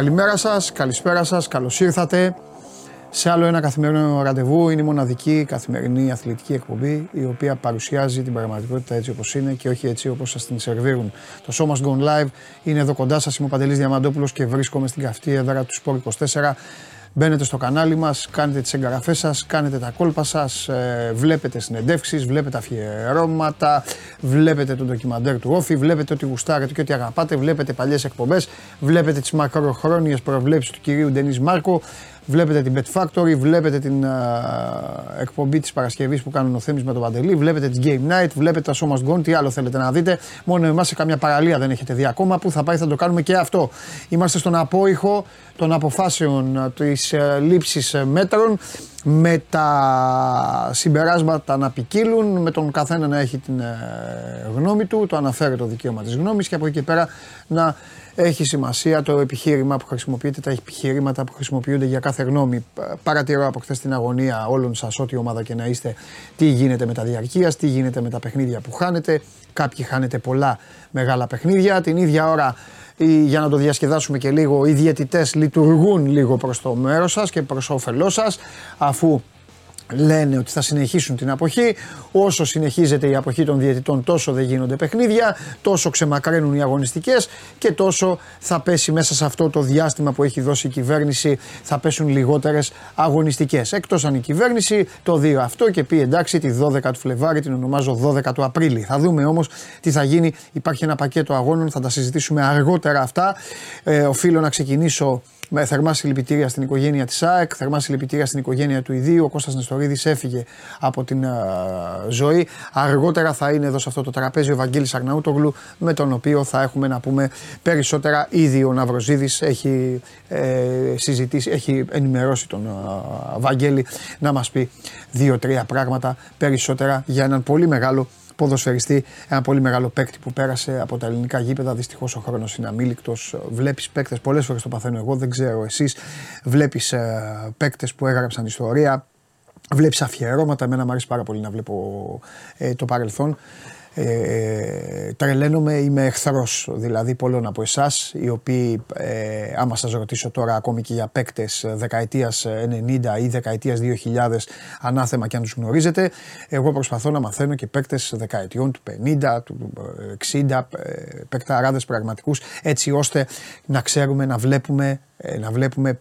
Καλημέρα σας, καλησπέρα σας, καλώς ήρθατε σε άλλο ένα καθημερινό ραντεβού. Είναι η μοναδική καθημερινή αθλητική εκπομπή η οποία παρουσιάζει την πραγματικότητα έτσι όπως είναι και όχι έτσι όπως σας την σερβίρουν. Το Show Must Go Live είναι εδώ κοντά σας, είμαι ο Παντελής Διαμαντόπουλος και βρίσκομαι στην καυτή έδρα του Sport 24 Μπαίνετε στο κανάλι μας, κάνετε τις εγγραφές σας, κάνετε τα κόλπα σας, ε, βλέπετε συνεντεύξεις, βλέπετε αφιερώματα, βλέπετε το ντοκιμαντέρ του Όφη, βλέπετε ότι γουστάρετε και ότι αγαπάτε, βλέπετε παλιές εκπομπές, βλέπετε τις μακροχρόνιες προβλέψεις του κυρίου Ντενής Μάρκο, Βλέπετε την Bet Factory, βλέπετε την εκπομπή της Παρασκευής που κάνουν ο Θέμης με τον Παντελή, βλέπετε τις Game Night, βλέπετε τα Show Must Gone, τι άλλο θέλετε να δείτε. Μόνο εμάς σε καμιά παραλία δεν έχετε δει ακόμα που θα πάει θα το κάνουμε και αυτό. Είμαστε στον απόϊχο των αποφάσεων της ε, λήψης ε, μέτρων με τα συμπεράσματα να ποικίλουν, με τον καθένα να έχει την ε, γνώμη του, το αναφέρει το δικαίωμα της γνώμης και από εκεί πέρα να έχει σημασία το επιχείρημα που χρησιμοποιείται, τα επιχειρήματα που χρησιμοποιούνται για κάθε γνώμη. Παρατηρώ από χθες την αγωνία όλων σας, ό,τι ομάδα και να είστε, τι γίνεται με τα διαρκείας, τι γίνεται με τα παιχνίδια που χάνετε. Κάποιοι χάνετε πολλά μεγάλα παιχνίδια. Την ίδια ώρα, για να το διασκεδάσουμε και λίγο, οι διαιτητές λειτουργούν λίγο προς το μέρος σας και προς όφελός σας, αφού λένε ότι θα συνεχίσουν την αποχή. Όσο συνεχίζεται η αποχή των διαιτητών, τόσο δεν γίνονται παιχνίδια, τόσο ξεμακραίνουν οι αγωνιστικές και τόσο θα πέσει μέσα σε αυτό το διάστημα που έχει δώσει η κυβέρνηση, θα πέσουν λιγότερες αγωνιστικές. Εκτός αν η κυβέρνηση το δει αυτό και πει εντάξει, τη 12 του Φλεβάρι την ονομάζω 12 του Απρίλη. Θα δούμε όμως τι θα γίνει. Υπάρχει ένα πακέτο αγώνων, θα τα συζητήσουμε αργότερα αυτά. Ε, οφείλω να ξεκινήσω με θερμά συλληπιτήρια στην οικογένεια της ΑΕΚ, θερμά συλληπιτήρια στην οικογένεια του Ιδίου. Ο Κώστας Νεστορίδης έφυγε από την ζωή. Αργότερα θα είναι εδώ σε αυτό το τραπέζι ο Βαγγέλης Αρναούτογλου, με τον οποίο θα έχουμε να πούμε περισσότερα. Ήδη ο Ναυροζίδης έχει ε, συζητήσει, έχει ενημερώσει τον Βαγγέλη να μας πει δύο-τρία πράγματα περισσότερα για έναν πολύ μεγάλο ποδοσφαιριστή, ένα πολύ μεγάλο παίκτη που πέρασε από τα ελληνικά γήπεδα. Δυστυχώς ο χρόνος είναι αμήλικτος. Βλέπεις παίκτες, πολλές φορές το παθαίνω εγώ, δεν ξέρω εσείς. Βλέπεις ε, παίκτες που έγραψαν ιστορία. Βλέπεις αφιερώματα. Εμένα μου αρέσει πάρα πολύ να βλέπω ε, το παρελθόν ε, τρελαίνομαι, είμαι εχθρός δηλαδή πολλών από εσάς, οι οποίοι, ε, άμα σας ρωτήσω τώρα, ακόμη και για παίκτες δεκαετίας 90 ή δεκαετίας 2000, ανάθεμα και αν τους γνωρίζετε, εγώ προσπαθώ να μαθαίνω και παίκτες δεκαετιών του 50, του 60, ε, παικταράδε πραγματικούς, έτσι ώστε να ξέρουμε, να βλέπουμε, ε, να βλέπουμε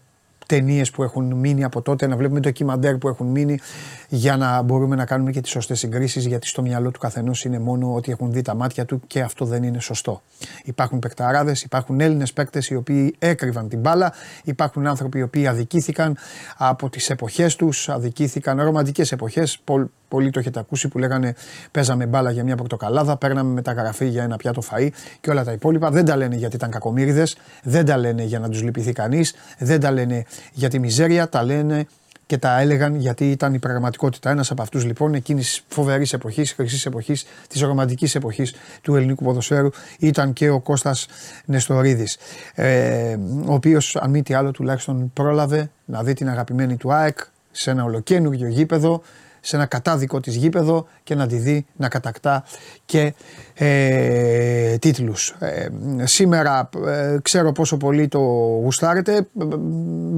ταινίες που έχουν μείνει από τότε, να βλέπουμε ντοκιμαντέρ που έχουν μείνει για να μπορούμε να κάνουμε και τις σωστές συγκρίσεις. Γιατί στο μυαλό του καθενός είναι μόνο ότι έχουν δει τα μάτια του και αυτό δεν είναι σωστό. Υπάρχουν παικταράδε, υπάρχουν Έλληνες παίκτες οι οποίοι έκρυβαν την μπάλα, υπάρχουν άνθρωποι οι οποίοι αδικήθηκαν από τις εποχές τους, αδικήθηκαν ρομαντικές εποχές. Πολλοί το έχετε ακούσει που λέγανε Παίζαμε μπάλα για μια πορτοκαλάδα, παίρναμε μεταγραφή για ένα πιάτο φαΐ και όλα τα υπόλοιπα. Δεν τα λένε γιατί ήταν κακομίριδε, δεν τα λένε για να τους λυπηθεί κανείς, δεν τα λένε για τη μιζέρια, τα λένε και τα έλεγαν γιατί ήταν η πραγματικότητα. Ένας από αυτούς λοιπόν εκείνης τη φοβερής εποχής, χρυσής εποχής, της ρομαντικής εποχής του ελληνικού ποδοσφαίρου ήταν και ο Κώστας Νεστορίδης. Ε, ο οποίος, αν μη τι άλλο, τουλάχιστον πρόλαβε να δει την αγαπημένη του ΑΕΚ σε ένα ολοκένουργιο γήπεδο σε ένα κατάδικο της γήπεδο και να τη δει να κατακτά και ε, τίτλους. Ε, σήμερα ε, ξέρω πόσο πολύ το γουστάρετε,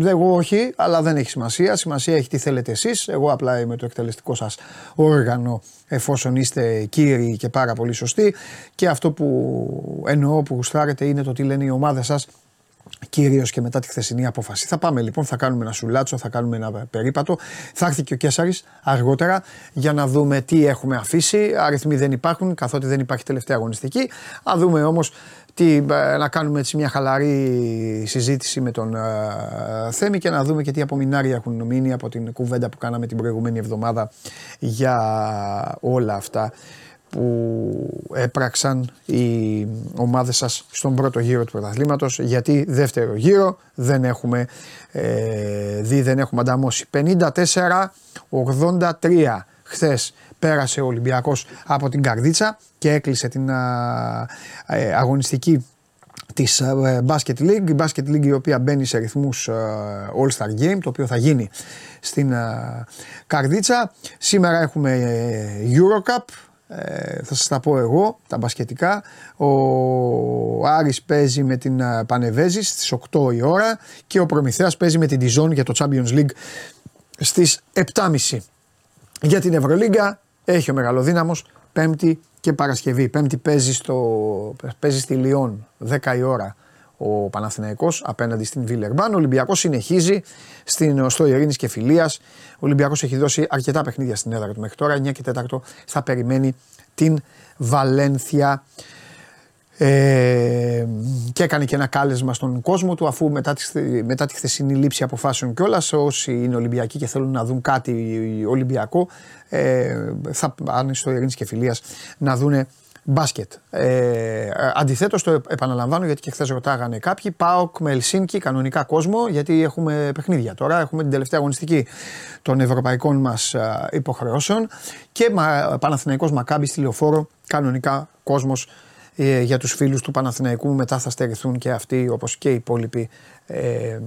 εγώ όχι, αλλά δεν έχει σημασία. Σημασία έχει τι θέλετε εσείς. Εγώ απλά είμαι το εκτελεστικό σας όργανο εφόσον είστε κύριοι και πάρα πολύ σωστοί και αυτό που εννοώ που γουστάρετε είναι το τι λένε οι ομάδες σας Κυρίως και μετά τη χθεσινή απόφαση. Θα πάμε λοιπόν, θα κάνουμε ένα σουλάτσο, θα κάνουμε ένα περίπατο. Θα έρθει και ο Κέσσαρη αργότερα για να δούμε τι έχουμε αφήσει. Αριθμοί δεν υπάρχουν, καθότι δεν υπάρχει τελευταία αγωνιστική. Α δούμε όμως τι, ε, να κάνουμε έτσι μια χαλαρή συζήτηση με τον uh, Θέμη και να δούμε και τι απομεινάρια έχουν μείνει από την κουβέντα που κάναμε την προηγούμενη εβδομάδα για όλα αυτά που έπραξαν οι ομάδες σας στον πρώτο γύρο του πρωταθλήματος γιατί δεύτερο γύρο δεν έχουμε ε, δει, δεν έχουμε ανταμώσει. 54-83 χθες πέρασε ο Ολυμπιακός από την Καρδίτσα και έκλεισε την ε, αγωνιστική της ε, Basket League, η Basket League η οποία μπαίνει σε ρυθμούς All Star Game, το οποίο θα γίνει στην Καρδίτσα. Σήμερα έχουμε Eurocup, ε, θα σας τα πω εγώ, τα μπασκετικά. Ο Άρης παίζει με την ε, Πανεβέζης στις 8 η ώρα και ο Προμηθέας παίζει με την Τιζόν για το Champions League στις 7.30. Για την Ευρωλίγκα έχει ο Μεγαλοδύναμος Πέμπτη και Παρασκευή. Πέμπτη παίζει, στο, παίζει στη Λιόν 10 η ώρα ο Παναθηναϊκός απέναντι στην Βιλερμπάν. Ο Ολυμπιακός συνεχίζει στην, στο Ειρήνης και Φιλίας. Ο Ολυμπιακός έχει δώσει αρκετά παιχνίδια στην έδρα του μέχρι τώρα. 9 και 4 θα περιμένει την Βαλένθια. Ε, και έκανε και ένα κάλεσμα στον κόσμο του αφού μετά τη, μετά τη χθεσινή λήψη αποφάσεων κιόλας, όσοι είναι Ολυμπιακοί και θέλουν να δουν κάτι Ολυμπιακό ε, θα πάνε στο Ειρήνης και Φιλίας να δούνε μπάσκετ. Ε, Αντιθέτως, το επαναλαμβάνω γιατί και χθες ρωτάγανε κάποιοι. Πάοκ με Ελσίνκι, κανονικά κόσμο, γιατί έχουμε παιχνίδια τώρα. Έχουμε την τελευταία αγωνιστική των ευρωπαϊκών μας υποχρεώσεων. Και Παναθηναϊκός Μακάμπη στη λεωφόρο, κανονικά κόσμος ε, για τους φίλους του Παναθηναϊκού μετά θα στερηθούν και αυτοί όπως και οι υπόλοιποι ε,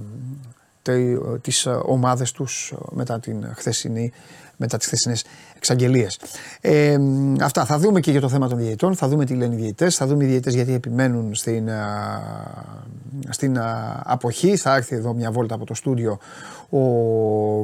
τις ομάδες τους μετά την χθεσινή μετά τις χθεσινές εξαγγελίες. Ε, αυτά θα δούμε και για το θέμα των διαιτητών, θα δούμε τι λένε οι διαιτητές, θα δούμε οι διαιτητές γιατί επιμένουν στην, στην αποχή. Θα έρθει εδώ μια βόλτα από το στούντιο ο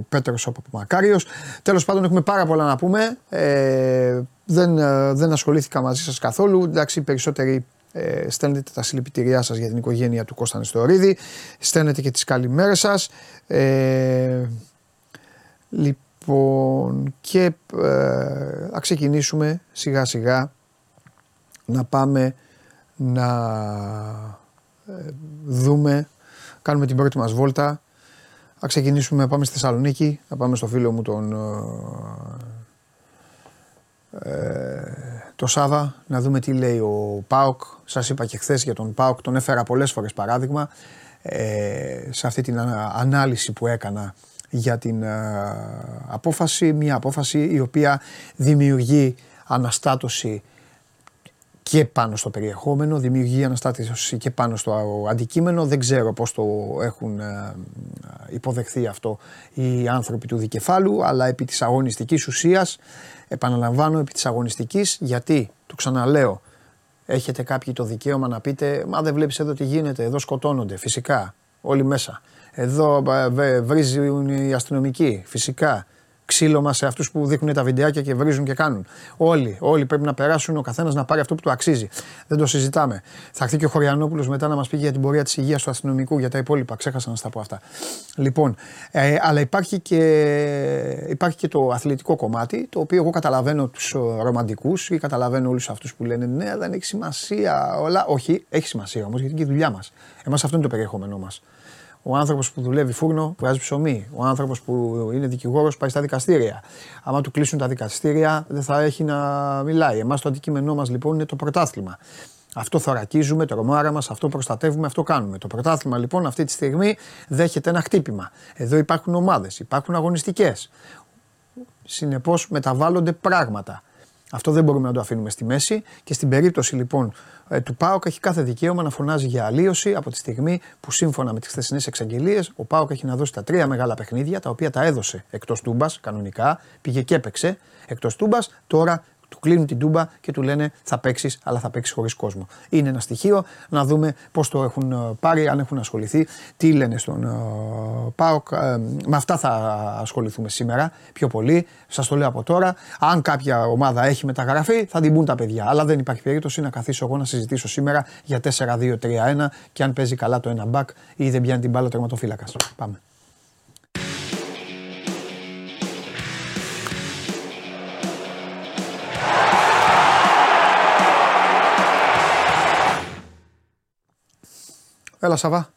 Πέτρος ο Μακάριος. Τέλος πάντων έχουμε πάρα πολλά να πούμε. Ε, δεν, δεν ασχολήθηκα μαζί σας καθόλου. Εντάξει, περισσότεροι ε, στέλνετε τα συλληπιτήριά σας για την οικογένεια του Κώστα Νεστορίδη. Στέλνετε και τις καλημέρες σας. Ε, λοιπόν, Λοιπόν, και ε, θα ξεκινήσουμε σιγά σιγά να πάμε να ε, δούμε, κάνουμε την πρώτη μας βόλτα. Θα ξεκινήσουμε, να πάμε στη Θεσσαλονίκη, να πάμε στο φίλο μου τον ε, ε, το Σάβα, να δούμε τι λέει ο Πάοκ. Σας είπα και χθες για τον Πάοκ, τον έφερα πολλές φορές παράδειγμα ε, σε αυτή την ανάλυση που έκανα για την ε, απόφαση, μια απόφαση η οποία δημιουργεί αναστάτωση και πάνω στο περιεχόμενο, δημιουργεί αναστάτωση και πάνω στο αντικείμενο. Δεν ξέρω πώς το έχουν ε, υποδεχθεί αυτό οι άνθρωποι του δικεφάλου, αλλά επί της αγωνιστικής ουσίας, επαναλαμβάνω επί της αγωνιστικής, γιατί, το ξαναλέω, έχετε κάποιοι το δικαίωμα να πείτε «Μα δεν βλέπεις εδώ τι γίνεται, εδώ σκοτώνονται». Φυσικά, όλοι μέσα. Εδώ βρίζουν οι αστυνομικοί, φυσικά. Ξύλωμα σε αυτούς που δείχνουν τα βιντεάκια και βρίζουν και κάνουν. Όλοι, όλοι πρέπει να περάσουν, ο καθένας να πάρει αυτό που του αξίζει. Δεν το συζητάμε. Θα έρθει και ο Χωριανόπουλος μετά να μας πει για την πορεία της υγείας του αστυνομικού, για τα υπόλοιπα. Ξέχασα να στα πω αυτά. Λοιπόν, ε, αλλά υπάρχει και, υπάρχει και το αθλητικό κομμάτι, το οποίο εγώ καταλαβαίνω τους ρομαντικούς ή καταλαβαίνω όλους αυτούς που λένε Ναι, δεν έχει σημασία. Όλα. Όχι, έχει σημασία όμως γιατί είναι και η δουλειά μας. Εμάς αυτό είναι το περιεχόμενό μας. Ο άνθρωπος που δουλεύει φούρνο βγάζει ψωμί. Ο άνθρωπος που είναι δικηγόρος πάει στα δικαστήρια. Άμα του κλείσουν τα δικαστήρια, δεν θα έχει να μιλάει. Εμάς το αντικείμενό μας λοιπόν είναι το πρωτάθλημα. Αυτό θωρακίζουμε, το ρομάρα μας, αυτό προστατεύουμε, αυτό κάνουμε. Το πρωτάθλημα λοιπόν αυτή τη στιγμή δέχεται ένα χτύπημα. Εδώ υπάρχουν ομάδες, υπάρχουν αγωνιστικές. Συνεπώς μεταβάλλονται πράγματα. Αυτό δεν μπορούμε να το αφήνουμε στη μέση και στην περίπτωση λοιπόν ε, του ΠΑΟΚ έχει κάθε δικαίωμα να φωνάζει για αλλίωση από τη στιγμή που σύμφωνα με τις χθεσινές εξαγγελίες ο ΠΑΟΚ έχει να δώσει τα τρία μεγάλα παιχνίδια τα οποία τα έδωσε εκτός τούμπας κανονικά, πήγε και έπαιξε εκτός τούμπας. Τώρα του κλείνουν την τούμπα και του λένε θα παίξεις, αλλά θα παίξεις χωρίς κόσμο. Είναι ένα στοιχείο να δούμε πώς το έχουν ε, πάρει, αν έχουν ασχοληθεί, τι λένε στον uh, ΠΑΟΚ. Ε, με αυτά θα ασχοληθούμε σήμερα πιο πολύ. Σας το λέω από τώρα. Αν κάποια ομάδα έχει μεταγραφεί, θα την πούν τα παιδιά. Αλλά δεν υπάρχει περίπτωση να καθίσω εγώ να συζητήσω σήμερα για 4-2-3-1 και αν παίζει καλά το ένα μπακ ή δεν πιάνει την μπάλα τερματοφύλακας. Πάμε. Έλα Σαβά.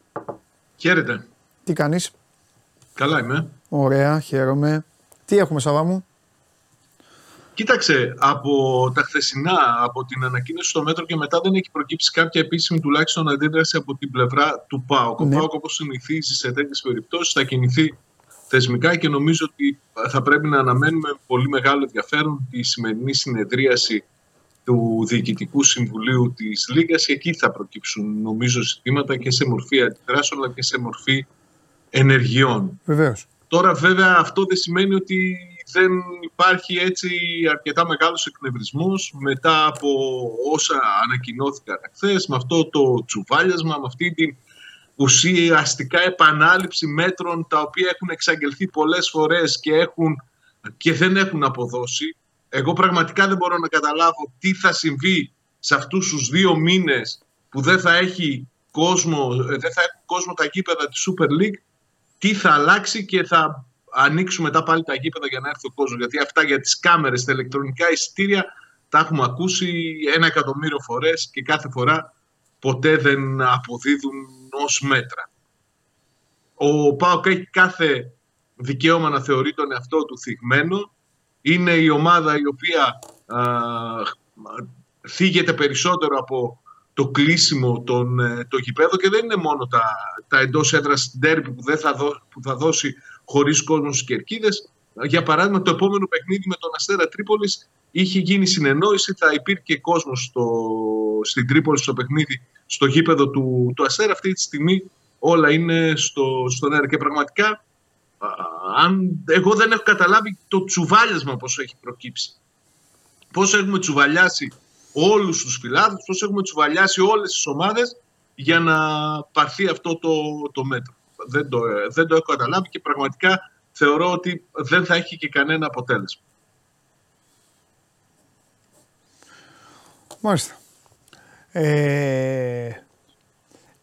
Χαίρετε. Τι κάνεις; Καλά είμαι. Ωραία, χαίρομαι. Τι έχουμε Σαβά μου; Κοίταξε, από τα χθεσινά, από την ανακοίνωση στο μέτρο και μετά δεν έχει προκύψει κάποια επίσημη τουλάχιστον αντίδραση από την πλευρά του ΠΑΟΚ. Ναι. Ο ΠΑΟΚ όπως συνηθίζει σε τέτοιες περιπτώσεις θα κινηθεί θεσμικά και νομίζω ότι θα πρέπει να αναμένουμε πολύ μεγάλο ενδιαφέρον τη σημερινή συνεδρίαση του Διοικητικού Συμβουλίου της Λίγας και εκεί θα προκύψουν νομίζω ζητήματα και σε μορφή αντιδράσεων αλλά και σε μορφή ενεργειών. Βεβαίως. Τώρα βέβαια αυτό δεν σημαίνει ότι δεν υπάρχει έτσι αρκετά μεγάλος εκνευρισμός μετά από όσα ανακοινώθηκαν χθες με αυτό το τσουβάλιασμα, με αυτή την ουσιαστικά επανάληψη μέτρων τα οποία έχουν εξαγγελθεί πολλές φορές και, έχουν, και δεν έχουν αποδώσει. Εγώ πραγματικά δεν μπορώ να καταλάβω τι θα συμβεί σε αυτούς τους δύο μήνες που δεν θα έχει κόσμο, ε, δεν θα έχουν κόσμο τα γήπεδα της Super League, τι θα αλλάξει και θα ανοίξουμε μετά πάλι τα γήπεδα για να έρθει ο κόσμος. Γιατί αυτά για τις κάμερες, τα ηλεκτρονικά εισιτήρια τα έχουμε ακούσει ένα εκατομμύριο φορές και κάθε φορά ποτέ δεν αποδίδουν ως μέτρα. Ο Πάοκ έχει κάθε δικαίωμα να θεωρεί τον εαυτό του θυγμένο. Είναι η ομάδα η οποία α, θίγεται περισσότερο από το κλείσιμο των, ε, το γηπέδο και δεν είναι μόνο τα, τα εντός έδρας ντέρμπι που, δεν θα που θα δώσει χωρίς κόσμος στις κερκίδες. Για παράδειγμα, το επόμενο παιχνίδι με τον Αστέρα Τρίπολης είχε γίνει συνεννόηση, θα υπήρχε κόσμος στην Τρίπολη στο παιχνίδι, στο γήπεδο του, του Αστέρα. Αυτή τη στιγμή όλα είναι στο, στον αέρα. Και πραγματικά, αν, εγώ δεν έχω καταλάβει το τσουβάλιασμα πώ έχει προκύψει. Πώς έχουμε τσουβαλιάσει όλους τους φιλάδου, πώς έχουμε τσουβαλιάσει όλες τις ομάδες για να πάρθει αυτό το, το μέτρο δεν το, δεν το έχω καταλάβει και πραγματικά θεωρώ ότι δεν θα έχει και κανένα αποτέλεσμα. Μάλιστα. Ε,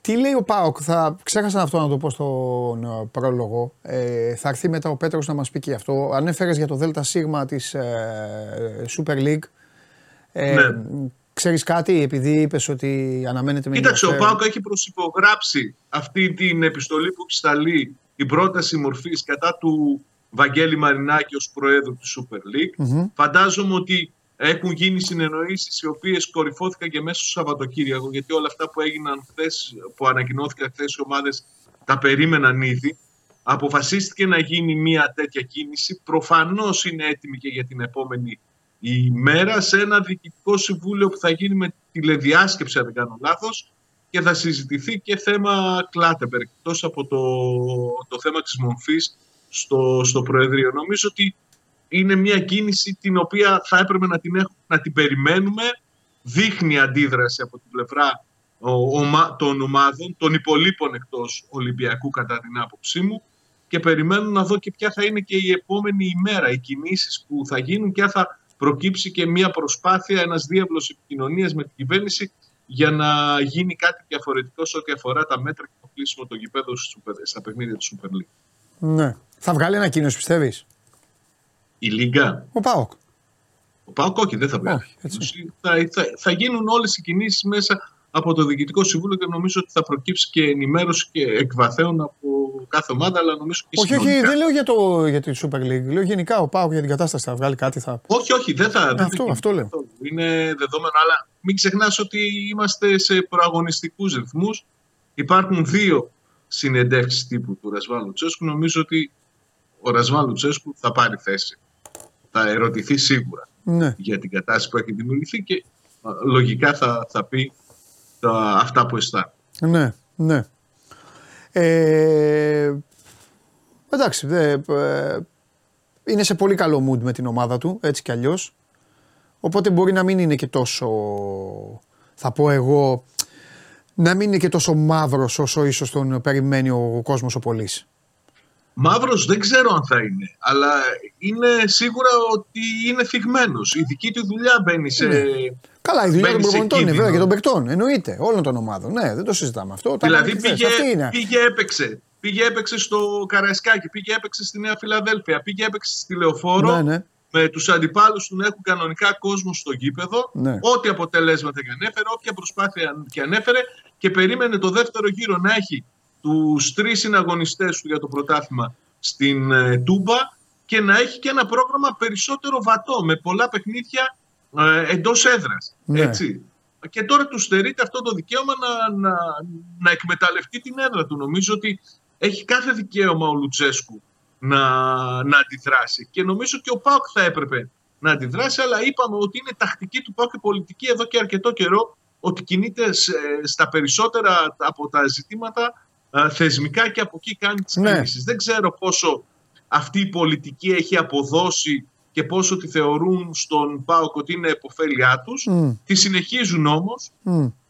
τι λέει ο Πάοκ, θα ξέχασα αυτό να το πω στον ε, πρόλογο. Ε, θα έρθει μετά ο Πέτρος να μας πει και αυτό. Ανέφερες για το ΔΣ της ε, Super League. Ε, ναι. Ξέρεις κάτι, επειδή είπες ότι αναμένεται με Κοίταξε, ο Πάοκ έχει προσυπογράψει αυτή την επιστολή που έχει σταλεί η πρόταση μορφής κατά του Βαγγέλη Μαρινάκη ως Προέδρου του Super League. Φαντάζομαι ότι έχουν γίνει συνεννοήσεις οι οποίες κορυφώθηκαν και μέσα στο Σαββατοκύριακο, γιατί όλα αυτά που έγιναν χθες, που ανακοινώθηκαν χθες οι ομάδες τα περίμεναν ήδη. Αποφασίστηκε να γίνει μια τέτοια κίνηση. Προφανώς είναι έτοιμη και για την επόμενη η μέρα σε ένα διοικητικό συμβούλιο που θα γίνει με τηλεδιάσκεψη, αν δεν κάνω λάθος, και θα συζητηθεί και θέμα Κλάτεμπερ, εκτός από το, το θέμα της μορφής στο, στο Προεδρείο. Νομίζω ότι είναι μια κίνηση την οποία θα έπρεπε να την, έχουμε, να την περιμένουμε. Δείχνει αντίδραση από την πλευρά των ομάδων, των υπολείπων εκτός Ολυμπιακού κατά την άποψή μου και περιμένω να δω και ποια θα είναι και η επόμενη ημέρα, οι κινήσεις που θα γίνουν και θα προκύψει και μια προσπάθεια, ένας διάβλος επικοινωνίας με την κυβέρνηση για να γίνει κάτι διαφορετικό σε ό,τι αφορά τα μέτρα και το κλείσιμο των γηπέδων στα παιχνίδια του Super League. Ναι. Θα βγάλει ανακοίνωση, πιστεύεις; Η Λίγκα. Ο Πάοκ. Ο Πάοκ, όχι, δεν θα βγάλει. θα, θα, θα γίνουν όλες οι κινήσεις μέσα από το Διοικητικό Συμβούλιο και νομίζω ότι θα προκύψει και ενημέρωση και εκβαθέων από κάθε ομάδα, αλλά νομίζω και Όχι, όχι, δεν λέω για, το, για τη Super League. Λέω γενικά ο Πάοκ για την κατάσταση θα βγάλει κάτι. Θα... Όχι, όχι, δεν θα. Δεν αυτό, αυτό λέω. Είναι δεδομένο, αλλά μην ξεχνάς ότι είμαστε σε προαγωνιστικούς ρυθμούς. Υπάρχουν δύο συνεντεύξεις τύπου του Ρασβάλου Τσέσκου. Νομίζω ότι ο Ρασβάλου Τσέσκου θα πάρει θέση. Θα ερωτηθεί σίγουρα ναι. για την κατάσταση που έχει δημιουργηθεί και λογικά θα, θα πει τα, αυτά που αισθάνεται. Ναι, ναι. Ε, εντάξει, δε, ε, είναι σε πολύ καλό mood με την ομάδα του, έτσι κι αλλιώς. Οπότε μπορεί να μην είναι και τόσο, θα πω εγώ, να μην είναι και τόσο μαύρος όσο ίσως τον περιμένει ο κόσμος ο πολύς. Μαύρος δεν ξέρω αν θα είναι, αλλά είναι σίγουρα ότι είναι θυγμένος. Η δική του δουλειά μπαίνει σε... Ναι. Καλά, η δουλειά των προπονητών είναι βέβαια και των παικτών. Εννοείται. Όλων των ομάδων. Ναι, δεν το συζητάμε αυτό. Δηλαδή πήγε, πήγε, έπαιξε. Πήγε έπαιξε στο Καραϊσκάκι, πήγε έπαιξε στη Νέα Φιλαδέλφια, πήγε έπαιξε στη Λεωφόρο. Ναι, ναι. Με τους αντιπάλους του να έχουν κανονικά κόσμο στο γήπεδο. Ναι. Ό,τι αποτελέσματα και ανέφερε, όποια προσπάθεια και ανέφερε και περίμενε το δεύτερο γύρο να έχει τους τρεις συναγωνιστές του για το πρωτάθλημα στην ε, Τούμπα και να έχει και ένα πρόγραμμα περισσότερο βατό με πολλά παιχνίδια ε, εντός έδρας. Ναι. Και τώρα τους στερείται αυτό το δικαίωμα να, να, να εκμεταλλευτεί την έδρα του. Νομίζω ότι έχει κάθε δικαίωμα ο Λουτσέσκου να, να αντιδράσει. Και νομίζω και ο Πάοκ θα έπρεπε να αντιδράσει, αλλά είπαμε ότι είναι τακτική του Πάοκ και πολιτική εδώ και αρκετό καιρό ότι κινείται στα περισσότερα από τα ζητήματα θεσμικά και από εκεί κάνει τις ναι. Δεν ξέρω πόσο αυτή η πολιτική έχει αποδώσει και πόσο τη θεωρούν στον ΠΑΟΚ ότι είναι εποφέλειά τους. Τη συνεχίζουν όμως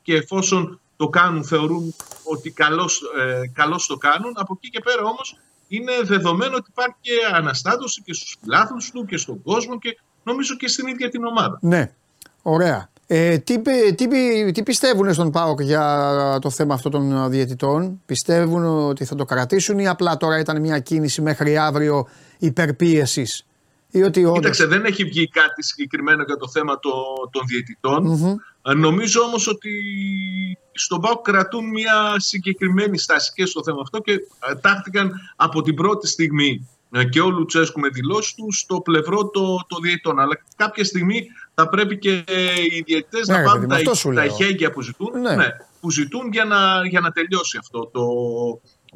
και εφόσον το κάνουν θεωρούν ότι καλώς, ε, καλώς το κάνουν. Από εκεί και πέρα όμως είναι δεδομένο ότι υπάρχει και αναστάτωση και στους φιλάθλους του και στον κόσμο και νομίζω και στην ίδια την ομάδα. Ναι, ωραία. Ε, τι, τι, τι πιστεύουν στον ΠΑΟΚ για το θέμα αυτό των διαιτητών; Πιστεύουν ότι θα το κρατήσουν ή απλά τώρα ήταν μια κίνηση μέχρι αύριο υπερπίεσης; Ή ότι όντως... Κοίταξε, δεν έχει βγει κάτι συγκεκριμένο για το θέμα το, των διαιτητών. Mm-hmm. Νομίζω όμως ότι στον ΠΑΟΚ κρατούν μια συγκεκριμένη στάση και στο θέμα αυτό και ε, τάχθηκαν από την πρώτη στιγμή ε, και ο Λουτσέσκου με δηλώσεις του στο πλευρό των το διαιτητών. Αλλά κάποια στιγμή θα πρέπει και οι διαιτητές ναι, να πάρουν τα, τα ηχέγγυα που ζητούν, ναι. Ναι, που ζητούν για, να, για να τελειώσει αυτό το,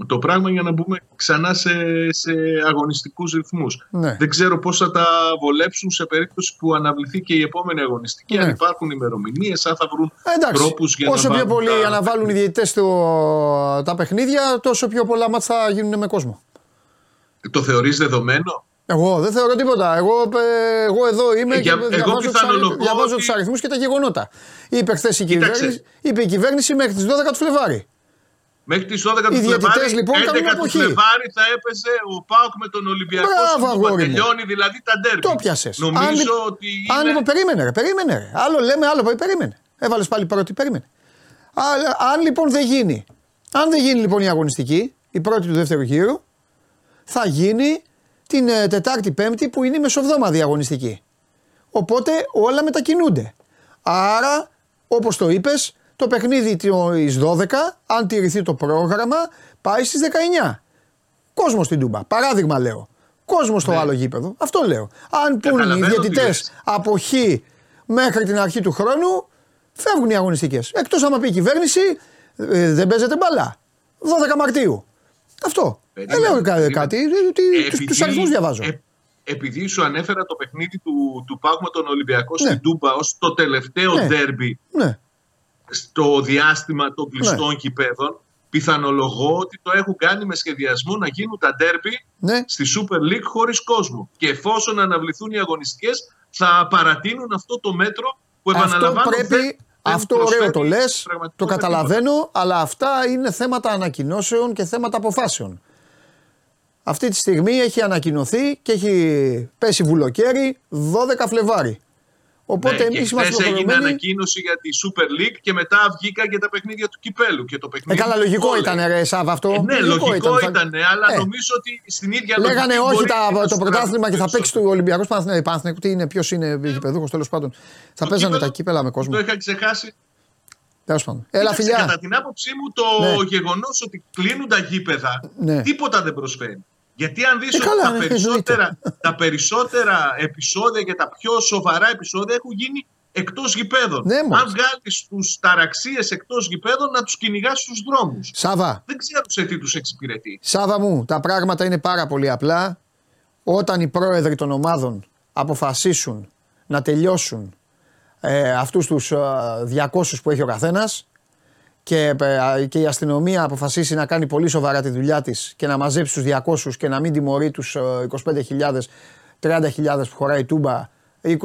το πράγμα για να μπούμε ξανά σε, σε αγωνιστικούς ρυθμούς. Ναι. Δεν ξέρω πώς θα τα βολέψουν σε περίπτωση που αναβληθεί και η επόμενη αγωνιστική, αν υπάρχουν ημερομηνίες, αν θα βρουν Εντάξει, τρόπους για όσο να πιο πολύ τα... αναβάλουν οι διαιτητές τα παιχνίδια, τόσο πιο πολλά μάτια θα γίνουν με κόσμο. Το θεωρείς δεδομένο; Εγώ δεν θεωρώ τίποτα. Εγώ, ε, εγώ εδώ είμαι ε, για, και διαβάζω, τους διαβάζω ότι... αριθμούς και τα γεγονότα. Είπε χθες η, κυβέρνηση, είπε η κυβέρνηση μέχρι τις 12 του Φλεβάρι. Μέχρι τις 12 του Φλεβάρι, λοιπόν, 11 του Φλεβάρι θα έπαιζε ο Πάοκ με τον Ολυμπιακό Μπράβο, που τελειώνει δηλαδή τα ντέρμπι. Το πιάσες. Νομίζω αν, ότι. Αν είναι... λοιπόν, περίμενε, ρε, περίμενε. Ρε. Άλλο λέμε, άλλο περίμενε. Έβαλες πάλι πρώτη, περίμενε. Α, αν λοιπόν δεν γίνει, αν δεν γίνει λοιπόν η αγωνιστική, η πρώτη του δεύτερου γύρου, θα γίνει την ε, Τετάρτη Πέμπτη που είναι η μεσοβδόμαδη αγωνιστική. Οπότε όλα μετακινούνται. Άρα, όπως το είπες, το παιχνίδι τη 12, αν τηρηθεί το πρόγραμμα, πάει στις 19. Κόσμος στην Τούμπα. Παράδειγμα λέω. Κόσμος στο ναι. άλλο γήπεδο. Αυτό λέω. Αν πούν οι διαιτητές από Χ μέχρι την αρχή του χρόνου, φεύγουν οι αγωνιστικές. Εκτός άμα πει η κυβέρνηση, ε, δεν παίζεται μπαλά. 12 Μαρτίου. Αυτό. Δεν λέω κάτι. Τους αριθμούς διαβάζω. Ε, επειδή σου ανέφερα το παιχνίδι του, του Πάγου με τον Ολυμπιακό ναι. στην Τούμπα ως το τελευταίο ναι. ντέρμπι ναι. στο διάστημα των κλειστών ναι. κηπέδων, πιθανολογώ ότι το έχουν κάνει με σχεδιασμό να γίνουν τα ντέρμπι ναι. στη Super League χωρίς κόσμο. Και εφόσον αναβληθούν οι αγωνιστικές, θα παρατείνουν αυτό το μέτρο που επαναλαμβάνω. Αυτό πρέπει, αυτό ωραίο το λες, το καταλαβαίνω, αλλά αυτά είναι θέματα ανακοινώσεων και θέματα αποφάσεων. Αυτή τη στιγμή έχει ανακοινωθεί και έχει πέσει βουλοκαίρι 12 Φλεβάρι. Οπότε ναι, εμείς είμαστε έγινε ανακοίνωση για τη Super League και μετά βγήκαν και τα παιχνίδια του κυπέλου. Και το παιχνίδι ε, καλά, λογικό ήταν, ρε Σάβα αυτό. Ε, ναι, λογικό, λογικό ήταν, ήταν, αλλά ε. νομίζω ότι στην ίδια λογική. Λέγανε όχι τα, το πρωτάθλημα και θα παίξει του Ολυμπιακού Παναθηναϊκού. Τι είναι, ποιος είναι γηπεδούχος τέλος πάντων. Θα παίζανε τα κύπελα με κόσμο. Το είχα ξεχάσει. Τέλος πάντων. Έλα, φιλιά. Κατά την άποψή μου, το ναι. γεγονός ότι κλείνουν τα γήπεδα ναι. τίποτα δεν προσφέρει. Γιατί αν δεις ε, ότι τα, περισσότερα, τα περισσότερα επεισόδια και τα πιο σοβαρά επεισόδια έχουν γίνει εκτός γηπέδων. Ναι, αν βγάλεις τους ταραξίες εκτός γηπέδων, να τους κυνηγάς στους δρόμους. Σάβα. Δεν ξέρω σε τι τους εξυπηρετεί. Σάβα μου, τα πράγματα είναι πάρα πολύ απλά. Όταν οι πρόεδροι των ομάδων αποφασίσουν να τελειώσουν ε, αυτούς τους 200 ε, που έχει ο καθένας και, ε, και η αστυνομία αποφασίσει να κάνει πολύ σοβαρά τη δουλειά της και να μαζέψει τους 200 και να μην τιμωρεί τους 25.000, 30.000 που χωράει η Τούμπα, 20.000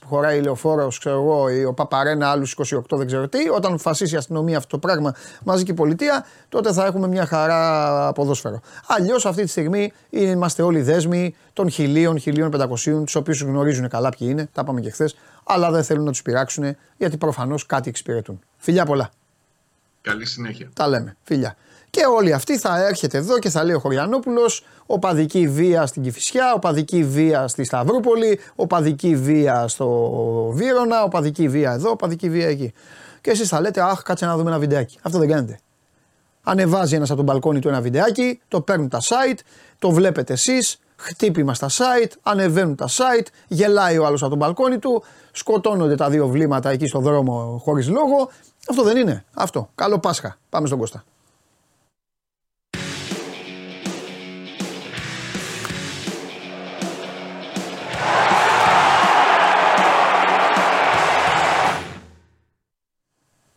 που χωράει η Λεωφόρος, ξέρω εγώ, ο Παπαρένα, άλλους 28 δεν ξέρω τι. Όταν αποφασίσει η αστυνομία αυτό το πράγμα μαζί και η πολιτεία, τότε θα έχουμε μια χαρά ποδόσφαιρο. Αλλιώς αυτή τη στιγμή είμαστε όλοι δέσμοι των χιλίων, χιλίων πεντακοσίων, τους οποίους γνωρίζουν καλά ποιοι είναι, τα είπαμε και χθες, αλλά δεν θέλουν να τους πειράξουν γιατί προφανώς κάτι εξυπηρετούν. Φιλιά πολλά. Καλή συνέχεια. Τα λέμε. Φιλιά. Και όλοι αυτοί θα έρχεται εδώ και θα λέει ο Χωριανόπουλος: Οπαδική βία στην Κυφυσιά, οπαδική βία στη Σταυρούπολη, οπαδική βία στο Βύρονα, οπαδική βία εδώ, οπαδική βία εκεί. Και εσείς θα λέτε: Αχ, κάτσε να δούμε ένα βιντεάκι. Αυτό δεν κάνετε. Ανεβάζει ένας από τον μπαλκόνι του ένα βιντεάκι, το παίρνουν τα site, το βλέπετε εσείς, χτύπημα στα site, ανεβαίνουν τα site, γελάει ο άλλος από τον μπαλκόνι του, σκοτώνονται τα δύο βλήματα εκεί στο δρόμο χωρίς λόγο. Αυτό δεν είναι. Αυτό. Καλό Πάσχα. Πάμε στον Κώστα.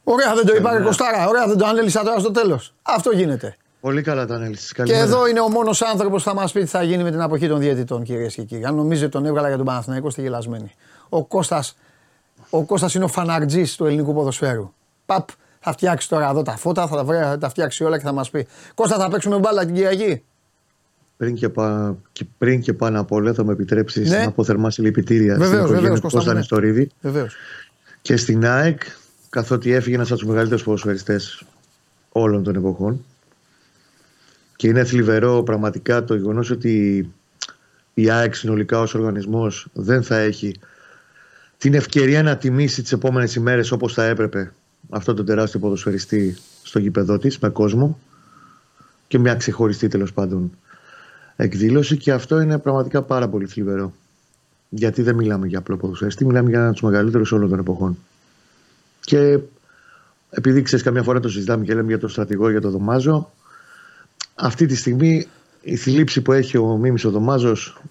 Ωραία, δεν το είπα Κωστάρα. Ωραία, δεν το ανέλησα τώρα στο τέλος. Αυτό γίνεται. Πολύ καλά τα ανέλυση. Και εδώ είναι ο μόνος άνθρωπος που θα μας πει τι θα γίνει με την αποχή των διαιτητών, κυρίες και κύριοι. Αν νομίζετε τον έβγαλα για τον Παναθηναϊκό, είστε γελασμένοι. Ο Κώστας, ο Κώστας είναι ο φαναρτζής του ελληνικού ποδοσφαίρου. Παπ, θα φτιάξει τώρα εδώ τα φώτα, θα τα, βρει, θα τα φτιάξει όλα και θα μας πει. Κώστα, θα παίξουμε μπάλα την Κυριακή; Πριν και, πα, και, πριν και πάνω απ' όλα θα με επιτρέψεις ναι. να πω θερμά συλληπιτήρια στην οικογένεια του Κώστα Νεστορίδη. Και στην ΑΕΚ, καθότι έφυγε ένας από τους μεγαλύτερους ποδοσφαιριστές όλων των εποχών. Και είναι θλιβερό πραγματικά το γεγονός ότι η ΑΕΚ συνολικά ως οργανισμός δεν θα έχει την ευκαιρία να τιμήσει τις επόμενες ημέρες όπως θα έπρεπε αυτό το τεράστιο ποδοσφαιριστή στο γήπεδό της με κόσμο και μια ξεχωριστή τέλος πάντων εκδήλωση και αυτό είναι πραγματικά πάρα πολύ θλιβερό. Γιατί δεν μιλάμε για απλό ποδοσφαιριστή, μιλάμε για ένα από τους μεγαλύτερους όλων των εποχών. Και επειδή ξέρεις, καμιά φορά το συζητάμε και λέμε για τον στρατηγό, για τον Δωμάζο, αυτή τη στιγμή η θλίψη που έχει ο Μίμης ο Δωμάζος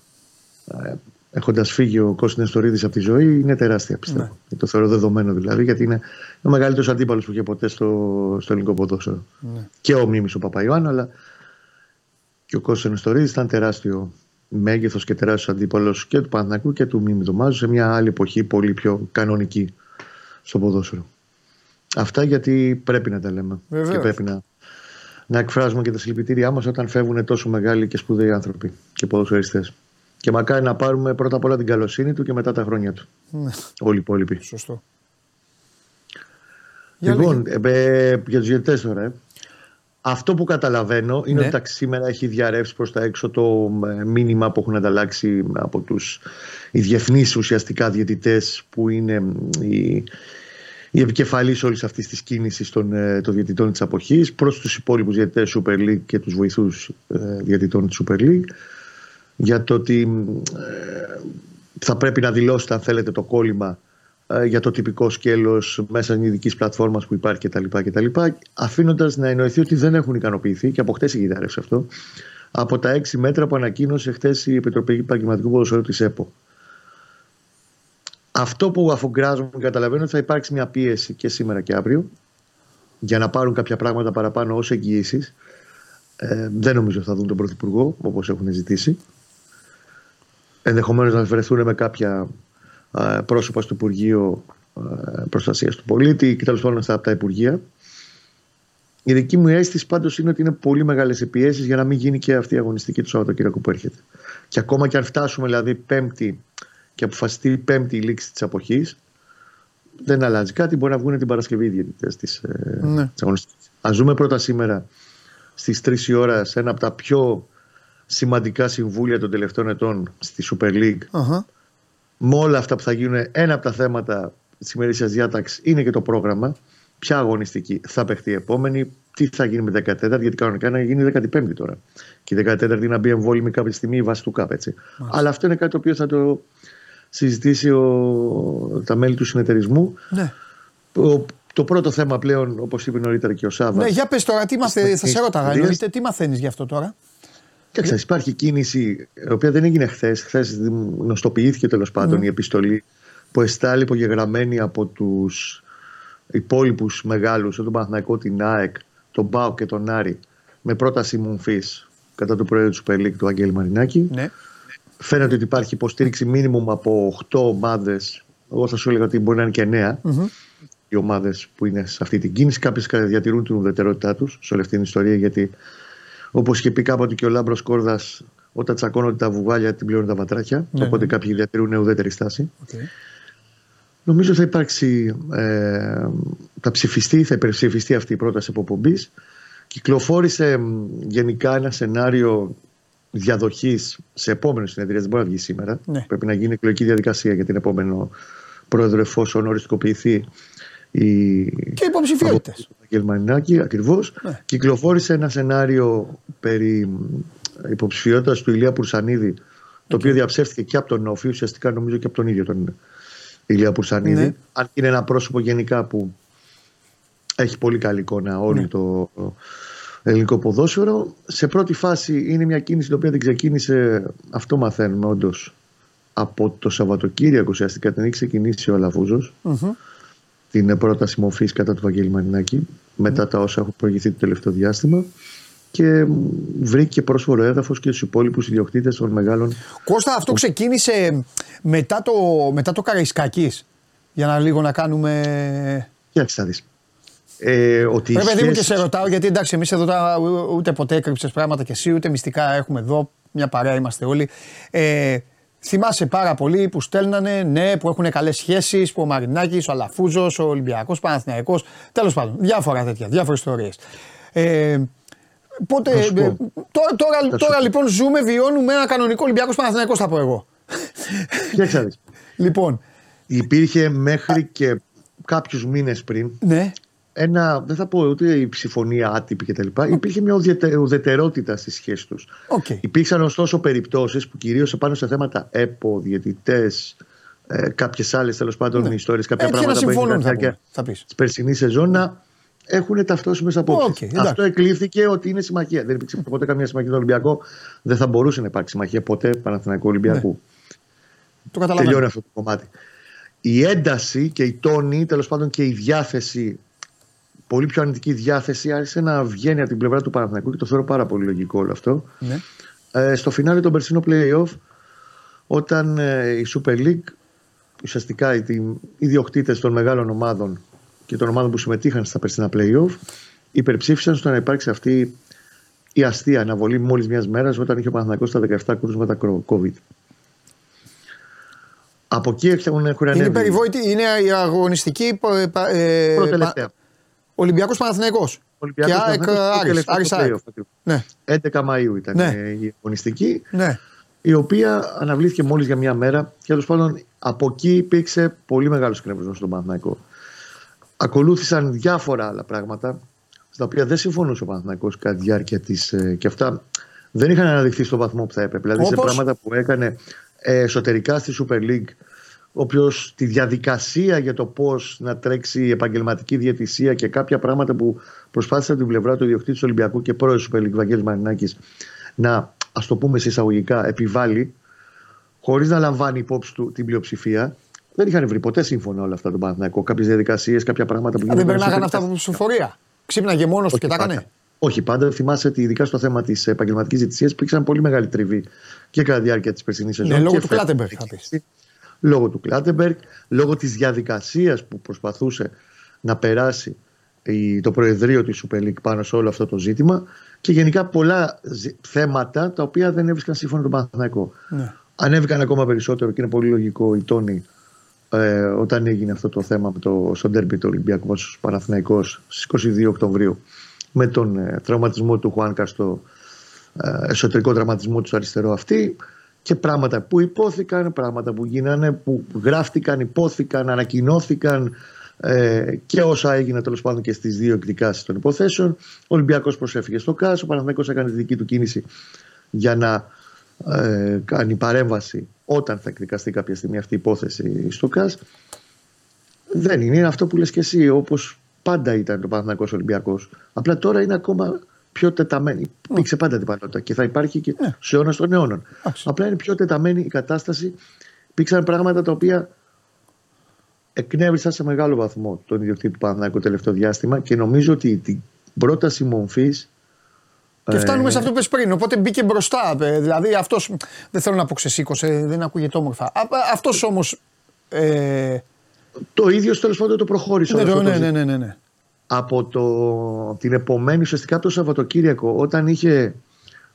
ε, έχοντας φύγει ο Κώστα Νεστορίδη από τη ζωή είναι τεράστια πιστεύω. Ναι. Το θεωρώ δεδομένο δηλαδή γιατί είναι ο μεγαλύτερος αντίπαλος που είχε ποτέ στο, στο ελληνικό ποδόσφαιρο. Ναι. Και ο Μίμης ο Παπαϊωάννου αλλά και ο Κώστας Νεστορίδης ήταν τεράστιο μέγεθος και τεράστιος αντίπαλος και του Παναθηνακού και του Μίμη Δωμάζου σε μια άλλη εποχή πολύ πιο κανονική στο ποδόσφαιρο. Αυτά γιατί πρέπει να τα λέμε Βεβαίως. και πρέπει να, να εκφράζουμε και τα συλληπιτήριά μας όταν φεύγουν τόσο μεγάλοι και σπουδαίοι άνθρωποι και ποδοσφαιριστές. Και μακάρι να πάρουμε πρώτα απ' όλα την καλοσύνη του και μετά τα χρόνια του. Ναι. Όλοι οι υπόλοιποι. Σωστό. Λοιπόν, ε, ε, για τους διαιτητέ τώρα. Ε. Αυτό που καταλαβαίνω είναι ναι. ότι σήμερα έχει διαρρεύσει προς τα έξω το ε, μήνυμα που έχουν ανταλλάξει από τους οι διεθνείς ουσιαστικά διαιτητές που είναι οι, η επικεφαλής όλης αυτής της κίνησης των, ε, των διαιτητών της αποχής προς τους υπόλοιπους διαιτητές Super League και τους βοηθούς ε, διαιτητών της Super League για το ότι ε, θα πρέπει να δηλώσετε αν θέλετε το κόλλημα για το τυπικό σκέλος μέσα στην ειδική πλατφόρμα που υπάρχει κτλ. κτλ Αφήνοντας να εννοηθεί ότι δεν έχουν ικανοποιηθεί και από χτες έχει γυρίσει αυτό από τα έξι μέτρα που ανακοίνωσε χθε η Επιτροπή Επαγγελματικού Ποδοσφαίρου της ΕΠΟ. Αυτό που αφογκράζομαι και καταλαβαίνω ότι θα υπάρξει μια πίεση και σήμερα και αύριο για να πάρουν κάποια πράγματα παραπάνω ως εγγυήσεις. Ε, δεν νομίζω θα δουν τον Πρωθυπουργό όπως έχουν ζητήσει. Ενδεχομένως να βρεθούν με κάποια ε, πρόσωπα στο Υπουργείο ε, Προστασίας του Πολίτη και τέλος πάντων από τα Υπουργεία. Η δική μου αίσθηση πάντως είναι ότι είναι πολύ μεγάλες οι πιέσεις για να μην γίνει και αυτή η αγωνιστική του Σαββατοκύριακου που έρχεται. Και ακόμα και αν φτάσουμε δηλαδή Πέμπτη και αποφασιστεί η πέμπτη λήξη της αποχής, δεν αλλάζει κάτι. Μπορεί να βγουν την Παρασκευή οι διαιτητές της ε, ναι. Α δούμε πρώτα σήμερα στις 3 η ώρα σε ένα από τα πιο σημαντικά συμβούλια των τελευταίων ετών στη Super League. Uh-huh. Με όλα αυτά που θα γίνουν, ένα από τα θέματα της ημερήσιας διάταξης είναι και το πρόγραμμα. Ποια αγωνιστική θα παιχτεί η επόμενη, τι θα γίνει με 14, γιατί κανονικά να γίνει 15η τώρα. Και η 14η να μπει εμβόλυμη κάποια στιγμή βάσει του ΚΑΠ. Έτσι. Αλλά αυτό είναι κάτι το οποίο θα το συζητήσει ο, τα μέλη του συνεταιρισμού. Ναι. το πρώτο θέμα πλέον, όπως είπε νωρίτερα και ο Σάβα. Ναι, για πες τώρα, τι μάθε, θα σε ρώταγα, εννοείται, τι μαθαίνεις γι' αυτό τώρα; Κοίταξε, υπάρχει κίνηση, η οποία δεν έγινε χθες. Χθες γνωστοποιήθηκε τέλος πάντων mm. η επιστολή που εστάλει υπογεγραμμένη από τους υπόλοιπους μεγάλους, τον Παναθηναϊκό, την ΑΕΚ, τον ΠΑΟ και τον Άρη, με πρόταση μομφής κατά του Προέδρου του Super του Αγγέλη Μαρινάκη. Ναι. Φαίνεται ότι υπάρχει υποστήριξη μήνυμου από 8 ομάδες. Εγώ θα σου έλεγα ότι μπορεί να είναι και 9 mm-hmm. οι ομάδες που είναι σε αυτή την κίνηση. Κάποιες διατηρούν την ουδετερότητά τους σε όλη αυτή την ιστορία γιατί όπως είχε πει κάποτε και ο Λάμπρος Κόρδας, όταν τσακώνονται τα βουβάλια την πληρώνουν τα βατράκια. Ναι, οπότε ναι. κάποιοι διατηρούν ουδέτερη στάση. Okay. Νομίζω θα υπάρξει, ε, θα ψηφιστεί, θα υπερψηφιστεί αυτή η πρόταση αποπομπή. Κυκλοφόρησε γενικά ένα σενάριο διαδοχής σε επόμενο συνεδρία. Δεν μπορεί να βγει σήμερα. Ναι. Πρέπει να γίνει εκλογική διαδικασία για την επόμενο πρόεδρο, εφόσον οριστικοποιηθεί η. και υποψηφιότητες. Γερμανινάκη, ακριβώς. Ναι. Κυκλοφόρησε ένα σενάριο περί υποψηφιότητας του Ηλία Πουρσανίδη, το οποίο διαψεύτηκε και από τον Όφη, ουσιαστικά νομίζω και από τον ίδιο τον Ηλία Πουρσανίδη. Ναι. Αν είναι ένα πρόσωπο γενικά που έχει πολύ καλή εικόνα όλη ναι. το ελληνικό ποδόσφαιρο. Σε πρώτη φάση είναι μια κίνηση την οποία δεν ξεκίνησε, αυτό μαθαίνουμε όντως από το Σαββατοκύριακο ουσιαστικά την έχει ξεκινήσει ο αλαφουζο Την πρόταση μορφής κατά του Βαγγέλη Μαρινάκη, μετά τα όσα έχουν προηγηθεί το τελευταίο διάστημα. και βρήκε πρόσφορο έδαφος και στους υπόλοιπους ιδιοκτήτες των μεγάλων. Κώστα, αυτό ξεκίνησε μετά το, μετά το Καραϊσκάκης, για να λίγο να κάνουμε. Κοίταξε να δει. Ε, ότι Ρε παιδί μου και σε ρωτάω, γιατί εντάξει, εμείς εδώ ούτε ποτέ έκρυψες πράγματα και εσύ, ούτε μυστικά έχουμε εδώ. Μια παρέα είμαστε όλοι. Ε, θυμάσαι πάρα πολύ που στέλνανε, ναι, που έχουν καλές σχέσεις, που ο Μαρινάκης, ο Αλαφούζος, ο Ολυμπιακός, Παναθηναϊκός, τέλος πάντων, διάφορα τέτοια, διάφορες ιστορίες. Ε, Πότε, ε, τώρα, τώρα, τώρα λοιπόν ζούμε, βιώνουμε ένα κανονικό Ολυμπιακός Παναθηναϊκός θα πω εγώ. Για Λοιπόν. Υπήρχε μέχρι και κάποιους μήνες πριν ναι. Ένα, δεν θα πω ούτε η ψηφωνία άτυπη κτλ. Υπήρχε μια ουδετερότητα στη σχέση τους. Okay. Υπήρξαν ωστόσο περιπτώσεις που κυρίως επάνω σε θέματα ΕΠΟ, διαιτητέ, ε, κάποιες άλλες τέλος πάντων ναι. ιστορίες, κάποια Έχει πράγματα που έγιναν τη περσινή σεζόν να έχουν ταυτόσιμες απόψεις. Okay, Αυτό εκλήφθηκε ότι είναι συμμαχία. Δεν υπήρξε ποτέ καμία συμμαχία του Ολυμπιακού. Δεν θα μπορούσε να υπάρξει συμμαχία ποτέ Παναθηναϊκού Ολυμπιακού. Ναι. Το καταλαβαίνω. Τελειώνει αυτό το κομμάτι. Η ένταση και η τόνη, τέλος πάντων και η διάθεση, πολύ πιο αρνητική διάθεση, άρχισε να βγαίνει από την πλευρά του Παναθηναϊκού και το θεωρώ πάρα πολύ λογικό όλο αυτό. Ναι. Ε, στο φινάλι των περσινό playoff, όταν ε, η Super League, ουσιαστικά οι ιδιοκτήτες των μεγάλων ομάδων και των ομάδων που συμμετείχαν στα περσινά playoff υπερψήφισαν στο να υπάρξει αυτή η αστεία αναβολή μόλις μιας μέρας όταν είχε ο Παναθηναϊκός στα 17 κρούσματα COVID. Από εκεί έχουν, έχουν Είναι περιβόητη, είναι η αγωνιστική. Ε, Προτελευταία. Ολυμπιακός Παναθηναϊκός. Ολυμπιακός και Άρης, Άρης, Ναι. 11 Μαου ήταν ναι. η αγωνιστική. Ναι. Η οποία αναβλήθηκε μόλις για μια μέρα και τέλος πάντων από εκεί υπήρξε πολύ μεγάλος κρέμισμα στον Παναθηναϊκό. Ακολούθησαν διάφορα άλλα πράγματα στα οποία δεν συμφωνούσε ο Παναθηναϊκός κατά τη διάρκεια της. Ε, και αυτά δεν είχαν αναδειχθεί στο βαθμό που θα έπρεπε. Δηλαδή σε πράγματα που έκανε ε, εσωτερικά στη Super League, όποιο τη διαδικασία για το πώς να τρέξει η επαγγελματική διαιτησία και κάποια πράγματα που προσπάθησε από την πλευρά του ιδιοκτήτης του Ολυμπιακού και πρώην Super League Βαγγέλης Μαρινάκης να, ας το πούμε σε εισαγωγικά, επιβάλλει, χωρίς να λαμβάνει υπόψη του την πλειοψηφία, δεν είχαν βρει ποτέ σύμφωνα όλα αυτά το Παναθηναϊκό. Κάποιες διαδικασίες, κάποια πράγματα που. Δεν περνάγανε αυτά από ψηφοφορία. Ξύπναγε μόνος του και τα έκανε. Όχι πάντα. Θυμάσαι ότι ειδικά στο θέμα της επαγγελματικής διαιτησίας υπήρξαν πολύ μεγάλη τριβή και κατά τη διάρκεια της περσινής σεζόν. Ναι, λόγω του Κλάτεμπεργκ, θα πει. Λόγω του Κλάτεμπεργκ, λόγω της διαδικασίας που προσπαθούσε να περάσει το Προεδρείο της Super League πάνω σε όλο αυτό το ζήτημα και γενικά πολλά θέματα τα οποία δεν έβρισκαν σύμφωνα τον Παναθηναϊκό. Ναι. Ανέβηκαν ακόμα περισσότερο και είναι πολύ λογικό οι τόνοι ε, όταν έγινε αυτό το θέμα με το, στο ντέρμπι του Ολυμπιακού μας Παναθηναϊκός στις 22 Οκτωβρίου με τον ε, τραυματισμό του Χουάνκα στο ε, εσωτερικό τραυματισμό του αριστερό αυτή και πράγματα που υπόθηκαν, πράγματα που γίνανε, που γράφτηκαν, υπόθηκαν, ανακοινώθηκαν ε, και όσα έγιναν τέλος πάντων και στις δύο εκδικάσεις των υποθέσεων. Ο Ολυμπιακός προσέφηκε στο ΚΑΣ, ο Παναθηναϊκός έκανε τη δική του κίνηση για να ε, κάνει παρέμβαση όταν θα εκδικαστεί κάποια στιγμή αυτή η υπόθεση στο ΚΑΣ δεν είναι, είναι αυτό που λες και εσύ όπως πάντα ήταν το Παναθηναϊκός Ολυμπιακός απλά τώρα είναι ακόμα πιο τεταμένη υπήρξε πάντα την πανότητα και θα υπάρχει και yeah. σε αιώνα των αιώνων απλά είναι πιο τεταμένη η κατάσταση υπήρξαν πράγματα τα οποία εκνεύρισαν σε μεγάλο βαθμό τον ιδιοκτήτη του Παναθηναϊκού τελευταίο διάστημα και νομίζω ότι την πρόταση μομφής και φτάνουμε σε αυτό που είπες πριν. Οπότε μπήκε μπροστά. Ε, δηλαδή αυτός. Δεν θέλω να πω ξεσήκωσε, δεν ακούγεται όμορφα. Αυτός όμως. Ε... Το ίδιο τέλος πάντων το προχώρησε. Ναι, ναι, ναι, ναι, ναι, ναι. Από το, την επομένη, ουσιαστικά από το Σαββατοκύριακο, όταν είχε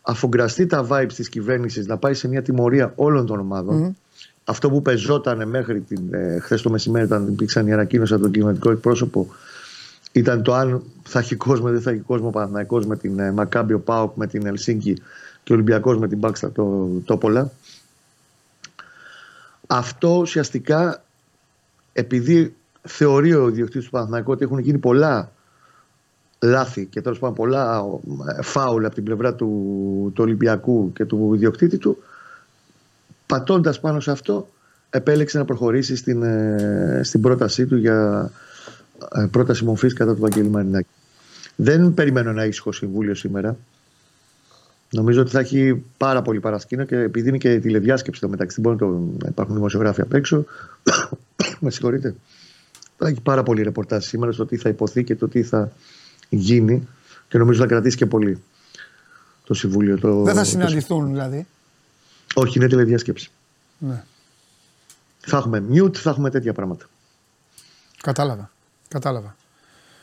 αφογκραστεί τα vibes της κυβέρνησης να πάει σε μια τιμωρία όλων των ομάδων. Αυτό που πεζόταν μέχρι την, ε, χθες το μεσημέρι, όταν υπήρξαν οι ανακοίνωση από τον κλιματικό εκπρόσωπο ήταν το αν θα έχει κόσμο ή δεν θα έχει κόσμο Παναθηναϊκός με την ε, Μακάμπιο Πάοκ, με την Ελσίνκη και ο Ολυμπιακός με την Μπάξτα το Τόπολα. Αυτό ουσιαστικά επειδή θεωρεί ο ιδιοκτήτης του Παναθηναϊκού ότι έχουν γίνει πολλά λάθη και τέλος πάντων πολλά ε, φάουλ από την πλευρά του, του Ολυμπιακού και του ιδιοκτήτη του πατώντας πάνω σε αυτό επέλεξε να προχωρήσει στην, ε, στην πρότασή του για ε, πρόταση μορφής κατά του Βαγγέλη Μαρινάκη. Δεν περιμένω ένα ήσυχο συμβούλιο σήμερα. Νομίζω ότι θα έχει πάρα πολύ παρασκήνιο και επειδή είναι και τηλεδιάσκεψη το μεταξύ, μπορεί να υπάρχουν δημοσιογράφοι απ' έξω. Με συγχωρείτε. Θα έχει πάρα πολύ ρεπορτάζ σήμερα στο τι θα υποθεί και το τι θα γίνει και νομίζω θα κρατήσει και πολύ. το Συμβούλιο. Το, Δεν θα συναντηθούν δηλαδή. Όχι, είναι τηλεδιάσκεψη. Ναι. Θα έχουμε mute, θα έχουμε τέτοια πράγματα. Κατάλαβα. Κατάλαβα.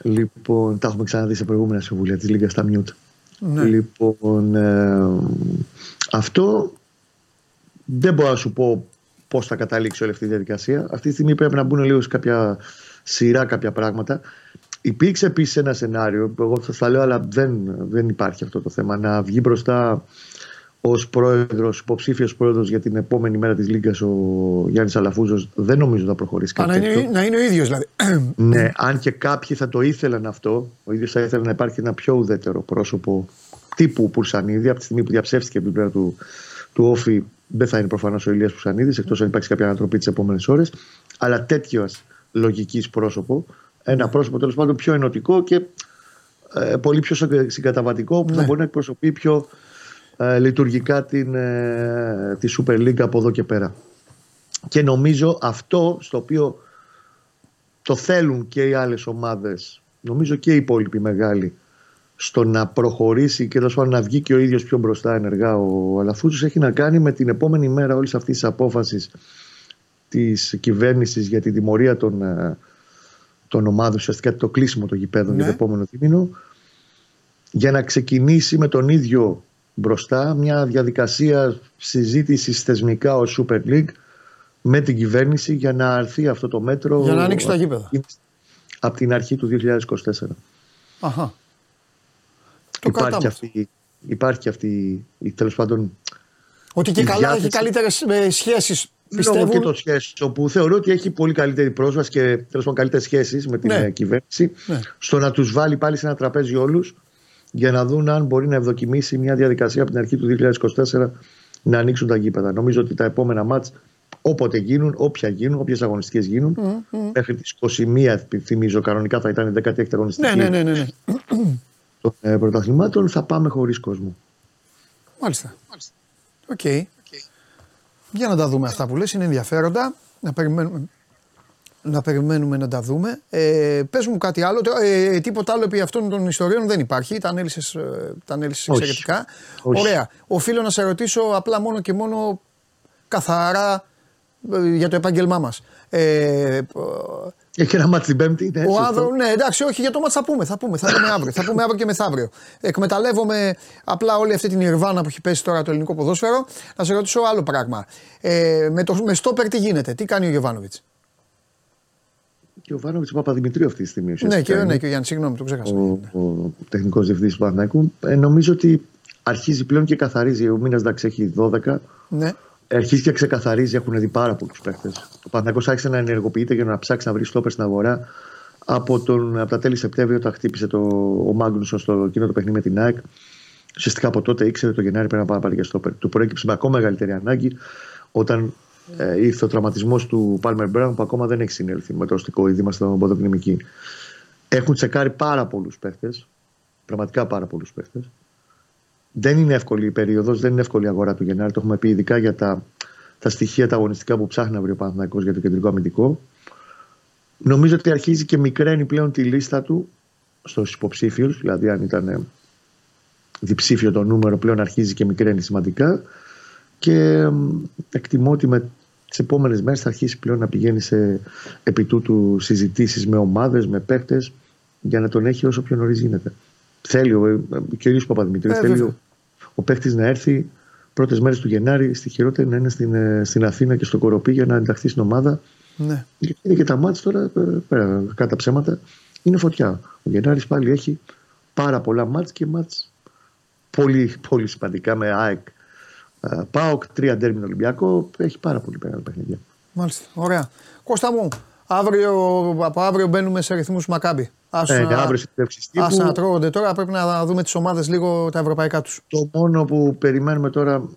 Λοιπόν, τα έχουμε ξαναδεί σε προηγούμενα συμβούλια τη Λίγκα στα mute. Ναι. Λοιπόν, ε, αυτό δεν μπορώ να σου πω πώς θα καταλήξει όλη αυτή η διαδικασία. Αυτή τη στιγμή πρέπει να μπουν λίγο σε κάποια σειρά κάποια πράγματα. Υπήρξε επίσης ένα σενάριο, εγώ θα τα λέω, αλλά δεν, δεν υπάρχει αυτό το θέμα. Να βγει μπροστά ως πρόεδρος, υποψήφιος πρόεδρος για την επόμενη μέρα της Λίγκας ο Γιάννης Αλαφούζος. Δεν νομίζω θα προχωρήσει κάτι. να, είναι, να είναι ο ίδιος δηλαδή. Ναι, αν και κάποιοι θα το ήθελαν αυτό, ο ίδιος θα ήθελε να υπάρχει ένα πιο ουδέτερο πρόσωπο τύπου Πουρσανίδη. Από τη στιγμή που διαψεύστηκε την πλευρά του, του Όφη, δεν θα είναι προφανώς ο Ηλίας Πουρσανίδης, εκτός αν υπάρξει κάποια ανατροπή τις επόμενες ώρες. Αλλά τέτοιος λογικής πρόσωπο, ένα ναι. πρόσωπο τέλος πάντων πιο ενωτικό και ε, πολύ πιο συγκαταβατικό που θα ναι. μπορεί να εκπροσωπεί πιο ε, λειτουργικά την, ε, τη Super League από εδώ και πέρα. Και νομίζω αυτό στο οποίο το θέλουν και οι άλλες ομάδες, νομίζω και οι υπόλοιποι μεγάλοι, στο να προχωρήσει και τόσο να βγει και ο ίδιος πιο μπροστά ενεργά ο Αλαφούζος έχει να κάνει με την επόμενη μέρα όλης αυτής της απόφασης της κυβέρνησης για την τιμωρία των, ε, των ομάδων, ουσιαστικά το κλείσιμο των γηπέδων για το ναι. επόμενο δίμηνο, για να ξεκινήσει με τον ίδιο μπροστά μια διαδικασία συζήτησης θεσμικά ως Super League με την κυβέρνηση για να αρθεί αυτό το μέτρο. Για να ανοίξει τα γήπεδα. Από την αρχή του 2024. Αχα. Το υπάρχει, αυτή, υπάρχει αυτή η τέλος πάντων. Ότι και καλά έχει καλύτερες σχέσεις. Πιστεύουν... Λόγω και το σχέση, όπου θεωρώ ότι έχει πολύ καλύτερη πρόσβαση και τέλος πάντων καλύτερες σχέσεις με την ναι. Ε, κυβέρνηση, ναι. στο να τους βάλει πάλι σε ένα τραπέζι όλους για να δουν αν μπορεί να ευδοκιμήσει μια διαδικασία από την αρχή του 2024 να ανοίξουν τα γήπεδα. Νομίζω ότι τα επόμενα μάτς όποτε γίνουν, όποια γίνουν, όποιες αγωνιστικές γίνουν, mm, mm. μέχρι τις 21, θυμίζω, κανονικά θα ήταν η 16η αγωνιστική ναι, ναι, ναι, ναι. των ε, πρωταθλημάτων, θα πάμε χωρίς κόσμο. Μάλιστα. OK. Okay. Okay. Για να τα δούμε αυτά που λες, είναι ενδιαφέροντα. Να περιμένουμε να περιμένουμε να τα δούμε. Ε, πες μου κάτι άλλο, ε, τίποτα άλλο επί αυτών των ιστοριών δεν υπάρχει, τα ανέλυσες, ε, τα ανέλυσες εξαιρετικά. Ωραία. Οφείλω να σε ρωτήσω απλά μόνο και μόνο καθαρά ε, για το επάγγελμά μας. Ε, έχει ένα μάτι την Πέμπτη, ναι, ο Άδρο, ναι, εντάξει, όχι για το μάτι θα πούμε. Θα πούμε, θα πούμε αύριο. θα πούμε αύριο και μεθαύριο. Εκμεταλλεύομαι απλά όλη αυτή την Ιρβάνα που έχει πέσει τώρα το ελληνικό ποδόσφαιρο. Να σε ρωτήσω άλλο πράγμα. Ε, με, το, με στόπερ τι γίνεται, τι κάνει ο Γεβάνοβιτ και ο Βάνοβιτ Παπαδημητρίου αυτή τη στιγμή. Ναι, και, ναι, και ο Γιάννης, συγγνώμη, το ξέχασα. Ο, ο τεχνικός διευθυντής του Παναθηναϊκού. Ε, νομίζω ότι αρχίζει πλέον και καθαρίζει. Ο μήνας εντάξει έχει 12. Ναι. Αρχίζει και ξεκαθαρίζει, έχουν δει πάρα πολλούς παίχτε. Ο Παναθηναϊκός άρχισε να ενεργοποιείται για να ψάξει να βρει στόπερ στην αγορά. Από, τον, από τα τέλη Σεπτέμβρη, όταν χτύπησε το, ο Μάγνουσον στο εκείνο το παιχνίδι με την ΑΕΚ, ουσιαστικά από τότε ήξερε το Γενάρη πρέπει να πάει για στόπερ. Του προέκυψε με ακόμα μεγαλύτερη ανάγκη όταν ε, ήρθε ο τραυματισμός του Πάλμερ Μπράουν που ακόμα δεν έχει συνέλθει με το οστικό είδημα στην ποδοπνημική. Έχουν τσεκάρει πάρα πολλούς παίχτε. Πραγματικά πάρα πολλούς παίχτε. Δεν είναι εύκολη η περίοδος, δεν είναι εύκολη η αγορά του Γενάρη. Το έχουμε πει ειδικά για τα, τα στοιχεία τα αγωνιστικά που ψάχνει να βρει ο Παναθηναϊκός για το κεντρικό αμυντικό. Νομίζω ότι αρχίζει και μικραίνει πλέον τη λίστα του στους υποψήφιους. Δηλαδή, αν ήταν διψήφιο το νούμερο, πλέον αρχίζει και μικραίνει σημαντικά. Και εκτιμώ ότι με τις επόμενες μέρες θα αρχίσει πλέον να πηγαίνει σε επί τούτου συζητήσεις με ομάδες, με παίκτες, για να τον έχει όσο πιο νωρίς γίνεται. Θέλει ο, ο κ. Παπαδημητρίου, ε, θέλει ο, ο παίκτης να έρθει πρώτες μέρες του Γενάρη, στη χειρότερη να είναι στην, ε, στην Αθήνα και στο Κοροπή για να ενταχθεί στην ομάδα. Ναι. Γιατί είναι και τα μάτια τώρα, ε, πέρα κατά ψέματα, είναι φωτιά. Ο Γενάρης πάλι έχει πάρα πολλά μάτια και μάτια πολύ, πολύ σημαντικά με ΑΕΚ, ε, ΠΑΟΚ, τρία ντέρμιν Ολυμπιακό. Έχει πάρα πολύ μεγάλη παιχνίδια. Μάλιστα. Ωραία. Κώστα μου, αύριο, από αύριο μπαίνουμε σε αριθμού Μακάμπι. Ας, ε, να, αύριο ας να τρώγονται τώρα, πρέπει να δούμε τις ομάδες λίγο τα ευρωπαϊκά τους. Το μόνο που περιμένουμε τώρα,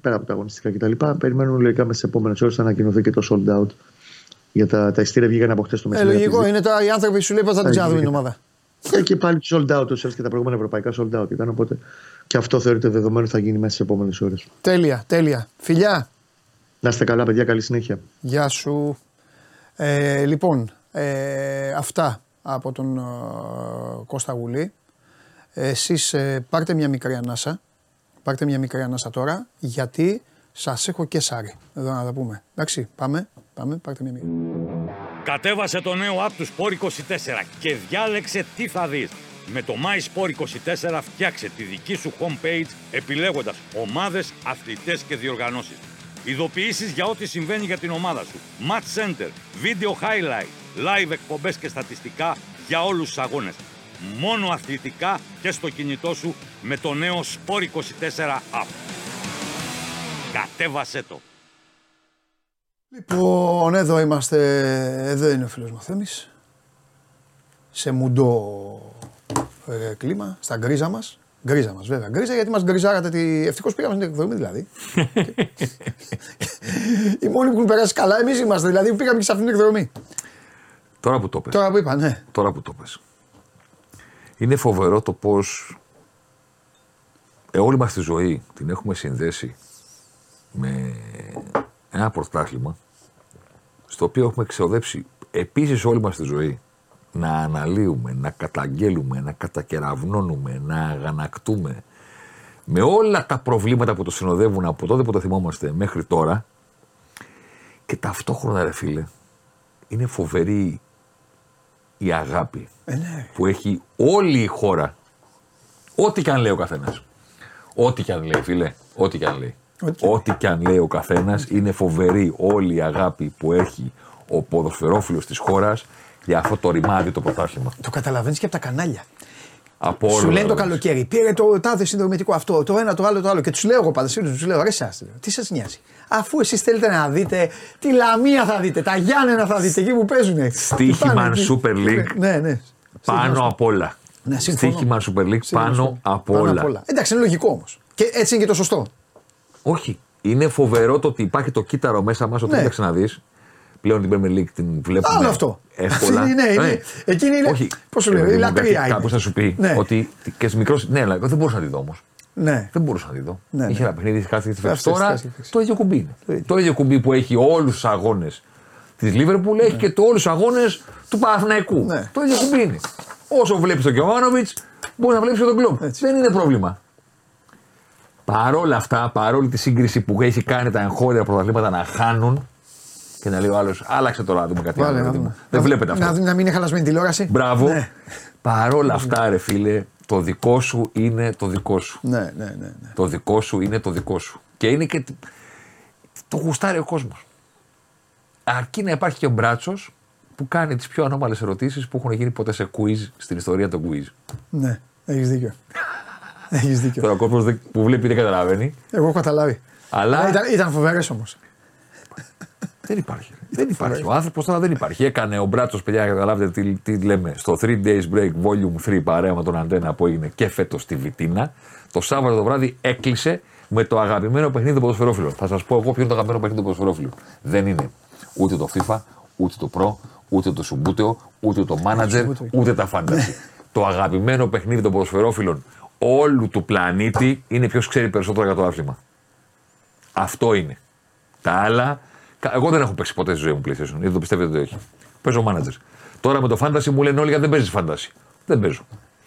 πέρα από τα αγωνιστικά κτλ., περιμένουμε λογικά με τι επόμενες ώρες να ανακοινωθεί και το sold out. Για τα, τα ειστήρια βγήκαν από χτες το μεσημέρι. Ε, λογικό είναι τα, οι άνθρωποι σου λέει θα την ξαναδούμε την ομάδα. Και, και πάλι sold out, και τα προηγούμενα ευρωπαϊκά sold out ήταν. Οπότε και αυτό θεωρείται δεδομένο θα γίνει μέσα στις επόμενες ώρες. Τέλεια, τέλεια. Φιλιά. Να είστε καλά, παιδιά. Καλή συνέχεια. Γεια σου. Ε, λοιπόν, ε, αυτά από τον ε, Κώστα Γουλή. Εσείς ε, πάρτε μια μικρή ανάσα. Πάρτε μια μικρή ανάσα τώρα, γιατί σας έχω και σάρι. Εδώ να τα πούμε. Εντάξει, πάμε, πάμε, πάρτε μια μικρή. Κατέβασε το νέο app του Sport 24 και διάλεξε τι θα δεις. Με το MySport24 φτιάξε τη δική σου homepage επιλέγοντας ομάδες, αθλητές και διοργανώσεις. Ειδοποιήσεις για ό,τι συμβαίνει για την ομάδα σου. Match Center, Video Highlight, Live εκπομπές και στατιστικά για όλους τους αγώνες. Μόνο αθλητικά και στο κινητό σου με το νέο Sport24 app. Κατέβασέ το. Λοιπόν, εδώ είμαστε, εδώ είναι ο φίλος Μαθέμης. Σε μουντό ε, κλίμα, στα γκρίζα μας. Γκρίζα μας βέβαια. Γκρίζα γιατί μας γκριζάρατε τη... Ευτυχώς πήγαμε στην εκδρομή δηλαδή. Οι μόνοι που έχουν περάσει καλά εμείς είμαστε δηλαδή που πήγαμε και σε αυτήν την εκδρομή. Τώρα που το πες. Τώρα που είπα, ναι. Τώρα που το πες. Είναι φοβερό το πώς ε, όλη μας τη ζωή την έχουμε συνδέσει με ένα πρωτάθλημα στο οποίο έχουμε ξεοδέψει επίσης όλη μας τη ζωή να αναλύουμε, να καταγγέλουμε, να κατακεραυνώνουμε, να αγανακτούμε με όλα τα προβλήματα που το συνοδεύουν από τότε που το θυμόμαστε μέχρι τώρα και ταυτόχρονα ρε φίλε είναι φοβερή η αγάπη ε, ναι. που έχει όλη η χώρα ό,τι και αν λέει ο καθένας ό,τι και αν λέει φίλε, ό,τι και αν λέει Ό,τι και αν λέει ο καθένας, είναι φοβερή όλη η αγάπη που έχει ο ποδοσφαιρόφιλος της χώρας για αυτό το ρημάδι το πρωτάθλημα. Το καταλαβαίνεις και από τα κανάλια. Από Σου λένε το καλοκαίρι, πήρε το τάδε συνδρομητικό αυτό, το ένα, το άλλο, το άλλο. Και τους λέω εγώ πάντα, τους λέω, ρε σας, τι σας νοιάζει. Αφού εσείς θέλετε να δείτε τη Λαμία θα δείτε, τα Γιάννενα θα δείτε εκεί που παίζουν. Στίχημαν Super League. Ναι, ναι. Πάνω απ' όλα. Ναι, Στίχημαν Super League πάνω απ' όλα. Εντάξει, είναι λογικό όμως. Και έτσι είναι και το σωστό. Όχι. Είναι φοβερό το ότι υπάρχει το κύτταρο μέσα μας όταν ναι. να δεις. Πλέον την Premier League την βλέπουμε. Άλλο αυτό. Εύκολα. ναι, ναι. Εκείνη είναι. Όχι. Πώς σου λέω, η λατρεία. Κάπως θα σου πει ναι. ότι και μικρό. Ναι, αλλά δεν μπορούσα να τη δω όμως. Ναι. Δεν μπορούσα να τη δω. Ναι, Είχε ναι. ένα παιχνίδι κάθε τη Τώρα το ίδιο κουμπί είναι. Το ίδιο κουμπί που έχει όλους τους αγώνες της Λίβερπουλ έχει και όλους τους αγώνες του Παναθηναϊκού. Ναι. Το ίδιο κουμπί είναι. Όσο βλέπεις τον Γιωβάνοβιτς, μπορείς να βλέπεις και τον Κλομπ. Δεν είναι πρόβλημα. Παρόλα αυτά, παρόλη τη σύγκριση που έχει κάνει τα εγχώρια πρωταθλήματα να χάνουν και να λέει ο άλλος, άλλαξε τώρα να δούμε κάτι Βάλε, άλλο. να Δεν δούμε. Δεν βλέπετε αυτό. Να, να μην είναι χαλασμένη τηλεόραση. Μπράβο. Ναι. Παρόλα αυτά, ρε φίλε, το δικό σου είναι το δικό σου. Ναι, ναι, ναι. ναι. Το δικό σου είναι το δικό σου. Και είναι και. Το γουστάρει ο κόσμος. Αρκεί να υπάρχει και ο μπράτσος που κάνει τις πιο ανώμαλες ερωτήσεις που έχουν γίνει ποτέ σε quiz στην ιστορία των quiz. Ναι, έχεις δίκιο. Έχεις δίκιο. Τώρα ο κόσμος που βλέπει δεν καταλαβαίνει. Εγώ έχω καταλάβει. Αλλά Ήταν, ήταν φοβερές όμως. Δεν υπάρχει. δεν υπάρχει. Ο άνθρωπος τώρα δεν υπάρχει. Έκανε ο Μπράτσος, παιδιά, καταλάβετε τι, τι λέμε. Στο 3 Days Break Volume 3 παρέα με τον Αντένα που έγινε και φέτος στη Βιτίνα. Το Σάββατο το βράδυ έκλεισε με το αγαπημένο παιχνίδι του ποδοσφαιρόφιλου. Θα σας πω εγώ ποιο είναι το αγαπημένο παιχνίδι του ποδοσφαιρόφιλου. Δεν είναι ούτε το FIFA, ούτε το Pro, ούτε το Σουμπούτεο, ούτε το Manager, ούτε τα Fantasy. το αγαπημένο παιχνίδι των ποδοσφαιρόφιλων όλου του πλανήτη είναι ποιος ξέρει περισσότερο για το άθλημα. Αυτό είναι. Τα άλλα. Εγώ δεν έχω παίξει ποτέ στη ζωή μου PlayStation, γιατί το πιστεύετε ότι όχι. Παίζω manager. Τώρα με το fantasy μου λένε όλοι γιατί δεν παίζεις fantasy. Δεν παίζω.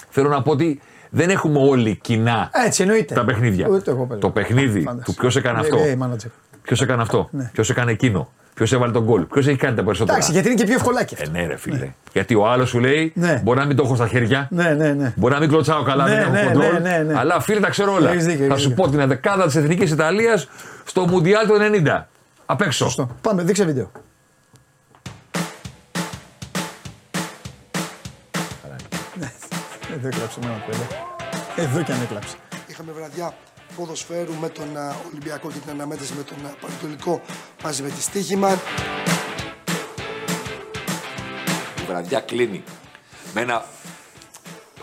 Θέλω να πω ότι δεν έχουμε όλοι κοινά Έτσι εννοείται. τα παιχνίδια. Ούτε εγώ παίζω. Το παιχνίδι Fantasy. του ποιος έκανε αυτό. Ε, ε, manager. Ποιος έκανε αυτό. Ναι. Ποιος έκανε εκείνο. Ποιος έβαλε τον γκολ. Ποιος έχει κάνει τα περισσότερα. Εντάξει, γιατί είναι και πιο ευκολάκι Ε, αυτό. ναι, ρε φίλε. Γιατί ο άλλος σου λέει Ναι. μπορεί να μην το έχω στα χέρια. Ναι, ναι, ναι. Μπορεί να μην κλωτσάω καλά, Ναι, δεν έχω ναι, κοντρόλ. ναι, ναι, ναι. Αλλά φίλε τα ξέρω όλα. Έχεις δίκιο, Θα έχεις σου δίκιο. πω την δεκάδα της Εθνικής Ιταλίας στο Μουντιάλ του 90. Απ' έξω. Σωστό. Πάμε, δείξε βίντεο. Ναι, Εδώ έκλαψε με ένα πέλε. Εδώ και αν έκλαψε. Είχαμε βραδιά ποδοσφαίρου με τον α, Ολυμπιακό και την αναμέτρηση με τον α, Πανετολικό μαζί με τη στοίχημα. Η βραδιά κλείνει με ένα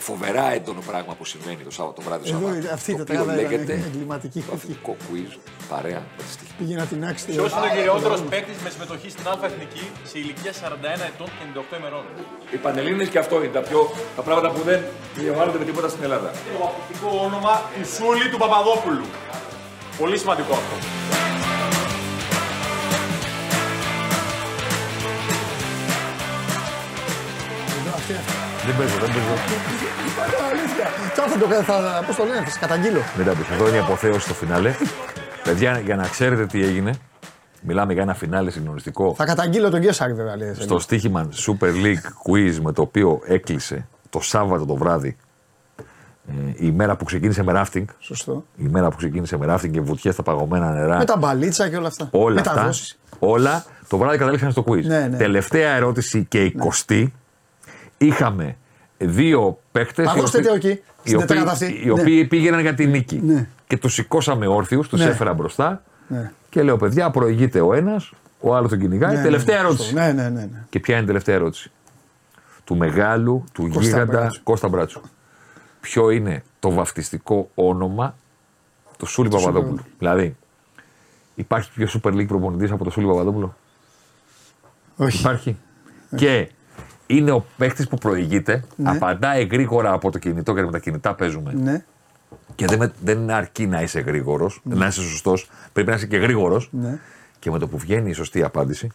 φοβερά έντονο πράγμα που συμβαίνει το Σάββατο βράδυ. Εδώ Σαββάτου, αυτή η το τετράδα οποίο ήταν λέγεται εγκληματική. το αθλητικό quiz παρέα με τη στοίχημα. Πήγε να την άξει. Ποιος είναι ο κυριότερος παίκτης με συμμετοχή στην Α' Εθνική σε ηλικία 41 ετών και 98 ημερών; Οι Πανελλήνες και αυτό είναι τα, πιο, τα πράγματα που δεν διαβάλλονται με τίποτα στην Ελλάδα. Το βαπτιστικό όνομα του Σούλη του Παπαδόπουλου. Πολύ σημαντικό αυτό. Εδώ αυτή αυτή. Δεν παίζω, δεν παίζω. Αλήθεια. Τώρα θα το, θα, πώς το λένε, θα σε καταγγείλω. Δεν τα πεις. Εδώ είναι η αποθέωση στο φινάλε. Παιδιά, για να ξέρετε τι έγινε, μιλάμε για ένα φινάλε συγκλονιστικό. Θα καταγγείλω τον Γκέσσαρ βέβαια. Λέει, στο στοίχημα Super League Quiz με το οποίο έκλεισε το Σάββατο το βράδυ ε, η μέρα που ξεκίνησε με ράφτινγκ. Σωστό. Η μέρα που ξεκίνησε με ράφτινγκ και βουτιές στα παγωμένα νερά. Με τα μπαλίτσα και όλα αυτά. Όλα αυτά. Όλα το βράδυ καταλήξαν στο quiz. Ναι, ναι. Τελευταία ερώτηση και εικοστή. Ναι. Είχαμε δύο παίχτες. οι, εκεί. Οι, οποίοι, οι οποίοι ναι. πήγαιναν για τη νίκη. Ναι. Και τους σηκώσαμε όρθιους, τους ναι. έφερα μπροστά. Ναι. Και λέω, παιδιά, προηγείται ο ένας, ο άλλος τον κυνηγάει. Ναι, τελευταία ερώτηση. Ναι, ναι, ναι, Και ποια είναι η τελευταία ερώτηση; Του μεγάλου, του Κώστα γίγαντα Μπράτσου. Κώστα Μπράτσου. Ποιο είναι το βαφτιστικό όνομα του Σούλη Παπαδόπουλου; Δηλαδή, υπάρχει πιο Super League προπονητής από το Σούλη Παπαδόπουλο; Όχι. Υπάρχει. Και είναι ο παίχτη που προηγείται, ναι. απαντάει γρήγορα από το κινητό, γιατί με τα κινητά παίζουμε. Ναι. Και δεν, δεν αρκεί να είσαι γρήγορος, ναι. να είσαι σωστός, πρέπει να είσαι και γρήγορος. Ναι. Και με το που βγαίνει η σωστή απάντηση,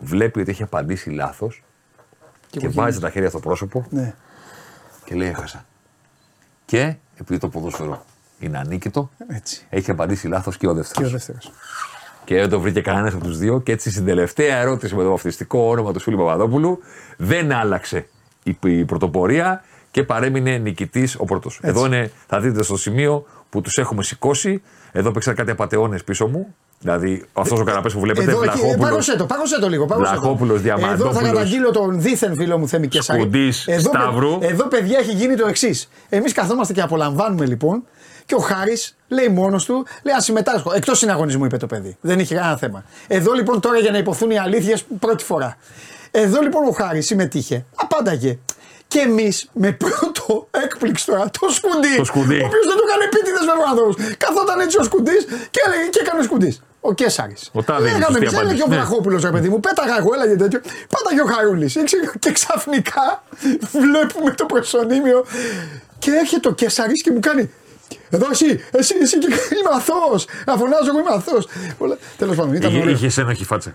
βλέπει ότι έχει απαντήσει λάθος και, και βάζει τα χέρια στο πρόσωπο ναι. και λέει: Έχασα. Και επειδή το ποδόσφαιρο είναι ανίκητο, έτσι. έχει απαντήσει λάθος και ο δεύτερος. Και ο Και δεν το βρήκε κανένας από τους δύο. Και έτσι στην τελευταία ερώτηση με το βαφτιστικό όνομα του Σούλη Παπαδόπουλου δεν άλλαξε η πρωτοπορία και παρέμεινε νικητής ο πρώτος. Εδώ είναι, θα δείτε στο σημείο που τους έχουμε σηκώσει. Εδώ παίξαν κάτι απαταιώνε πίσω μου. Δηλαδή αυτός ο καραπέ που βλέπετε. Βλαχόπουλος. Πάγωσε το, πάγωσε το λίγο. Βλαχόπουλος, Διαμαντόπουλο. Εδώ θα καταγγείλω τον δίθεν φίλο μου Θέμη Κεσάρη. Σκουντής, Σταύρου. Εδώ, παιδιά, έχει γίνει το εξής. Εμείς καθόμαστε και απολαμβάνουμε λοιπόν και ο Χάρης λέει μόνος του, λέει Α συμμετάσχω. Εκτός συναγωνισμού είπε το παιδί. Δεν είχε κανένα θέμα. Εδώ λοιπόν τώρα για να υποθούν οι αλήθειες πρώτη φορά. Εδώ λοιπόν ο Χάρης συμμετείχε. Απάνταγε. Και εμείς με πρώτο έκπληξη τώρα το σκουντί. Το σκουντί. Ο οποίος δεν του έκανε επίτηδες με ανθρώπου. Καθόταν έτσι ο σκουντί και έλεγε και έκανε σκουντί. Ο Κέσσαρη. Ο Τάδε. Λέγαμε εμεί, έλεγε και ο ναι. Βραχόπουλο, ρε παιδί μου. Πέταγα εγώ, έλεγε τέτοιο. Πάτα και ο Χαρούλης. Και ξαφνικά βλέπουμε το προσωνύμιο και έρχεται ο Κέσσαρη και μου κάνει εδώ εσύ, εσύ, εσύ και είμαι αθώος. Να φωνάζω εγώ είμαι αθώος. Τέλος πάντων, ήταν. Είχε, είχε ένοχη φάτσα.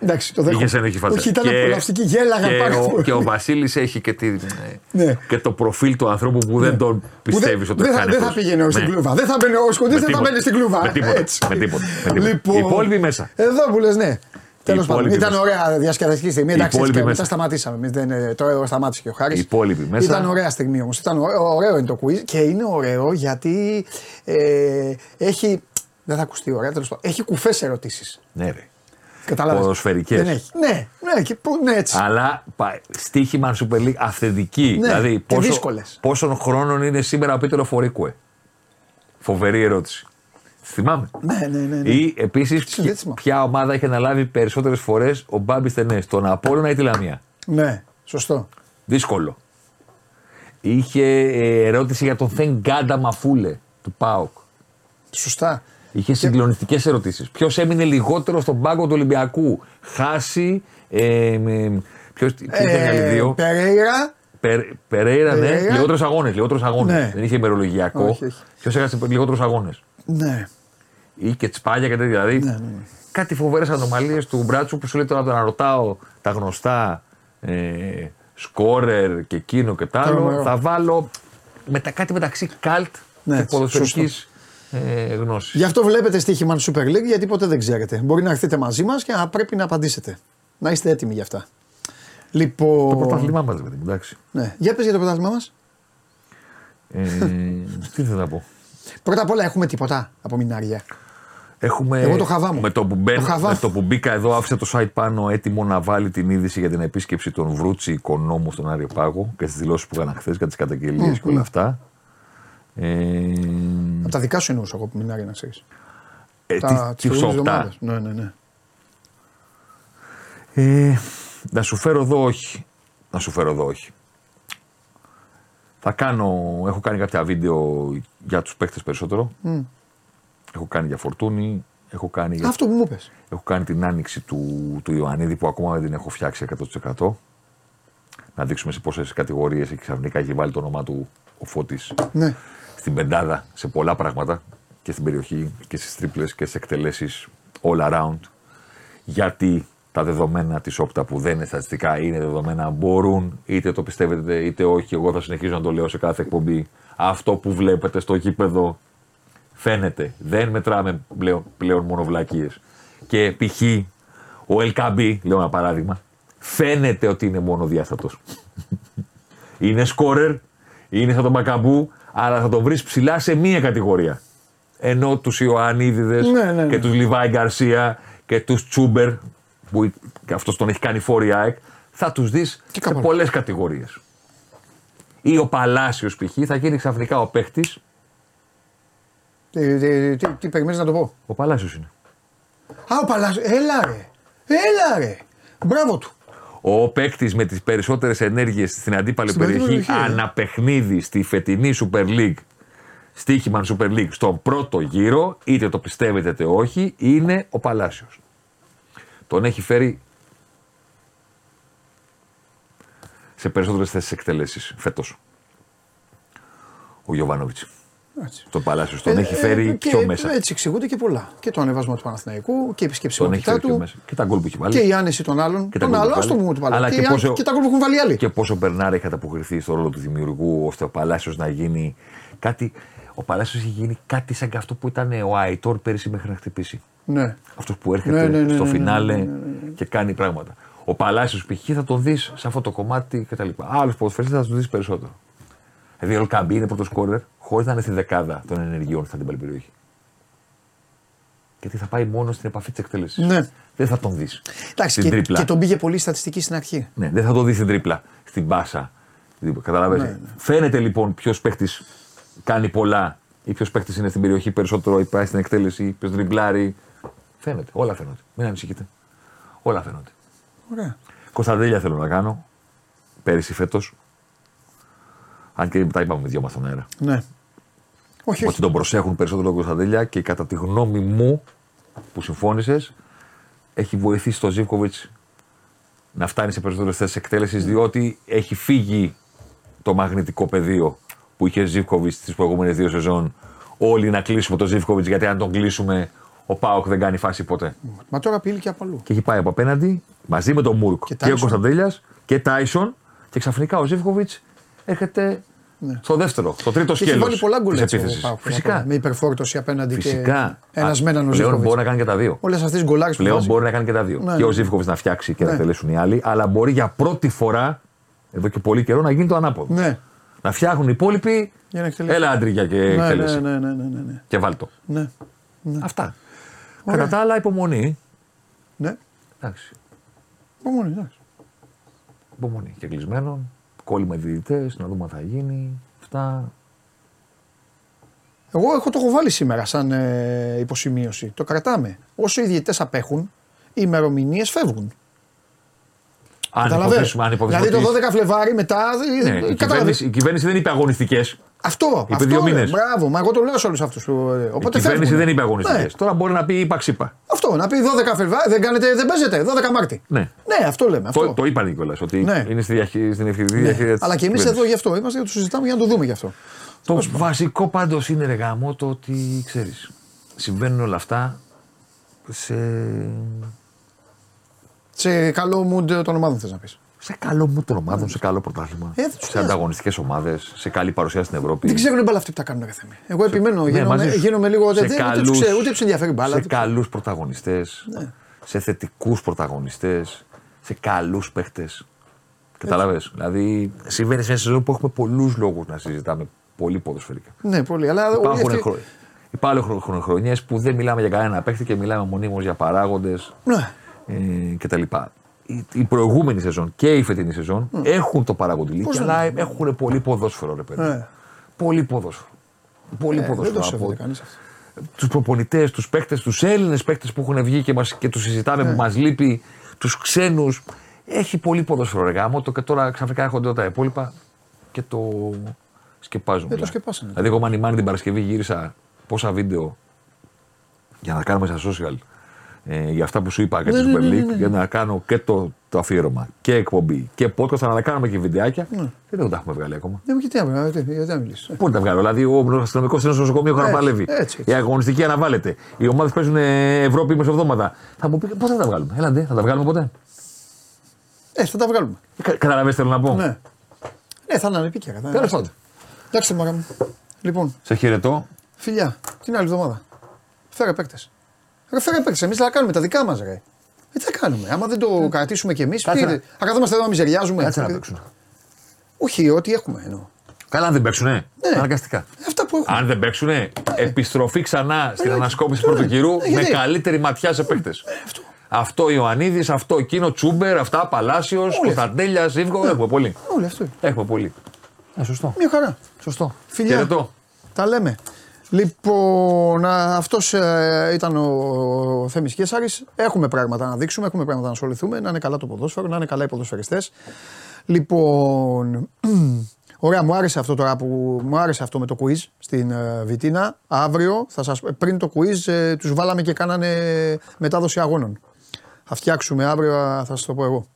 Εντάξει, το δέχομαι. Είχε ένοχη φάτσα. Όχι, ήταν και, απολαυστική, γέλαγα και πάρα πολύ. Και ο Βασίλης έχει και, τη, ναι. και το προφίλ του ανθρώπου που ναι. δεν τον πιστεύεις ότι δεν θα, δεν θα πήγαινε ναι. στην κλούβα. Δεν θα μπαίνει ο Σκοντή, δεν θα μπαίνει στην κλούβα. Με τίποτα. Με τίποτα. Λοιπόν, Οι υπόλοιποι μέσα. Εδώ που λες, ναι. Τέλος πάντων, ήταν ωραία διασκεδαστική στιγμή. Εντάξει, και μετά σταματήσαμε. Δεν, τώρα εδώ σταμάτησε και ο Χάρης. υπόλοιποι μέσα. Ήταν ωραία στιγμή όμως. Ήταν ωραίο, ωραίο είναι το quiz και είναι ωραίο γιατί ε, έχει. Δεν θα ακουστεί ωραία, τέλος πάντων. Έχει κουφές ερωτήσεις. Ναι, ρε. Ποδοσφαιρικές. Δεν έχει. Ναι, ναι, και, ναι, έτσι. Αλλά στοίχημα Super League αυθεντική. Ναι, δηλαδή, και πόσο, δύσκολες. πόσων χρόνων είναι σήμερα ο Πίτερο Φορίκουε; Φοβερή ερώτηση. Θυμάμαι. Ναι, ναι, ναι. ναι. Ή επίσης ποια ομάδα έχει αναλάβει περισσότερες φορές ο Μπάμπης Τενές, τον Απόλυνα ή τη Λαμία; Ναι, σωστό. Δύσκολο. Είχε ε, ερώτηση για τον Θεν Γκάντα Μαφούλε του ΠΑΟΚ. Σωστά. Είχε και... συγκλονιστικές ερωτήσεις. Ποιος έμεινε λιγότερο στον πάγκο του Ολυμπιακού. Χάσει. Ε, Ποιος ήταν οι άλλοι δύο; Περέιρα. Περέιρα, ναι. Λιγότερους αγώνες. Λιγότερους αγώνες. Ναι. Δεν είχε ημερολογιακό. Ποιος έχασε λιγότερους αγώνες; Ναι. Ή και τσπάλια και τέτοια. Δηλαδή ναι, ναι. κάτι φοβερές ανομαλίες του Μπράτσου που σου λέει τώρα να ρωτάω τα γνωστά ε, σκόρερ και εκείνο και τ' άλλο. Θα βάλω μετα, κάτι μεταξύ καλτ ναι, και ποδοσφαιρικής ε, γνώσης. Γι' αυτό βλέπετε στοίχημα Super League γιατί ποτέ δεν ξέρετε. Μπορεί να έρθετε μαζί μας και να πρέπει να απαντήσετε. Να είστε έτοιμοι γι' αυτά. Λοιπόν... Το πρωτάθλημά μας, δηλαδή, εντάξει. Ναι. Για πες για το πρωτάθλημά μας. Ε, τι θέλω να πω. Πρώτα απ' όλα έχουμε τίποτα από μηνάρια; Έχουμε, Εγώ το χαβά μου. Με το, που μπαίν, το με το που μπήκα εδώ, άφησε το site πάνω έτοιμο να βάλει την είδηση για την επίσκεψη των Βρούτσι οικονόμου στον Άριο Πάγο και τις δηλώσεις που έκανα χθες για τις καταγγελίες mm, και όλα αυτά. Ε... Από τα δικά σου εννοούσα εγώ που μηνάρια να ξέρεις. Ε, τα, τι, τις Ναι, ναι, ναι. Ε, να σου φέρω εδώ όχι. Να σου φέρω εδώ όχι. Θα κάνω, έχω κάνει κάποια βίντεο για τους παίχτες περισσότερο. Mm. Έχω κάνει για Φορτούνη. Έχω κάνει, Αυτό που μου πες. Έχω κάνει την άνοιξη του, του Ιωαννίδη που ακόμα δεν την έχω φτιάξει 100%. Να δείξουμε σε πόσες κατηγορίες έχει ξαφνικά έχει βάλει το όνομά του ο Φώτης ναι. στην πεντάδα σε πολλά πράγματα και στην περιοχή και στις τρίπλες και στις εκτελέσεις all around. Γιατί τα δεδομένα της όπτα που δεν είναι στατιστικά, είναι δεδομένα, μπορούν είτε το πιστεύετε είτε όχι. Εγώ θα συνεχίσω να το λέω σε κάθε εκπομπή. Αυτό που βλέπετε στο γήπεδο φαίνεται. Δεν μετράμε πλέον, πλέον μόνο βλακίες. Και π.χ. ο LKB, λέω ένα παράδειγμα, φαίνεται ότι είναι μόνο διάστατο. είναι σκόρερ, είναι σαν τον Μακαμπού, αλλά θα τον βρεις ψηλά σε μία κατηγορία. Ενώ τους Ιωαννίδηδες Ναι, ναι, ναι. και τους Λιβάη Γκαρσία και τους Τσούμπερ, που αυτός τον έχει κάνει φόρη ΑΕΚ, θα τους δεις σε κάπου πολλές κατηγορίες. Ή ο Παλάσιος π.χ. θα γίνει ξαφνικά ο παίχτη. Τι, τι, τι, τι περιμένεις να το πω; Ο Παλάσιος είναι. Α, ο Παλάσιος. Έλα ρε. Έλα ρε. Μπράβο του. Ο παίκτης με τις περισσότερες ενέργειες στην αντίπαλη Στην αντίπαλη περιοχή, περιοχή, ε. αναπαιχνίδι στη φετινή Super League, στοίχημα Super League, στον πρώτο γύρο, είτε το πιστεύετε είτε όχι, είναι ο Παλάσιος. Τον έχει φέρει σε περισσότερες θέσεις εκτελέσεις φέτος. Ο Γιωβάνοβιτς. Έτσι. Τον Παλάσιο τον Ε, έχει ε, φέρει και πιο μέσα. Έτσι εξηγούνται και πολλά. Και το ανεβάσμα του Παναθηναϊκού και η Τον έχει επισκεψιμότητά φέρει πιο του. μέσα. Και τα γκολ που έχει βάλει. Και η άνεση των άλλων. Και τα Των γκολ που άλλων, ας έχει το βάλει. πούμε του Παλάσιο. Αλλά Και, και οι άλλοι- πόσο- και τα γκολ που έχουν βάλει οι άλλοι. Και πόσο ο Μπερνάρ έχει ανταποκριθεί στο ρόλο του δημιουργού, ώστε ο Παλάσιο να γίνει κάτι. Ο Παλάσιο έχει γίνει κάτι σαν και αυτό που ήταν ο Αϊτόρ πέρυσι μέχρι να χτυπήσει. Ναι. Αυτός που έρχεται Ναι, ναι, ναι, στο ναι, ναι, φινάλε ναι, ναι, ναι. και κάνει πράγματα. Ο Παλάσιο π.χ. θα τον δεις σε αυτό το κομμάτι κτλ. Άλλου ποδοσφαιριστέ θα τους δεις περισσότερο. Δηλαδή ο Ελκαμπή είναι πρώτος σκόρερ χωρίς να είναι στη δεκάδα των ενεργειών στην αντίπαλη περιοχή. Γιατί θα πάει μόνο στην επαφή της εκτέλεσης. Ναι. Δεν θα τον δεις. Εντάξει, Στην και, τρίπλα. και τον πήγε πολύ στατιστική στην αρχή. Ναι, δεν θα το δεις στην τρίπλα, στην πάσα. Καταλαβαίνετε. Ναι, ναι. Φαίνεται λοιπόν ποιος παίχτης κάνει πολλά ή ποιος παίχτης είναι στην περιοχή περισσότερο ή πάει στην εκτέλεση, ποιος τριμπλάρει. Φαίνεται, όλα φαίνονται. Μην ανησυχείτε. Όλα φαίνονται. Ωραία. Κωνσταντέλια θέλω να κάνω. Πέρυσι φέτος. Αν και τα είπαμε με δυο μας στον αέρα. Ναι. Όχι, Ότι όχι. τον προσέχουν περισσότερο τον Κωνσταντέλια και κατά τη γνώμη μου που συμφώνησες, έχει βοηθήσει τον Ζήβκοβιτ να φτάνει σε περισσότερες θέσεις εκτέλεσης διότι έχει φύγει το μαγνητικό πεδίο που είχε Ζήβκοβιτ τις προηγούμενες δύο σεζόν. Όλοι να κλείσουμε τον Ζήβκοβιτ γιατί αν τον κλείσουμε, ο Πάοκ δεν κάνει φάση ποτέ. Μα τώρα πήλει και από αλλού. Και έχει πάει από απέναντι μαζί με τον Μούρκ Και και, ο Tyson. Κωνσταντέλιας και Τάισον και ξαφνικά ο Ζήβκοβιτ έρχεται Ναι. στο δεύτερο, στο τρίτο Και έχει σκέλος βάλει πολλά γκολ της έτσι. ο επίθεσης. Πάοκ, Φυσικά. Με υπερφόρτωση απέναντι Φυσικά. και ένας Α, μέναν ο Πλέον Ζήφκοβιτς. μπορεί να κάνει και τα δύο. Όλες αυτές τις γκολάρες που Πλέον βάζει. μπορεί να κάνει και τα δύο. Ναι, και ο ναι. Ζήφκοβιτς να φτιάξει και Ναι. να τελέσουν οι άλλοι, αλλά μπορεί για πρώτη φορά, εδώ και πολύ καιρό, να γίνει το ανάποδο. Ναι. Να φτιάχνουν οι υπόλοιποι. Για να εκτελέσει. Έλα άντριγια και Ναι, ναι, εκτέλεση. ναι, ναι, ναι, ναι, ναι. Και βάλτο. Ναι. Αυτά. Ωραία. Κατά τα άλλα, υπομονή. Ναι. Εντάξει. Υπομονή, εντάξει. Υπομονή. Και κλεισμένων. Κόλλημα διαιτητές, να δούμε αν θα γίνει. Αυτά. Εγώ έχω το έχω βάλει σήμερα σαν ε, υποσημείωση. Το κρατάμε. Όσο οι διαιτητές απέχουν, οι ημερομηνίες φεύγουν. Αν Καταλαβαίνεις; υποθέσουμε, αν υποθέσουμε Δηλαδή το ότι- 12 Φλεβάρι μετά. Ναι, ε, η, καταλαβαίνεις. κυβέρνηση, η κυβέρνηση δεν είπε αγωνιστικές. Αυτό. Είπε αυτό δύο λέω. μήνες. Μπράβο, μα εγώ το λέω σε όλους αυτούς. Η Οπότε κυβέρνηση φεύγουν. δεν είπε αγωνιστικές. Ναι. Τώρα μπορεί να πει είπα ξύπα. Αυτό, να πει 12 Φλεβάρι, δεν, κάνετε, δεν παίζετε, 12 Μάρτη. Ναι. Ναι, αυτό λέμε. Αυτό. Το, το είπαν κιόλα ότι Ναι. είναι στη διαχεί- στην ευθυντική Ναι. διαχείριση. της Αλλά και εμείς κυβέρνησης. εδώ γι' αυτό είμαστε, το συζητάμε για να το δούμε γι' αυτό. Το βασικό πάντως είναι ρε γάμο το ότι ξέρεις. Συμβαίνουν όλα αυτά σε, Σε καλό mood των ομάδων θες να πεις. Σε καλό μου των ομάδων, σε καλό πρωτάθλημα. Ε, δεν τους σε νοιάζει. ανταγωνιστικές ομάδες, σε καλή παρουσία στην Ευρώπη. Δεν ξέρουν μπάλα αυτοί που τα κάνουν κάθε μέρα. Εγώ επιμένω, Ναι, γίνομαι, μαζί σου. γίνομαι λίγο. σε Δεν, δεν, ούτε, τους ξέρω, ούτε τους ενδιαφέρει μπάλα. σε δεν τους- καλούς πρωταγωνιστές, σε θετικούς πρωταγωνιστές, σε καλούς παίχτες. Κατάλαβε. Δηλαδή, συμβαίνει σε μια σεζόν που έχουμε πολλούς λόγους να συζητάμε πολύ ποδοσφαιρικά. Ναι, πολύ. Αλλά όλοι Υπάρχουν, αυτοί- χρο... Υπάρχουν χρονιές που δεν μιλάμε για κανένα παίχτη και μιλάμε μονίμως για παράγοντες Ναι. ε, κτλ. Η, η προηγούμενη σεζόν και η φετινή σεζόν έχουν το παραγοντηλίκι, Πώς αλλά δεν- έχουν πολύ ποδόσφαιρο, ρε παιδί. Ναι. Πολύ ποδόσφαιρο. Πολύ Ε, δεν ποδόσφαιρο. το από σέβεται κανείς αυτό. τους προπονητές, τους παίκτες, τους Έλληνες παίκτες που έχουν βγει και, μας, και τους συζητάμε Ναι. που μας λείπει, τους ξένους. Έχει πολύ ποδόσφαιρο ρε γάμο, το και τώρα ξαφνικά έρχονται τα υπόλοιπα και το σκεπάζουν. Ε, το σκεπάσανε. Δηλαδή, εγώ μανιμάνι την Παρασκευή γύρισα πόσα βίντεο για να κάνουμε στα social ε, για αυτά που σου είπα και ναι, τη ναι, Super ναι, League, ναι, για να κάνω και το, το αφιέρωμα και εκπομπή και podcast, αλλά να κάνουμε και βιντεάκια. Ναι. Και δεν τα έχουμε βγάλει ακόμα. Δεν γιατί να μιλήσεις. Πού να τα βγάλω, δηλαδή ο αστυνομικός είναι στο νοσοκομείο έχω να παλεύει. Η αγωνιστική αναβάλλεται. Οι ομάδες παίζουν Ευρώπη μεσοβδόματα. Θα μου πει πώς θα τα βγάλουμε; Έλαντε, θα τα βγάλουμε ποτέ; Ε, θα τα βγάλουμε. Καταλαβαίνετε, θέλω να πω; Ναι. Ναι, θα είναι επίκαιρα. Τέλος πάντων. Εντάξει, μαγά μου. Λοιπόν. Σε χαιρετώ. Φιλιά, την άλλη εβδομάδα. Φέρε παίκτες. Ρε φέρε παίκτε. Εμείς θα κάνουμε τα δικά μας, ρε. Ε, τι θα κάνουμε. Άμα δεν το κρατήσουμε κι εμείς. Θα καθόμαστε εδώ να μιζεριάζουμε. Κάτσε να παίξουν. Όχι, ό,τι έχουμε εννοώ. Καλά, αν δεν παίξουνε. Ναι. Αναγκαστικά. Αυτά που έχουμε. Αν δεν παίξουνε, ναι. επιστροφή ξανά στην ανασκόπηση του πρώτου κυρού με καλύτερη ματιά σε παίκτες. αυτό. Αυτό Ιωαννίδης, αυτό εκείνο Τσούμπερ, αυτά Παλάσιος, Κωνσταντέλια, Ζήβκο. Ναι. Έχουμε πολύ. Όλοι αυτό. Έχουμε πολύ. Ε, σωστό. Μια χαρά. Σωστό. Φιλιά. Χαιρετώ. Τα λέμε. Λοιπόν, αυτός ε, ήταν ο Θέμης Κέσσαρης. Έχουμε πράγματα να δείξουμε, έχουμε πράγματα να ασχοληθούμε. Να είναι καλά το ποδόσφαιρο, να είναι καλά οι ποδοσφαιριστές. Λοιπόν, ωραία, μου άρεσε αυτό τώρα που μου άρεσε αυτό με το quiz στην ε, Βιτίνα. Αύριο, θα σας, πριν το quiz, ε, τους βάλαμε και κάνανε μετάδοση αγώνων. Θα φτιάξουμε αύριο, θα σας το πω εγώ.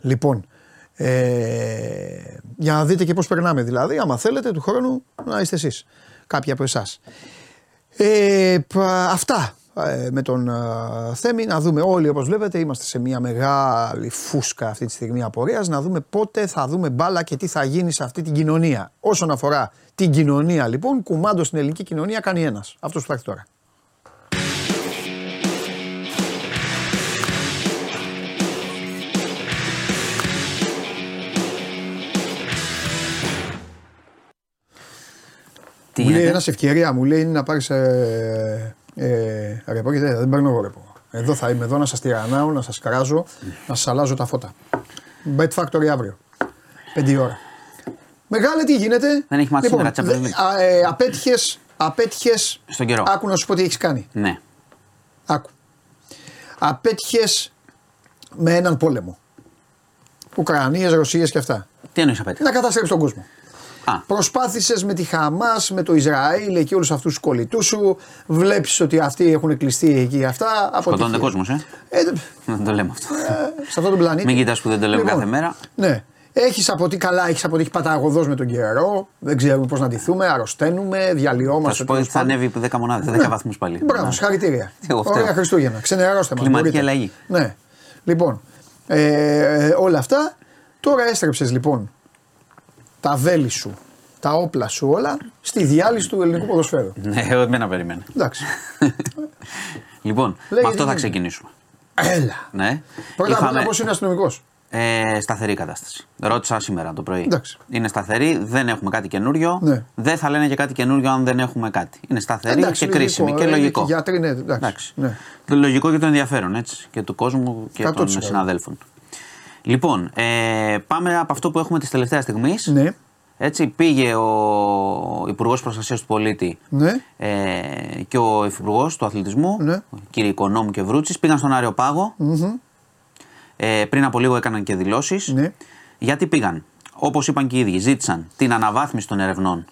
Λοιπόν, ε, για να δείτε και πώς περνάμε δηλαδή, άμα θέλετε του χρόνου να είστε εσείς, κάποιοι από εσάς. Ε, αυτά ε, με τον ε, Θέμη, να δούμε όλοι όπως βλέπετε, είμαστε σε μια μεγάλη φούσκα αυτή τη στιγμή απορίας, να δούμε πότε θα δούμε μπάλα και τι θα γίνει σε αυτή την κοινωνία. Όσον αφορά την κοινωνία λοιπόν, κουμάντο στην ελληνική κοινωνία κάνει ένας, αυτός που θα έρθει τώρα. Τι μου λέει ένας ευκαιρία, μου λέει είναι να πάρεις. Ε, ε, ρεπό και δεν παίρνω εγώ ρεπό. Εδώ θα είμαι εδώ να σας τυρανάω, να σας κράζω, να σας αλλάζω τα φώτα. Bet Factory αύριο. 5 ώρα. Μεγάλε, τι γίνεται; Δεν έχει μάθει λοιπόν, σήμερα ε, Απέτυχες. Απέτυχες, Στον καιρό. Άκου να σου πω τι έχεις κάνει. Ναι. Άκου. Απέτυχες με έναν πόλεμο. Ουκρανίες, Ρωσίες και αυτά. Τι εννοείς απέτυχες; Να καταστρέψεις τον κόσμο. Προσπάθησες με τη Χαμάς, με το Ισραήλ και όλους αυτούς τους κολλητούς σου. Βλέπεις ότι αυτοί έχουν κλειστεί εκεί αυτά. Σκοτώνεται κόσμος, ε. ε. Δεν το λέμε αυτό. Ε, σε αυτόν τον πλανήτη. Μην κοιτάς που δεν το λέμε Λοιπόν, κάθε μέρα. Ναι. Έχεις από τι καλά, έχεις από τι έχει παταγωδός με τον καιρό. Δεν ξέρουμε πώς να ντυθούμε, αρρωσταίνουμε, διαλυόμαστε. Θα σου πω ότι θα ανέβει 10 μονάδε, 10 βαθμούς πάλι. Μπράβο, Ναι. συγχαρητήρια. Εγώ φταίω. Ωραία Χριστούγεννα. Ξενερώστε μας. Κλιματική αλλαγή. Ναι. Λοιπόν, ε, ε, όλα αυτά. Τώρα έστρεψες λοιπόν τα βέλη σου, τα όπλα σου όλα στη διάλυση του ελληνικού ποδοσφαίρου. Ναι, εγώ εμένα περίμενε. Εντάξει. Λοιπόν, Λέγε, με αυτό τι θα είναι. ξεκινήσουμε. Έλα. Ναι. Πρώτα απ' όλα Είχαμε- πώς είναι αστυνομικός; Ε, σταθερή κατάσταση. Ρώτησα σήμερα το πρωί. Εντάξει. Είναι σταθερή, δεν έχουμε κάτι καινούριο. Ναι. Δεν θα λένε και κάτι καινούριο αν δεν έχουμε κάτι. Είναι σταθερή και κρίσιμη και ε, λογικό. Και γιατροί, ναι, εντάξει. Εντάξει. Ναι. Το λογικό και το ενδιαφέρον έτσι, και του κόσμου και 100%. των συναδέλφων. Λοιπόν, ε, πάμε από αυτό που έχουμε της τελευταίας στιγμής. Ναι. Έτσι, πήγε ο Υπουργός Προστασίας του Πολίτη Ναι. ε, και ο Υφυπουργός του Αθλητισμού, Ναι. ο κύριε Οικονόμου και Βρούτσης, πήγαν στον Άριο Πάγο. Ε, πριν από λίγο έκαναν και δηλώσεις. Ναι. Γιατί πήγαν, όπως είπαν και οι ίδιοι, ζήτησαν την αναβάθμιση των ερευνών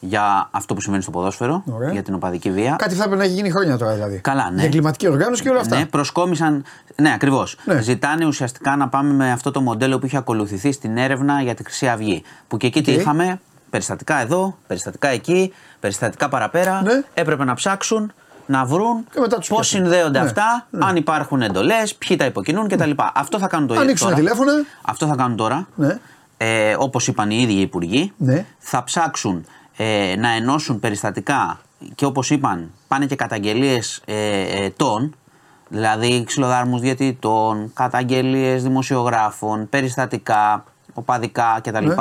για αυτό που συμβαίνει στο ποδόσφαιρο, Ωραία. για την οπαδική βία. Κάτι θα έπρεπε να έχει γίνει χρόνια τώρα δηλαδή. Καλά, ναι. Για εγκληματική οργάνωση και όλα αυτά. Ναι, προσκόμισαν. Ναι, ακριβώς. Ναι. Ζητάνε ουσιαστικά να πάμε με αυτό το μοντέλο που είχε ακολουθηθεί στην έρευνα για τη Χρυσή Αυγή. Που και εκεί τι Οκ. είχαμε, περιστατικά εδώ, περιστατικά εκεί, περιστατικά παραπέρα. Ναι. Έπρεπε να ψάξουν, να βρουν Και μετά τους πώς πιάσουν. συνδέονται Ναι, αυτά, ναι. αν υπάρχουν εντολές, ποιοι τα υποκινούν κτλ. Αυτό θα κάνουν το ίδιο. Ανοίξουν τώρα. τηλέφωνα. Αυτό θα κάνουν τώρα. Ναι. Ε, Όπως είπαν οι ίδιοι οι υπουργοί, Ναι. θα ψάξουν ε, να ενώσουν περιστατικά και όπως είπαν πάνε και καταγγελίες ε, ε, των, δηλαδή ξυλοδάρμους διαιτητών, καταγγελίες δημοσιογράφων, περιστατικά, οπαδικά κτλ. Ναι.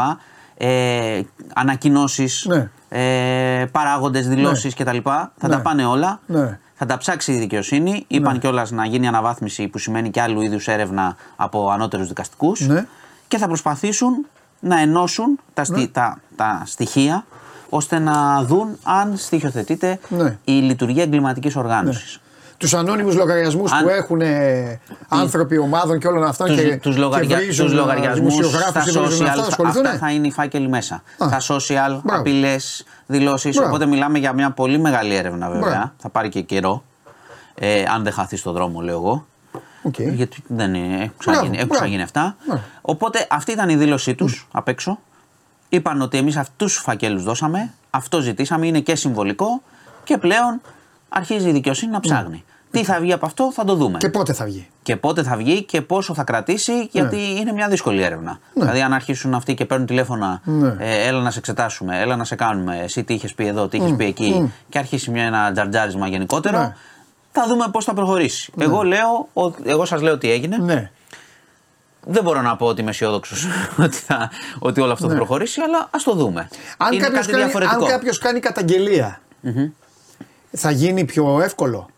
Ε, ανακοινώσεις, Ναι. ε, παράγοντες, δηλώσεις κτλ. Θα Ναι. τα πάνε όλα. Ναι. Θα τα ψάξει η δικαιοσύνη. Είπαν Ναι. κιόλας να γίνει αναβάθμιση που σημαίνει και άλλου είδους έρευνα από ανώτερους δικαστικούς. Ναι. Και θα προσπαθήσουν να ενώσουν τα, στι- Ναι. τα, τα στοιχεία ώστε να δουν αν στοιχειοθετείται Ναι. η λειτουργία εγκληματικής οργάνωσης. Τους ανώνυμους λογαριασμούς Αν- που έχουν ε, άνθρωποι ομάδων και όλων αυτών Τους, και, τους, και λογαρια... βρίζουν, τους ε, λογαριασμούς στα δημοσιογράφους και βρίζουν social, αυτά, ασχοληθούν. αυτά θα είναι οι φάκελοι μέσα. Α. Τα social, Μπράβο. απειλές, δηλώσεις, Μπράβο. οπότε μιλάμε για μια πολύ μεγάλη έρευνα βέβαια, Μπράβο. θα πάρει και καιρό. Ε, αν δεν χαθεί στο δρόμο, λέω εγώ. Okay. Γιατί δεν είναι, έχουν ξαναγίνει, έχουν ξαναγίνει αυτά. Ναι. Οπότε αυτή ήταν η δήλωσή τους mm. απ' έξω. Είπαν ότι εμείς αυτούς τους φακέλους δώσαμε, αυτό ζητήσαμε, είναι και συμβολικό και πλέον αρχίζει η δικαιοσύνη να ψάχνει. Τι θα βγει από αυτό θα το δούμε. Και πότε θα βγει. Και πότε θα βγει και πόσο θα κρατήσει, γιατί ναι. είναι μια δύσκολη έρευνα. Ναι. Δηλαδή, αν αρχίσουν αυτοί και παίρνουν τηλέφωνα, ναι. ε, έλα να σε εξετάσουμε, έλα να σε κάνουμε, εσύ τι είχες πει εδώ, τι είχες πει εκεί, και αρχίσει μια, ένα τζαρτζάρισμα γενικότερο, ναι. θα δούμε πώς θα προχωρήσει. Ναι. Εγώ, λέω, εγώ σας λέω τι έγινε. Ναι. Δεν μπορώ να πω ότι είμαι αισιόδοξος ότι, ότι όλο αυτό θα προχωρήσει, αλλά ας το δούμε. Αν κάποιος κάνει, καταγγελία, θα γίνει πιο εύκολο.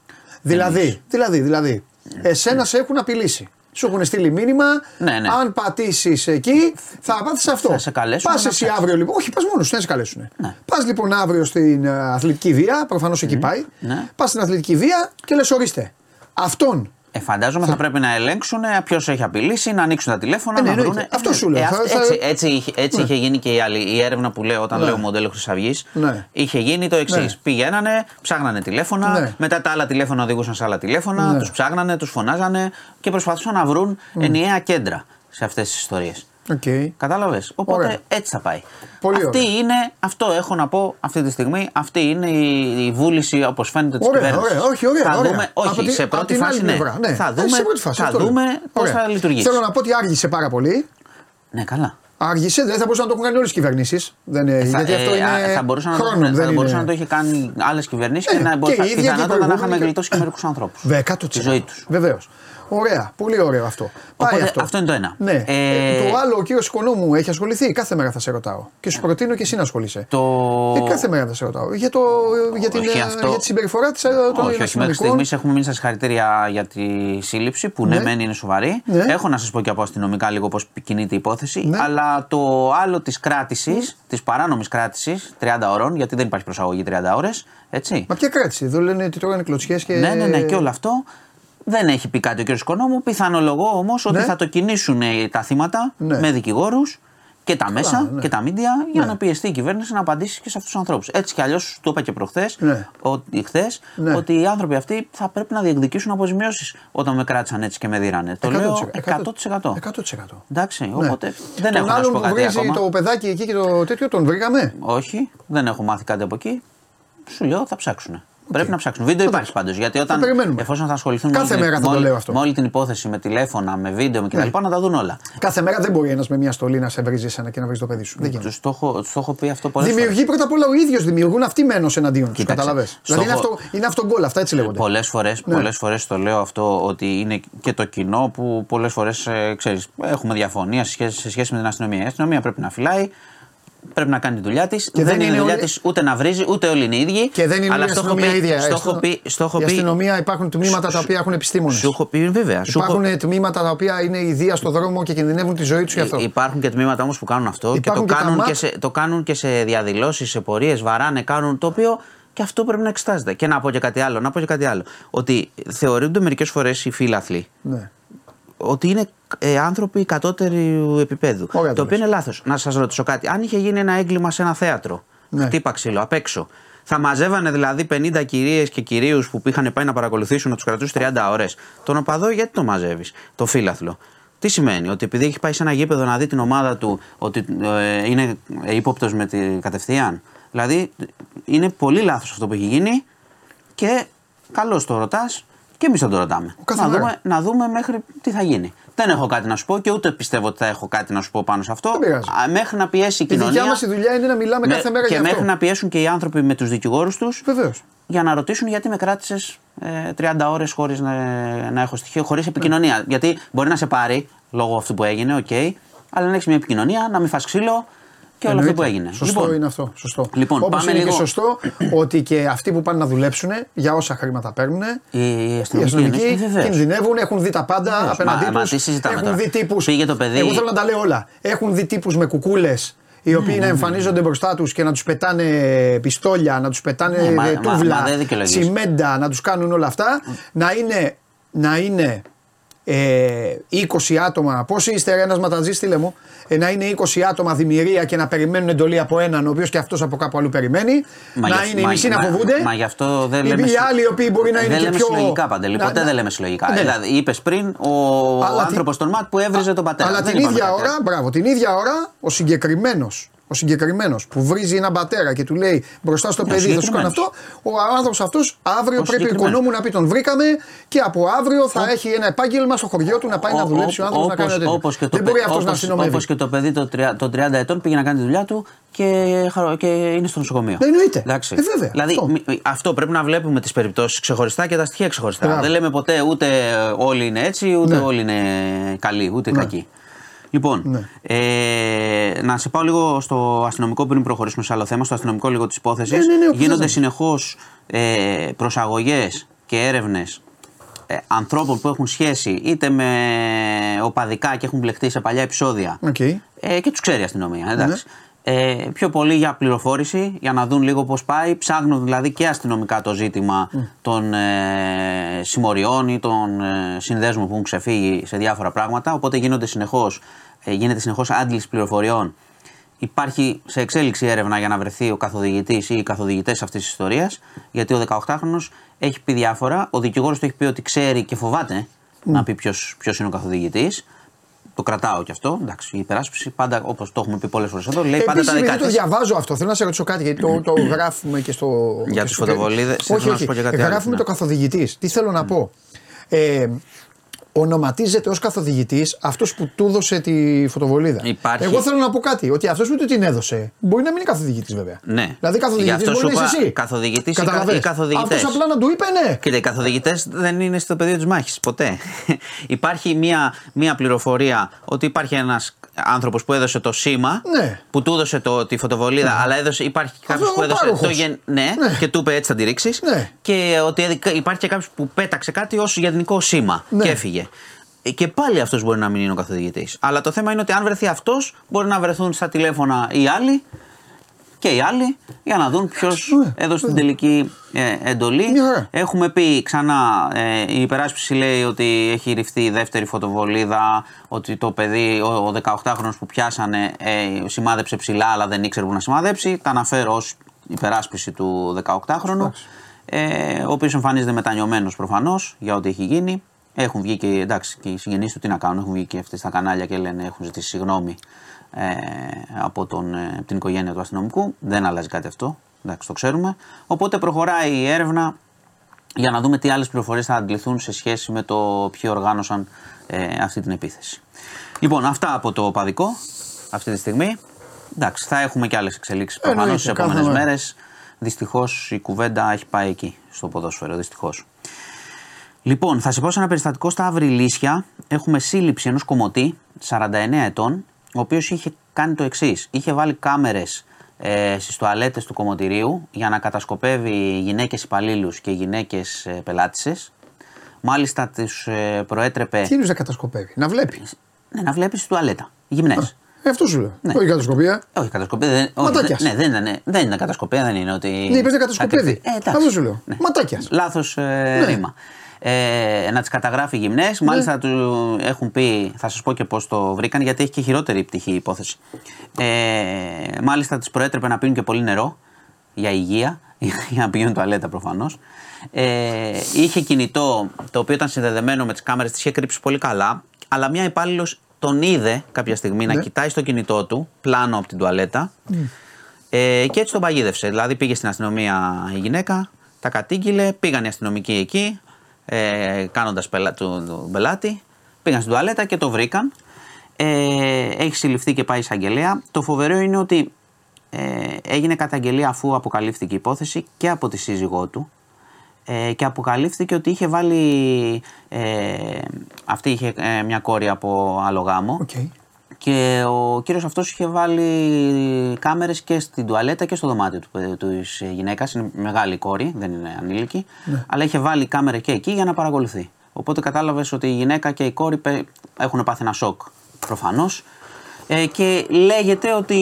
Δηλαδή, δηλαδή, δηλαδή, εσένα σε έχουν απειλήσει. Σου έχουν στείλει μήνυμα. Ναι, ναι. Αν πατήσεις εκεί, θα πάθεις αυτό. Θα σε καλέσουν. Πας εσύ αύριο λοιπόν. Όχι, πας μόνος, να σε καλέσουν. Ναι. Πας λοιπόν αύριο στην ε, αθλητική βία. Προφανώς εκεί πάει. Ναι. Πας στην αθλητική βία και λες ορίστε. Αυτόν ε, φαντάζομαι θα... θα πρέπει να ελέγξουν ποιος έχει απειλήσει, να ανοίξουν τα τηλέφωνα, ε, ναι, να βρουν. Αυτό σου λέω. Ε, έτσι, έτσι, έτσι ναι. είχε γίνει και η άλλη. Η έρευνα που λέω όταν ναι. λέω μοντέλο Χρυσαυγή. Ναι. Είχε γίνει το εξής. Ναι. Πηγαίνανε, ψάχνανε τηλέφωνα, ναι. μετά τα άλλα τηλέφωνα οδηγούσαν σε άλλα τηλέφωνα, τους ψάχνανε, τους φωνάζανε και προσπαθούσαν να βρουν ενιαία κέντρα σε αυτές τις ιστορίες. Okay. Κατάλαβες; Οπότε ωραία. έτσι θα πάει. Πολύ αυτή ωραία. είναι, αυτό έχω να πω αυτή τη στιγμή, αυτή είναι η, η βούληση όπως φαίνεται της κυβέρνηση. Ωραία, όχι, ωραία. Θα ωραία. δούμε, όχι, σε πρώτη φάση ναι. ναι. Θα δούμε, φάση, θα δούμε πώς θα λειτουργήσει. Θέλω να πω ότι άργησε πάρα πολύ. Ναι, καλά. Άργησε, δεν θα μπορούσαν να το έχουν κάνει όλες οι κυβερνήσεις. Ε, γιατί αυτό είναι. Θα μπορούσαν, χρόνο, να, το, θα μπορούσαν να το είχε κάνει άλλες κυβερνήσεις ε, και να πιθανότατα να είχαμε γλιτώσει και μερικούς ανθρώπους. Τη ζωή τους. Βεβαίως. Ωραία, πολύ ωραίο αυτό. Οπότε, Πάει αυτό. αυτό είναι το ένα. Ναι. Ε, το άλλο, ο κύριος Οικονόμου έχει ασχοληθεί. Κάθε μέρα θα σε ρωτάω. Και σου προτείνω και εσύ να ασχολείσαι. Το... Ε, κάθε μέρα θα σε ρωτάω. Για, το, για, την, αυτό... για τη συμπεριφορά της των Όχι, όχι. Μέχρι στιγμής έχουμε μείνει στα συγχαρητήρια για τη σύλληψη που ναι, ναι μεν είναι σοβαρή. Ναι. Έχω να σας πω και από αστυνομικά λίγο πώς κινείται η υπόθεση. Ναι. Αλλά το άλλο της κράτησης, mm. της παράνομης κράτησης 30 ώρων, γιατί δεν υπάρχει προσαγωγή 30 ώρες. Μα ποια κράτηση, εδώ λένε ότι τρώγανε κλωτσιές και. Ναι, ναι, ναι, και όλο αυτό. Δεν έχει πει κάτι ο κ. Οικονόμου. Πιθανολογώ όμως ότι ναι. θα το κινήσουν τα θύματα ναι. με δικηγόρους και τα μέσα ναι. και τα μίντια για να πιεστεί η κυβέρνηση να απαντήσει και σε αυτούς τους ανθρώπους. Έτσι κι αλλιώς το είπα και προχθές, ότι οι άνθρωποι αυτοί θα πρέπει να διεκδικήσουν αποζημιώσεις όταν με κράτησαν έτσι και με δίρανε. Το λέω 100%. 100%. 100%. Εντάξει, οπότε δεν έχω να σου πω κάτι ακόμα. το παιδάκι εκεί και το τέτοιο τον βρήκαμε; Όχι, δεν έχω μάθει κάτι από εκεί. Σου λέω θα ψάξουν. Πρέπει να ψάξουν. Βίντεο υπάρχει πάντως. Γιατί όταν εφόσον θα ασχοληθούν Κάθε με, μέρα θα το λέω αυτό. με όλη την υπόθεση, με τηλέφωνα, με βίντεο με κτλ. Ναι. να τα δουν όλα. Κάθε μέρα δεν μπορεί ένας με μια στολή να σε βρίζει ένα και να βρει το παιδί σου. Δεν Του το, έχω, έχω πει αυτό πολλές φορές. Δημιουργεί πρώτα απ' όλα ο ίδιος δημιουργούν αυτοί μένω εναντίον τους. Καταλαβέ. Δηλαδή είναι αυτό, είναι αυτό γκολ, αυτά έτσι λέγονται. Πολλές φορέ ναι. πολλές φορές το λέω αυτό ότι είναι και το κοινό που πολλές φορές ε, ξέρεις έχουμε διαφωνία σε σχέση, σε σχέση με την αστυνομία. Η αστυνομία πρέπει να φυλάει, πρέπει να κάνει τη δουλειά της. Δεν, δεν είναι η δουλειά της ούτε να βρίζει, ούτε όλοι είναι οι ίδιοι. Και δεν είναι αλλά η αστυνομία ίδια. Στο έχω πει, στο έχω η αστυνομία υπάρχουν τμήματα τα οποία έχουν επιστήμονες. Σου έχω πει, βέβαια. Υπάρχουν έχω... τμήματα τα οποία είναι ιδία στο δρόμο και κινδυνεύουν τη ζωή τους γι' αυτό. Υπάρχουν και τμήματα όμως που κάνουν αυτό και, το, και κάνουν και σε, το κάνουν και σε διαδηλώσεις, σε πορείες, βαράνε, κάνουν το οποίο και αυτό πρέπει να εξετάζεται. Και να πω και κάτι άλλο. Να πω και κάτι άλλο. Ότι θεωρούνται μερικές φορές οι φίλαθλοι. Ναι ότι είναι ε, άνθρωποι κατώτερου επίπεδου. Ωραία, το οποίο είναι λάθος. Να σας ρωτήσω κάτι. Αν είχε γίνει ένα έγκλημα σε ένα θέατρο, ναι. χτύπα ξύλο απ' έξω, θα μαζεύανε δηλαδή 50 κυρίες και κυρίους που είχαν πάει να παρακολουθήσουν να τους κρατούσε 30 ώρες. Τον οπαδό γιατί το μαζεύεις, το φίλαθλο. Τι σημαίνει, ότι επειδή έχει πάει σε ένα γήπεδο να δει την ομάδα του ότι ε, είναι ύποπτος με τη κατευθείαν; Δηλαδή είναι πολύ λάθος αυτό που έχει γίνει και καλώς το ρωτάς, και εμείς θα το ρωτάμε. Να δούμε, να δούμε μέχρι τι θα γίνει. Δεν έχω κάτι να σου πω και ούτε πιστεύω ότι θα έχω κάτι να σου πω πάνω σε αυτό. Μέχρι να πιέσει η κοινωνία. Η δικιά μας δουλειά είναι να μιλάμε με, κάθε μέρα και για αυτό. μέχρι να πιέσουν και οι άνθρωποι με τους δικηγόρους τους. Για να ρωτήσουν γιατί με κράτησες ε, 30 ώρες χωρίς να, να έχω στοιχείο, χωρίς επικοινωνία. Ναι. Γιατί μπορεί να σε πάρει λόγω αυτού που έγινε, OK, okay, αλλά να έχεις μια επικοινωνία, να μην φας ξύλο, και όλο αυτό που έγινε. Σωστό λοιπόν, είναι αυτό. Σωστό. Λοιπόν, Όπως είναι λίγο... και σωστό ότι και αυτοί που πάνε να δουλέψουν για όσα χρήματα παίρνουν, οι αστυνομικοί κινδυνεύουν, έχουν δει τα πάντα Βεβαίως. απέναντί τους. Έχουν δει τύπου. Πήγε το παιδί. Εγώ θέλω να τα λέω όλα. Έχουν δει τύπους με κουκούλες οι οποίοι ναι, να ναι, εμφανίζονται ναι. μπροστά τους και να τους πετάνε πιστόλια, να τους πετάνε ναι, τούβλα, τσιμέντα, να τους κάνουν όλα αυτά. Να είναι, να είναι ε, 20 άτομα, πόσοι είστε ένας ματατζής, στείλε μου, ε, να είναι 20 άτομα δημιουργία και να περιμένουν εντολή από έναν, ο οποίος και αυτός από κάπου αλλού περιμένει. Μα να για- είναι οι μα- μισοί να μα- φοβούνται. Μα γι' αυτό δεν Οι λέμε. άλλοι άλλοι οι οποίοι μπορεί να είναι δεν και λέμε πιο. συλλογικά παντελή. Να- Ποτέ να- δεν λέμε συλλογικά. Ναι. Δηλαδή, είπες πριν ο Αλλά άνθρωπος των ΜΑΤ που έβριζε τον πατέρα. Αλλά Δεν την είπαμε ίδια κάτι ώρα, μπράβο, την ίδια ώρα ο συγκεκριμένος ο συγκεκριμένος που βρίζει έναν πατέρα και του λέει μπροστά στο Ναι, ο παιδί θα σου κάνω αυτό, συγκεκριμένος. ο άνθρωπος αυτός αύριο Ο πρέπει ο συγκεκριμένος. οικονόμου να πει τον βρήκαμε και από αύριο θα έχει ένα επάγγελμα στο χωριό του να πάει να Ο- δουλέψει ο ο- άνθρωπος να κάνει όπως- ένα τέτοιο. όπως και το Δεν μπορεί παι- αυτός να όπως- αστυνομεύει. Όπως και το παιδί των 30 των 30 ετών πήγε να κάνει τη δουλειά του και, χαρο- και είναι στο νοσοκομείο. Ναι, εννοείται. Εντάξει. Ε, βέβαια, Δηλαδή, αυτό. μη- αυτό πρέπει να βλέπουμε τις περιπτώσεις ξεχωριστά και τα στοιχεία ξεχωριστά. Μπράβο. Δεν λέμε ποτέ ούτε όλοι είναι έτσι, ούτε Ναι. όλοι είναι καλοί, ούτε κακοί. Λοιπόν, Ναι. ε, να σε πάω λίγο στο αστυνομικό πριν προχωρήσουμε σε άλλο θέμα, στο αστυνομικό λίγο της υπόθεσης. Ναι, ναι, ναι, όπου Γίνονται θες. συνεχώς ε, προσαγωγές και έρευνες ε, ανθρώπων που έχουν σχέση είτε με οπαδικά και έχουν μπλεχτεί σε παλιά επεισόδια. Οκ. Ε, και τους ξέρει η αστυνομία. Εντάξει. Ε, πιο πολύ για πληροφόρηση, για να δουν λίγο πώς πάει. Ψάχνουν δηλαδή και αστυνομικά το ζήτημα των ε, συμμοριών ή των ε, συνδέσμων που έχουν ξεφύγει σε διάφορα πράγματα. Οπότε γίνονται συνεχώς, ε, γίνεται συνεχώς άντληση πληροφοριών. Υπάρχει σε εξέλιξη έρευνα για να βρεθεί ο καθοδηγητής ή οι καθοδηγητές αυτής της ιστορίας. Γιατί ο 18χρονο έχει πει διάφορα. Ο δικηγόρος του έχει πει ότι ξέρει και φοβάται να πει ποιος είναι ο καθοδηγητής. Το κρατάω κι αυτό. Εντάξει, η υπεράσπιση πάντα, όπως το έχουμε πει πολλές φορές εδώ, λέει πάντα Επίσης, τα δικά επειδή το της. διαβάζω αυτό, θέλω να σε ρωτήσω κάτι γιατί το, το γράφουμε και στο. Για και τους στο- φωτοβολίδες, θέλω Όχι, να όχι. σου πω και κάτι άλλο, Γράφουμε ναι. το καθοδηγητής. Τι θέλω να πω. Ε, ονοματίζεται ως καθοδηγητής αυτός που του έδωσε τη φωτοβολίδα. Υπάρχει- Εγώ θέλω να πω κάτι. Ότι αυτός που του την έδωσε μπορεί να μην είναι καθοδηγητής βέβαια. Ναι. Δηλαδή Γι' καθοδηγητής αυτό μπορεί σου να είσαι είπα εσύ. καθοδηγητής ή Καταλαβες. κα- ή καθοδηγητές. Αυτός απλά να του είπε ναι. Κοίτα, οι καθοδηγητές δεν είναι στο πεδίο της μάχης. Ποτέ. υπάρχει μία, μία πληροφορία ότι υπάρχει ένας άνθρωπος που έδωσε το σήμα. Ναι. Που του έδωσε το, τη φωτοβολίδα, αλλά έδωσε, υπάρχει κάποιος ο που έδωσε πάροχος. το γεν, ναι, Ναι. και του είπε έτσι θα τη ρίξεις. Ναι. Και ότι έδι- υπάρχει και κάποιος που πέταξε κάτι ως γενικό σήμα Ναι. και έφυγε. Ε, Και πάλι αυτός μπορεί να μην είναι ο καθοδηγητής. Αλλά το θέμα είναι ότι αν βρεθεί αυτός, μπορεί να βρεθούν στα τηλέφωνα οι άλλοι και οι άλλοι για να δουν ποιος Ναι, έδωσε την τελική ε, εντολή. Μια χαρά. Έχουμε πει ξανά, ε, η υπεράσπιση λέει ότι έχει ρηφθεί η δεύτερη φωτοβολίδα, ότι το παιδί, ο, ο 18χρονος που πιάσανε, ε, σημάδεψε ψηλά αλλά δεν ήξερε που να σημαδέψει. Τα αναφέρω ως υπεράσπιση του 18χρονου, ε, ο οποίος εμφανίζεται μετανιωμένος προφανώς για ό,τι έχει γίνει. Έχουν βγει και, εντάξει, και οι συγγενείς του τι να κάνουν, έχουν βγει και αυτοί στα κανάλια και λένε έχουν ζητήσει συγγνώμη ε, από, τον, ε, από την οικογένεια του αστυνομικού. Δεν αλλάζει κάτι αυτό. Εντάξει, το ξέρουμε. Οπότε προχωράει η έρευνα για να δούμε τι άλλες πληροφορίες θα αντιληφθούν σε σχέση με το ποιοι οργάνωσαν ε, αυτή την επίθεση. Λοιπόν, αυτά από το παδικό αυτή τη στιγμή. Εντάξει, θα έχουμε και άλλες εξελίξεις προφανώς Εννοείται, τις επόμενες κάθε μέρα. μέρες. Δυστυχώς η κουβέντα έχει πάει εκεί, στο ποδόσφαιρο. Δυστυχώς. Λοιπόν, θα σε πω σε ένα περιστατικό στα Αυριλίσια. Έχουμε σύλληψη ενός κομμωτή 49 ετών, ο οποίος είχε κάνει το εξής. Είχε βάλει κάμερες ε, στις τουαλέτες του κομμωτηρίου για να κατασκοπεύει γυναίκες υπαλλήλους και γυναίκες ε, πελάτησες. Μάλιστα τους ε, προέτρεπε. Τι είναι να κατασκοπεύει, να βλέπει; Ναι, να βλέπει στη τουαλέτα. Γυμνές. Ε, αυτό σου λέω. Ναι. Όχι κατασκοπία. Όχι, κατασκοπία δεν, όχι, Ματάκιας. δεν, ναι, δεν, είναι, δεν είναι κατασκοπία, δεν είναι ότι. Ναι, είπες να κατασκοπεύει. Ε, εντάξει. Αυτό σου λέω. Ματάκιας. Λάθος ε, Ναι. ρήμα. Ε, να τις καταγράφει γυμνές. Μάλιστα του έχουν πει, θα σας πω και πώς το βρήκαν, γιατί έχει και χειρότερη πτυχή η υπόθεση. Ε, μάλιστα τις προέτρεπε να πίνουν και πολύ νερό για υγεία, για να πηγαίνουν τουαλέτα προφανώς. Ε, είχε κινητό το οποίο ήταν συνδεδεμένο με τις κάμερες, τις είχε κρύψει πολύ καλά. Αλλά μια υπάλληλος τον είδε κάποια στιγμή να Ναι. κοιτάει στο κινητό του πλάνο από την τουαλέτα. Ε, και έτσι τον παγίδευσε. Δηλαδή πήγε στην αστυνομία η γυναίκα, τα κατήγγειλε, πήγαν οι αστυνομικοί εκεί, ε, κάνοντας πελά, του, του πελάτη, πήγαν στην τουαλέτα και το βρήκαν. Ε, έχει συλληφθεί και πάει εισαγγελέα. Το φοβερό είναι ότι ε, έγινε καταγγελία αφού αποκαλύφθηκε η υπόθεση και από τη σύζυγό του ε, και αποκαλύφθηκε ότι είχε βάλει. Ε, αυτή είχε ε, μια κόρη από άλλο γάμο. Οκ. Και ο κύριος αυτός είχε βάλει κάμερες και στην τουαλέτα και στο δωμάτιο του, παιδι- της γυναίκας. Είναι μεγάλη κόρη, δεν είναι ανήλικη. Αλλά είχε βάλει κάμερα και εκεί για να παρακολουθεί. Οπότε κατάλαβες ότι η γυναίκα και η κόρη πε- έχουν πάθει ένα σοκ προφανώς. Ε, και λέγεται ότι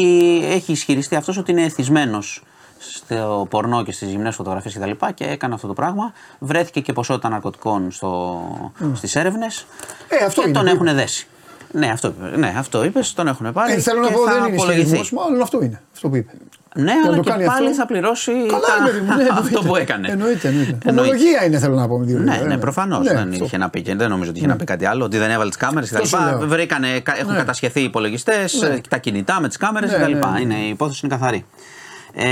έχει ισχυριστεί αυτός ότι είναι εθισμένος στο πορνό και στις γυμνές φωτογραφίες κτλ. Και, και έκανε αυτό το πράγμα. Βρέθηκε και ποσότητα ναρκωτικών στο, mm. στις έρευνες. Ε, αυτό και τον έχουν δέσει. Ναι, αυτό, ναι, αυτό είπες, τον έχουν πάρει. Ε, θέλω να πω, δεν είναι ισχυρισμό, μάλλον αυτό είναι. Αυτό που είπε. Ναι, αλλά και πάλι αυτό... θα πληρώσει Καλά, τα... ναι, αυτό που έκανε. Εννοείται, εννοείται. Ομολογία είναι, θέλω να πω. Ναι, ναι, ναι προφανώς. Ναι, δεν είχε να πει και δεν νομίζω ότι είχε να πει κάτι άλλο. Ότι δεν έβαλε τις κάμερες κτλ. Βρήκανε, έχουν κατασχεθεί οι υπολογιστές, τα κινητά με τις κάμερες κτλ. Η υπόθεση είναι καθαρή. Ε,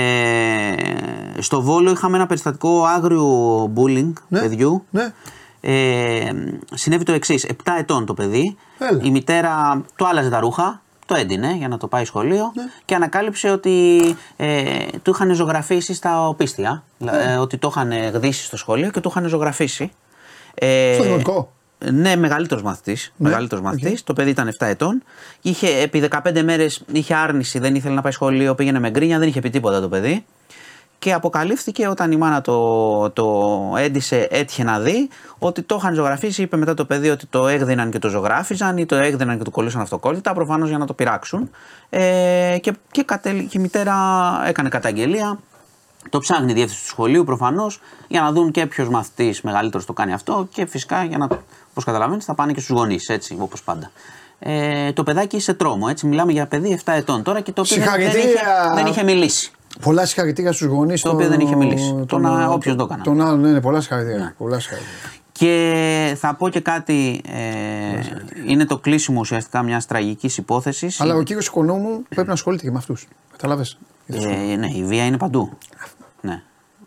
στο Βόλο είχαμε ένα περιστατικό άγριο bullying παιδιού. Ναι. Ε, συνέβη το εξής: 7 ετών το παιδί. Η μητέρα του άλλαζε τα ρούχα, το έντυνε για να το πάει σχολείο ναι. και ανακάλυψε ότι ε, του είχαν ζωγραφίσει στα οπίστια. Ναι. Ε, ότι το είχαν γδίσει στο σχολείο και το είχαν ζωγραφίσει. Ε, στο δημοτικό. Ναι, μεγαλύτερος μαθητής. Ναι. Μεγαλύτερος μαθητής. Το παιδί ήταν 7 ετών. Είχε, επί 15 μέρες είχε άρνηση, δεν ήθελε να πάει σχολείο, πήγαινε με γκρίνια, δεν είχε πει τίποτα το παιδί και αποκαλύφθηκε όταν η μάνα το, το έντυσε, έτυχε να δει ότι το είχαν ζωγραφίσει. Είπε μετά το παιδί ότι το έγδιναν και το ζωγράφιζαν ή το έγδιναν και το κολλήσαν αυτοκόλλητα, προφανώς για να το πειράξουν. Ε, και, και, και η μητέρα έκανε καταγγελία. Το ψάχνει η διεύθυνση του σχολείου προφανώς για να δουν και ποιος μαθητής μεγαλύτερος το κάνει αυτό και φυσικά για να, όπως καταλαβαίνεις, θα πάνε και στους γονείς, έτσι όπως πάντα. Ε, το παιδάκι σε τρόμο, έτσι. Μιλάμε για παιδί 7 ετών τώρα και το οποίο δεν, είχε, δεν είχε μιλήσει. Πολλά συγχαρητήρια στους γονείς. Το οποίο δεν είχε μιλήσει. Τον, όποιος το έκανε. Τον άλλο, ναι, ναι, πολλά συγχαρητήρια. Ναι. Πολλά συγχαρητήρια. Και θα πω και κάτι. Ε, είναι το κλείσιμο ουσιαστικά μιας τραγικής υπόθεσης. Αλλά ο κύριος Οικονόμου πρέπει να ασχολείται και με αυτούς. Κατάλαβε. Ε, ναι, η βία είναι παντού. Ναι.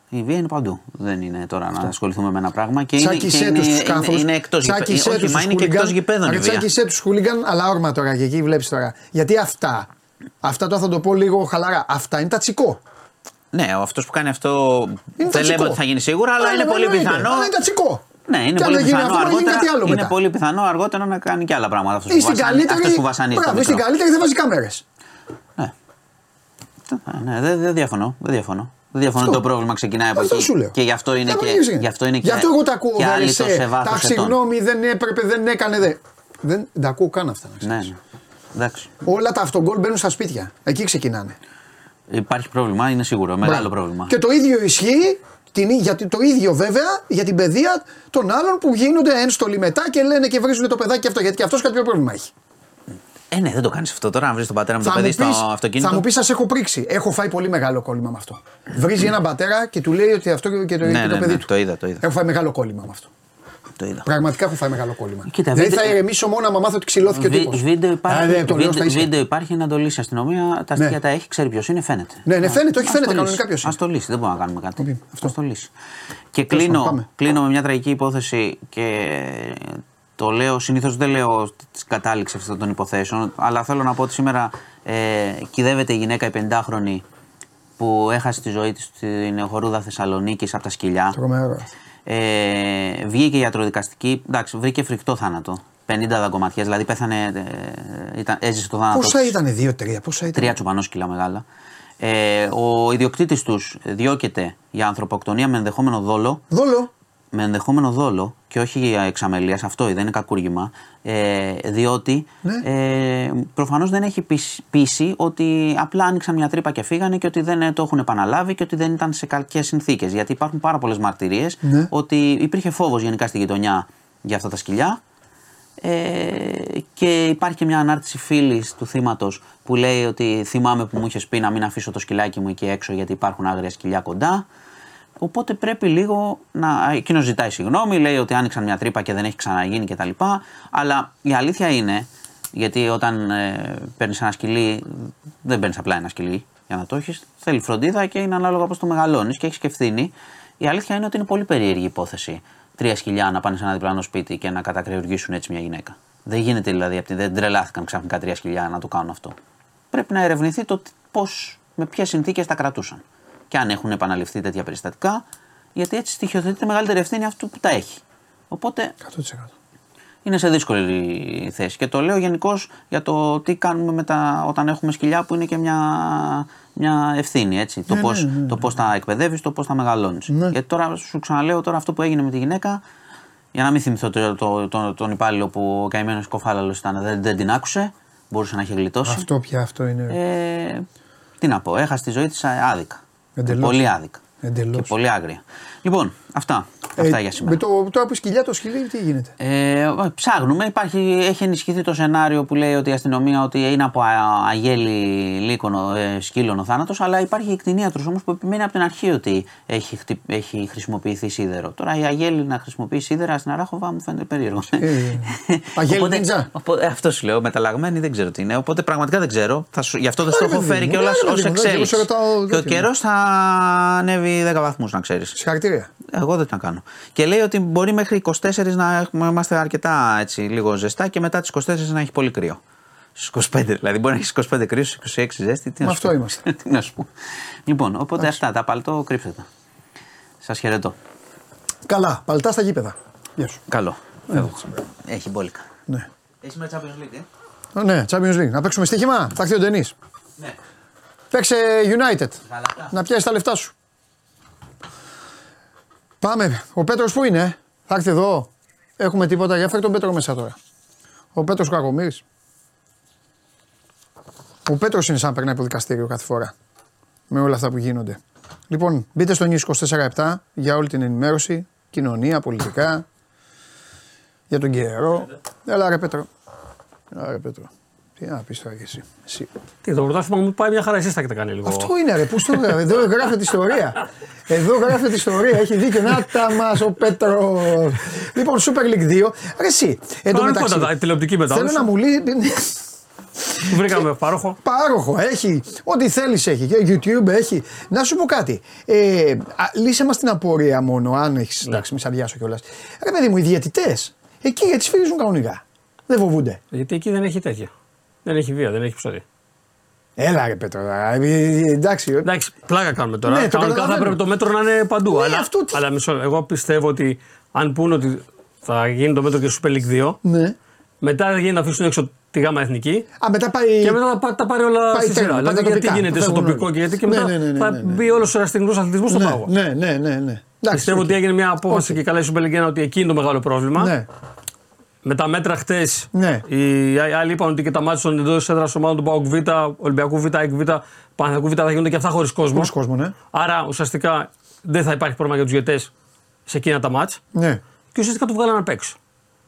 Η βία είναι παντού. Δεν είναι τώρα να ασχοληθούμε με ένα πράγμα. Και είναι, και είναι, είναι, είναι εκτός γηπέδων. Όχι, είναι και εκτός γηπέδων. Τσάκισέ τους χούλιγκαν, αλλά όρμα τώρα και εκεί βλέπεις τώρα. Γιατί αυτά Αυτά τώρα θα το πω λίγο χαλαρά. Αυτά είναι τα τσικό. Ναι, αυτός που κάνει αυτό δεν λέμε ότι θα γίνει σίγουρα, αλλά είναι πολύ πιθανό. Αλλά είναι τα τσικό. Ναι, είναι πολύ πιθανό αργότερα. Είναι πολύ πιθανό αργότερα να κάνει και άλλα πράγματα. Αυτός που, καλύτερη, που βασανίζει. Μπράβο, στην καλύτερη δεν βάζει κάμερες. Ναι. ναι, δεν, δεν διαφωνώ. Δεν διαφωνώ. Δεν διαφωνώ το πρόβλημα ξεκινάει από εκεί. Και γι' αυτό είναι και. Γι' αυτό, είναι γι αυτό εγώ τα ακούω. Τα συγγνώμη δεν έπρεπε, δεν έκανε. Δεν τα ακούω καν αυτά. Ναι, ναι. Εντάξει. Όλα τα αυτογκολ μπαίνουν στα σπίτια. Εκεί ξεκινάνε. Υπάρχει πρόβλημα, είναι σίγουρο. Μεγάλο πρόβλημα. Και το ίδιο ισχύει την, γιατί το ίδιο βέβαια για την παιδεία των άλλων που γίνονται ένστολοι μετά και λένε και βρίζουν το παιδάκι αυτό. Γιατί και αυτός κάποιο πρόβλημα έχει. Ε, ναι, δεν το κάνεις αυτό τώρα, να βρει τον πατέρα με το παιδί στο αυτοκίνητο. Θα μου πεις, σας έχω πρίξει. Έχω φάει πολύ μεγάλο κόλλημα με αυτό. Βρίζει έναν πατέρα και του λέει ότι αυτό και το, ναι, και το ναι, παιδί ναι, του. Το είδα, το είδα. Έχω φάει μεγάλο κόλλημα με αυτό. Το είδα. Πραγματικά έχω φάει μεγάλο κόλλημα. Κοίτα, δεν θα ηρεμήσω μόνο άμα μάθω ότι ξυλώθηκε ο τύπος. Βίντεο υπάρχει, Α, βίντεο, βίντεο υπάρχει να το λύσει η αστυνομία. Τα στοιχεία ναι. τα έχει, ξέρει ποιος είναι, φαίνεται. Ναι, ναι, φαίνεται, όχι φαίνεται κανονικά ποιος είναι. Α το λύσει, δεν μπορούμε να κάνουμε κάτι. Α το λύσει. Και κλείνω, κλείνω με μια τραγική υπόθεση και το λέω, συνήθως δεν λέω τη κατάληξη αυτών των υποθέσεων, αλλά θέλω να πω ότι σήμερα ε, κυδεύεται η γυναίκα η 50χρονη που έχασε τη ζωή της στην χορούδα Θεσσαλονίκης από τα σκυλιά. Τρομερός. Ε, βγήκε η ιατροδικαστική, εντάξει, βρήκε φρικτό θάνατο. 50 δαγκωματιές, δηλαδή πέθανε, ε, ήταν, έζησε το θάνατο. Πόσα ήταν, δύο-τρία, πόσα ήταν; Τρία τσουπανόσκυλα μεγάλα. Ε, ο ιδιοκτήτης τους διώκεται για ανθρωποκτονία με ενδεχόμενο δόλο. Δόλο; Με ενδεχόμενο δόλο και όχι για εξαμελίας, αυτό δεν είναι κακούργημα, ε, διότι ναι. ε, προφανώς δεν έχει πείσει ότι απλά άνοιξαν μια τρύπα και φύγανε και ότι δεν το έχουν επαναλάβει και ότι δεν ήταν σε κακέ συνθήκες. Γιατί υπάρχουν πάρα πολλές μαρτυρίες ναι. ότι υπήρχε φόβος γενικά στη γειτονιά για αυτά τα σκυλιά. Ε, και υπάρχει και μια ανάρτηση φίλης του θύματος που λέει ότι θυμάμαι που μου είχες πει να μην αφήσω το σκυλάκι μου εκεί έξω γιατί υπάρχουν άγρια σκυλιά κοντά. Οπότε πρέπει λίγο να. Εκείνος ζητάει συγγνώμη, λέει ότι άνοιξαν μια τρύπα και δεν έχει ξαναγίνει κτλ. Αλλά η αλήθεια είναι, γιατί όταν ε, παίρνεις ένα σκυλί, δεν παίρνεις απλά ένα σκυλί για να το έχεις. Θέλει φροντίδα και είναι ανάλογα πώ το μεγαλώνεις και έχεις και ευθύνη. Η αλήθεια είναι ότι είναι πολύ περίεργη υπόθεση τρία σκυλιά να πάνε σε ένα διπλανό σπίτι και να κατακρεουργήσουν έτσι μια γυναίκα. Δεν γίνεται δηλαδή, δεν τρελάθηκαν ξαφνικά τρία σκυλιά να το κάνουν αυτό. Πρέπει να ερευνηθεί το πώς, με ποιες συνθήκες τα κρατούσαν και αν έχουν επαναληφθεί τέτοια περιστατικά, γιατί έτσι στοιχειοθετείται μεγαλύτερη ευθύνη αυτού που τα έχει. Οπότε. 100%. Είναι σε δύσκολη θέση. Και το λέω γενικώς για το τι κάνουμε με τα, όταν έχουμε σκυλιά που είναι και μια, μια ευθύνη. Έτσι. το ναι, πώς ναι, ναι, ναι. πώς τα εκπαιδεύεις, το πώς τα μεγαλώνεις. Ναι. Γιατί τώρα σου ξαναλέω τώρα αυτό που έγινε με τη γυναίκα, για να μην θυμηθώ το, το, το, τον υπάλληλο που ο καημένος κοφάλαλος ήταν, δεν, δεν την άκουσε, μπορούσε να έχει γλιτώσει. Αυτό πια αυτό είναι. Ε, τι να πω, έχασε τη ζωή της άδικα. Εντελώς. Πολύ άδικα. Εντελώς. Και πολύ άγρια. Λοιπόν, αυτά. Αυτά Ε, για σήμερα. Με το, τώρα που σκυλιά το σκυλί, τι γίνεται; Ε, ψάχνουμε. Υπάρχει, έχει ενισχυθεί το σενάριο που λέει ότι η αστυνομία ότι είναι από α- αγέλη λύκονο, ε, σκύλων ο θάνατος. Αλλά υπάρχει κτηνίατρο όμως που επιμένει από την αρχή ότι έχει, χτυ- έχει χρησιμοποιηθεί σίδερο. Τώρα η αγέλη να χρησιμοποιεί σίδερα στην Αράχοβα μου φαίνεται περίεργο. Ε, Αγέλη Οπότε- Νίντζα. οπότε- αυτό σου λέω. Μεταλλαγμένη δεν ξέρω τι είναι. Οπότε πραγματικά δεν ξέρω. Θα σου, γι' αυτό δεν Άρα, στο έχω παιδί φέρει μου, κιόλας άρα, ως παιδί μου, δεν εξέλιξη. σε ρωτάω Και ο τέτοιο. καιρός θα ανέβει 10 βαθμούς, να ξέρεις. Συγχαρητήρια. Εγώ δεν τα κάνω. Και λέει ότι μπορεί μέχρι 24 να έχουμε- είμαστε αρκετά έτσι, λίγο ζεστά και μετά τις 24 να έχει πολύ κρύο. Στου 25 δηλαδή. Μπορεί να έχεις 25 κρύο, στου 26 ζέστη. Τι να Με σου αυτό πω. είμαστε. τι να σου πω. Λοιπόν, οπότε αυτά. Τα παλτό κρύψτε τα. Σας χαιρετώ. Καλά, παλτά στα γήπεδα. Γεια σου. Καλό. Φεύγω. Έχει μπόλικα. Ναι. Έχει με Champions League, ε; Ε, Ναι, Champions League. Να παίξουμε στοίχημα; Θα έρθει ο Ντενής. Ναι. Παίξε United. Γαλατά. Να πιάσεις τα λεφτά σου. Πάμε. Ο Πέτρος που είναι, ε; θα έρθει εδώ. Έχουμε τίποτα. Για φέρει τον Πέτρο μέσα τώρα. Ο Πέτρος Κακομοίρης. Ο Πέτρος είναι σαν να περνάει από δικαστήριο κάθε φορά. Με όλα αυτά που γίνονται. Λοιπόν, μπείτε στο News 24-7 για όλη την ενημέρωση. Κοινωνία, πολιτικά. Για τον καιρό. Έλα ρε Πέτρο. Έλα ρε Πέτρο. Τι να πεις τώρα και εσύ. εσύ. Τι, το πρωτάθλημα μου πάει μια χαρά, εσείς τα έχετε κάνει λίγο. Αυτό είναι ρε, πούς στο Εδώ γράφεται ιστορία. Εδώ γράφεται ιστορία, έχει δίκιο. Να τα μας ο Πέτρος. Λοιπόν, Super League 2. Ρε εσύ. Εν τω μεταξύ, Κανονικότατα, τηλεοπτική θέλω μετάδοση. να μου λέει. Βρήκαμε πάροχο. Πάροχο, έχει. Ό,τι θέλεις έχει. Και YouTube έχει. Να σου πω κάτι. Ε, α, λύσε μας την απορία μόνο, αν έχεις. Ναι. Εντάξει, μη σαδιάσω κιόλας. Ρε παιδί μου, οι διαιτητές εκεί γιατί σφυρίζουν κανονικά. Δεν φοβούνται. Γιατί εκεί δεν έχει τέτοια. Δεν έχει βία, δεν έχει ψωρή. Έλα ρε Πέτρο, ε, ε, εντάξει. Εντάξει, πλάκα κάνουμε τώρα. Ναι, το Κανονικά θα καταλαβαίνω. πρέπει το μέτρο να είναι παντού. Ναι, αλλά, αυτό τι- αλλά μισό, εγώ πιστεύω ότι αν πούνε ότι θα γίνει το μέτρο και στο Super League 2, Ναι. μετά θα γίνει να αφήσουν έξω τη γάμα εθνική Α, μετά πάει. και μετά θα πά- τα πάρει όλα Πάει στη τρένο, σειρά. πάει Δηλαδή, τα γιατί τοπικά, γίνεται στο φεύγουν τοπικό όλοι. και γιατί και Ναι, μετά ναι, ναι, ναι, θα ναι, ναι. μπει όλος ο εραστεχνικό αθλητισμός στον ναι, πάγο. ναι, ναι, ναι, ναι. Εντάξει, Πιστεύω οκ. ότι έγινε μια απόφαση Οκ. και καλά η Super League 1 ότι εκεί είναι το μεγάλο πρόβλημα. Ναι. Με τα μέτρα χτες, Ναι. οι άλλοι είπαν ότι και τα μάτια των εντός έδρας ομάδων του Πάουκ Β, Ολυμπιακού Β, ΑΕΚ Β, Παναθηναϊκού Β θα γίνονται και αυτά χωρίς κόσμο. Χωρίς κόσμο, ναι. Άρα ουσιαστικά δεν θα υπάρχει πρόβλημα για τους διαιτέ σε εκείνα τα μάτια. Ναι. Και ουσιαστικά το βγάλανε απ' έξω.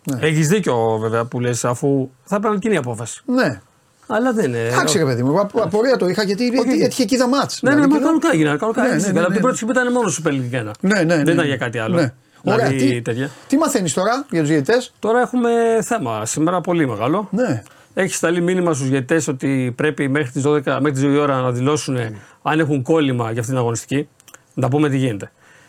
Ναι. Έχεις δίκιο βέβαια που λες, αφού θα έπαιρναν κοινή απόφαση. Ναι. Αλλά δεν είναι. Εντάξει ρε παιδί μου, εγώ απο- απορία το είχα γιατί Όχι. έτυχε εκεί τα μάτς. Ναι, ναι, Δηλαδή, μα και κανονικά έγιναν. Κανονικά Ναι, έχεις ναι, δίκιο. ναι, Αλλά ναι. την πρώτη σκηνή ήταν μόνο Super League 1. Ναι, ναι, ναι. Δεν ήταν ναι. για κάτι άλλο. Ναι. Ωραία, Δηλαδή, τι, τέτοια. τι μαθαίνεις τώρα για τους διαιτητέ. Τώρα έχουμε θέμα σήμερα πολύ μεγάλο. Ναι. Έχεις σταλεί μήνυμα στους διαιτητέ ότι πρέπει μέχρι τις 12, μέχρι τις 2 η ώρα να δηλώσουν αν έχουν κόλλημα για αυτήν την αγωνιστική. Να πούμε τι γίνεται.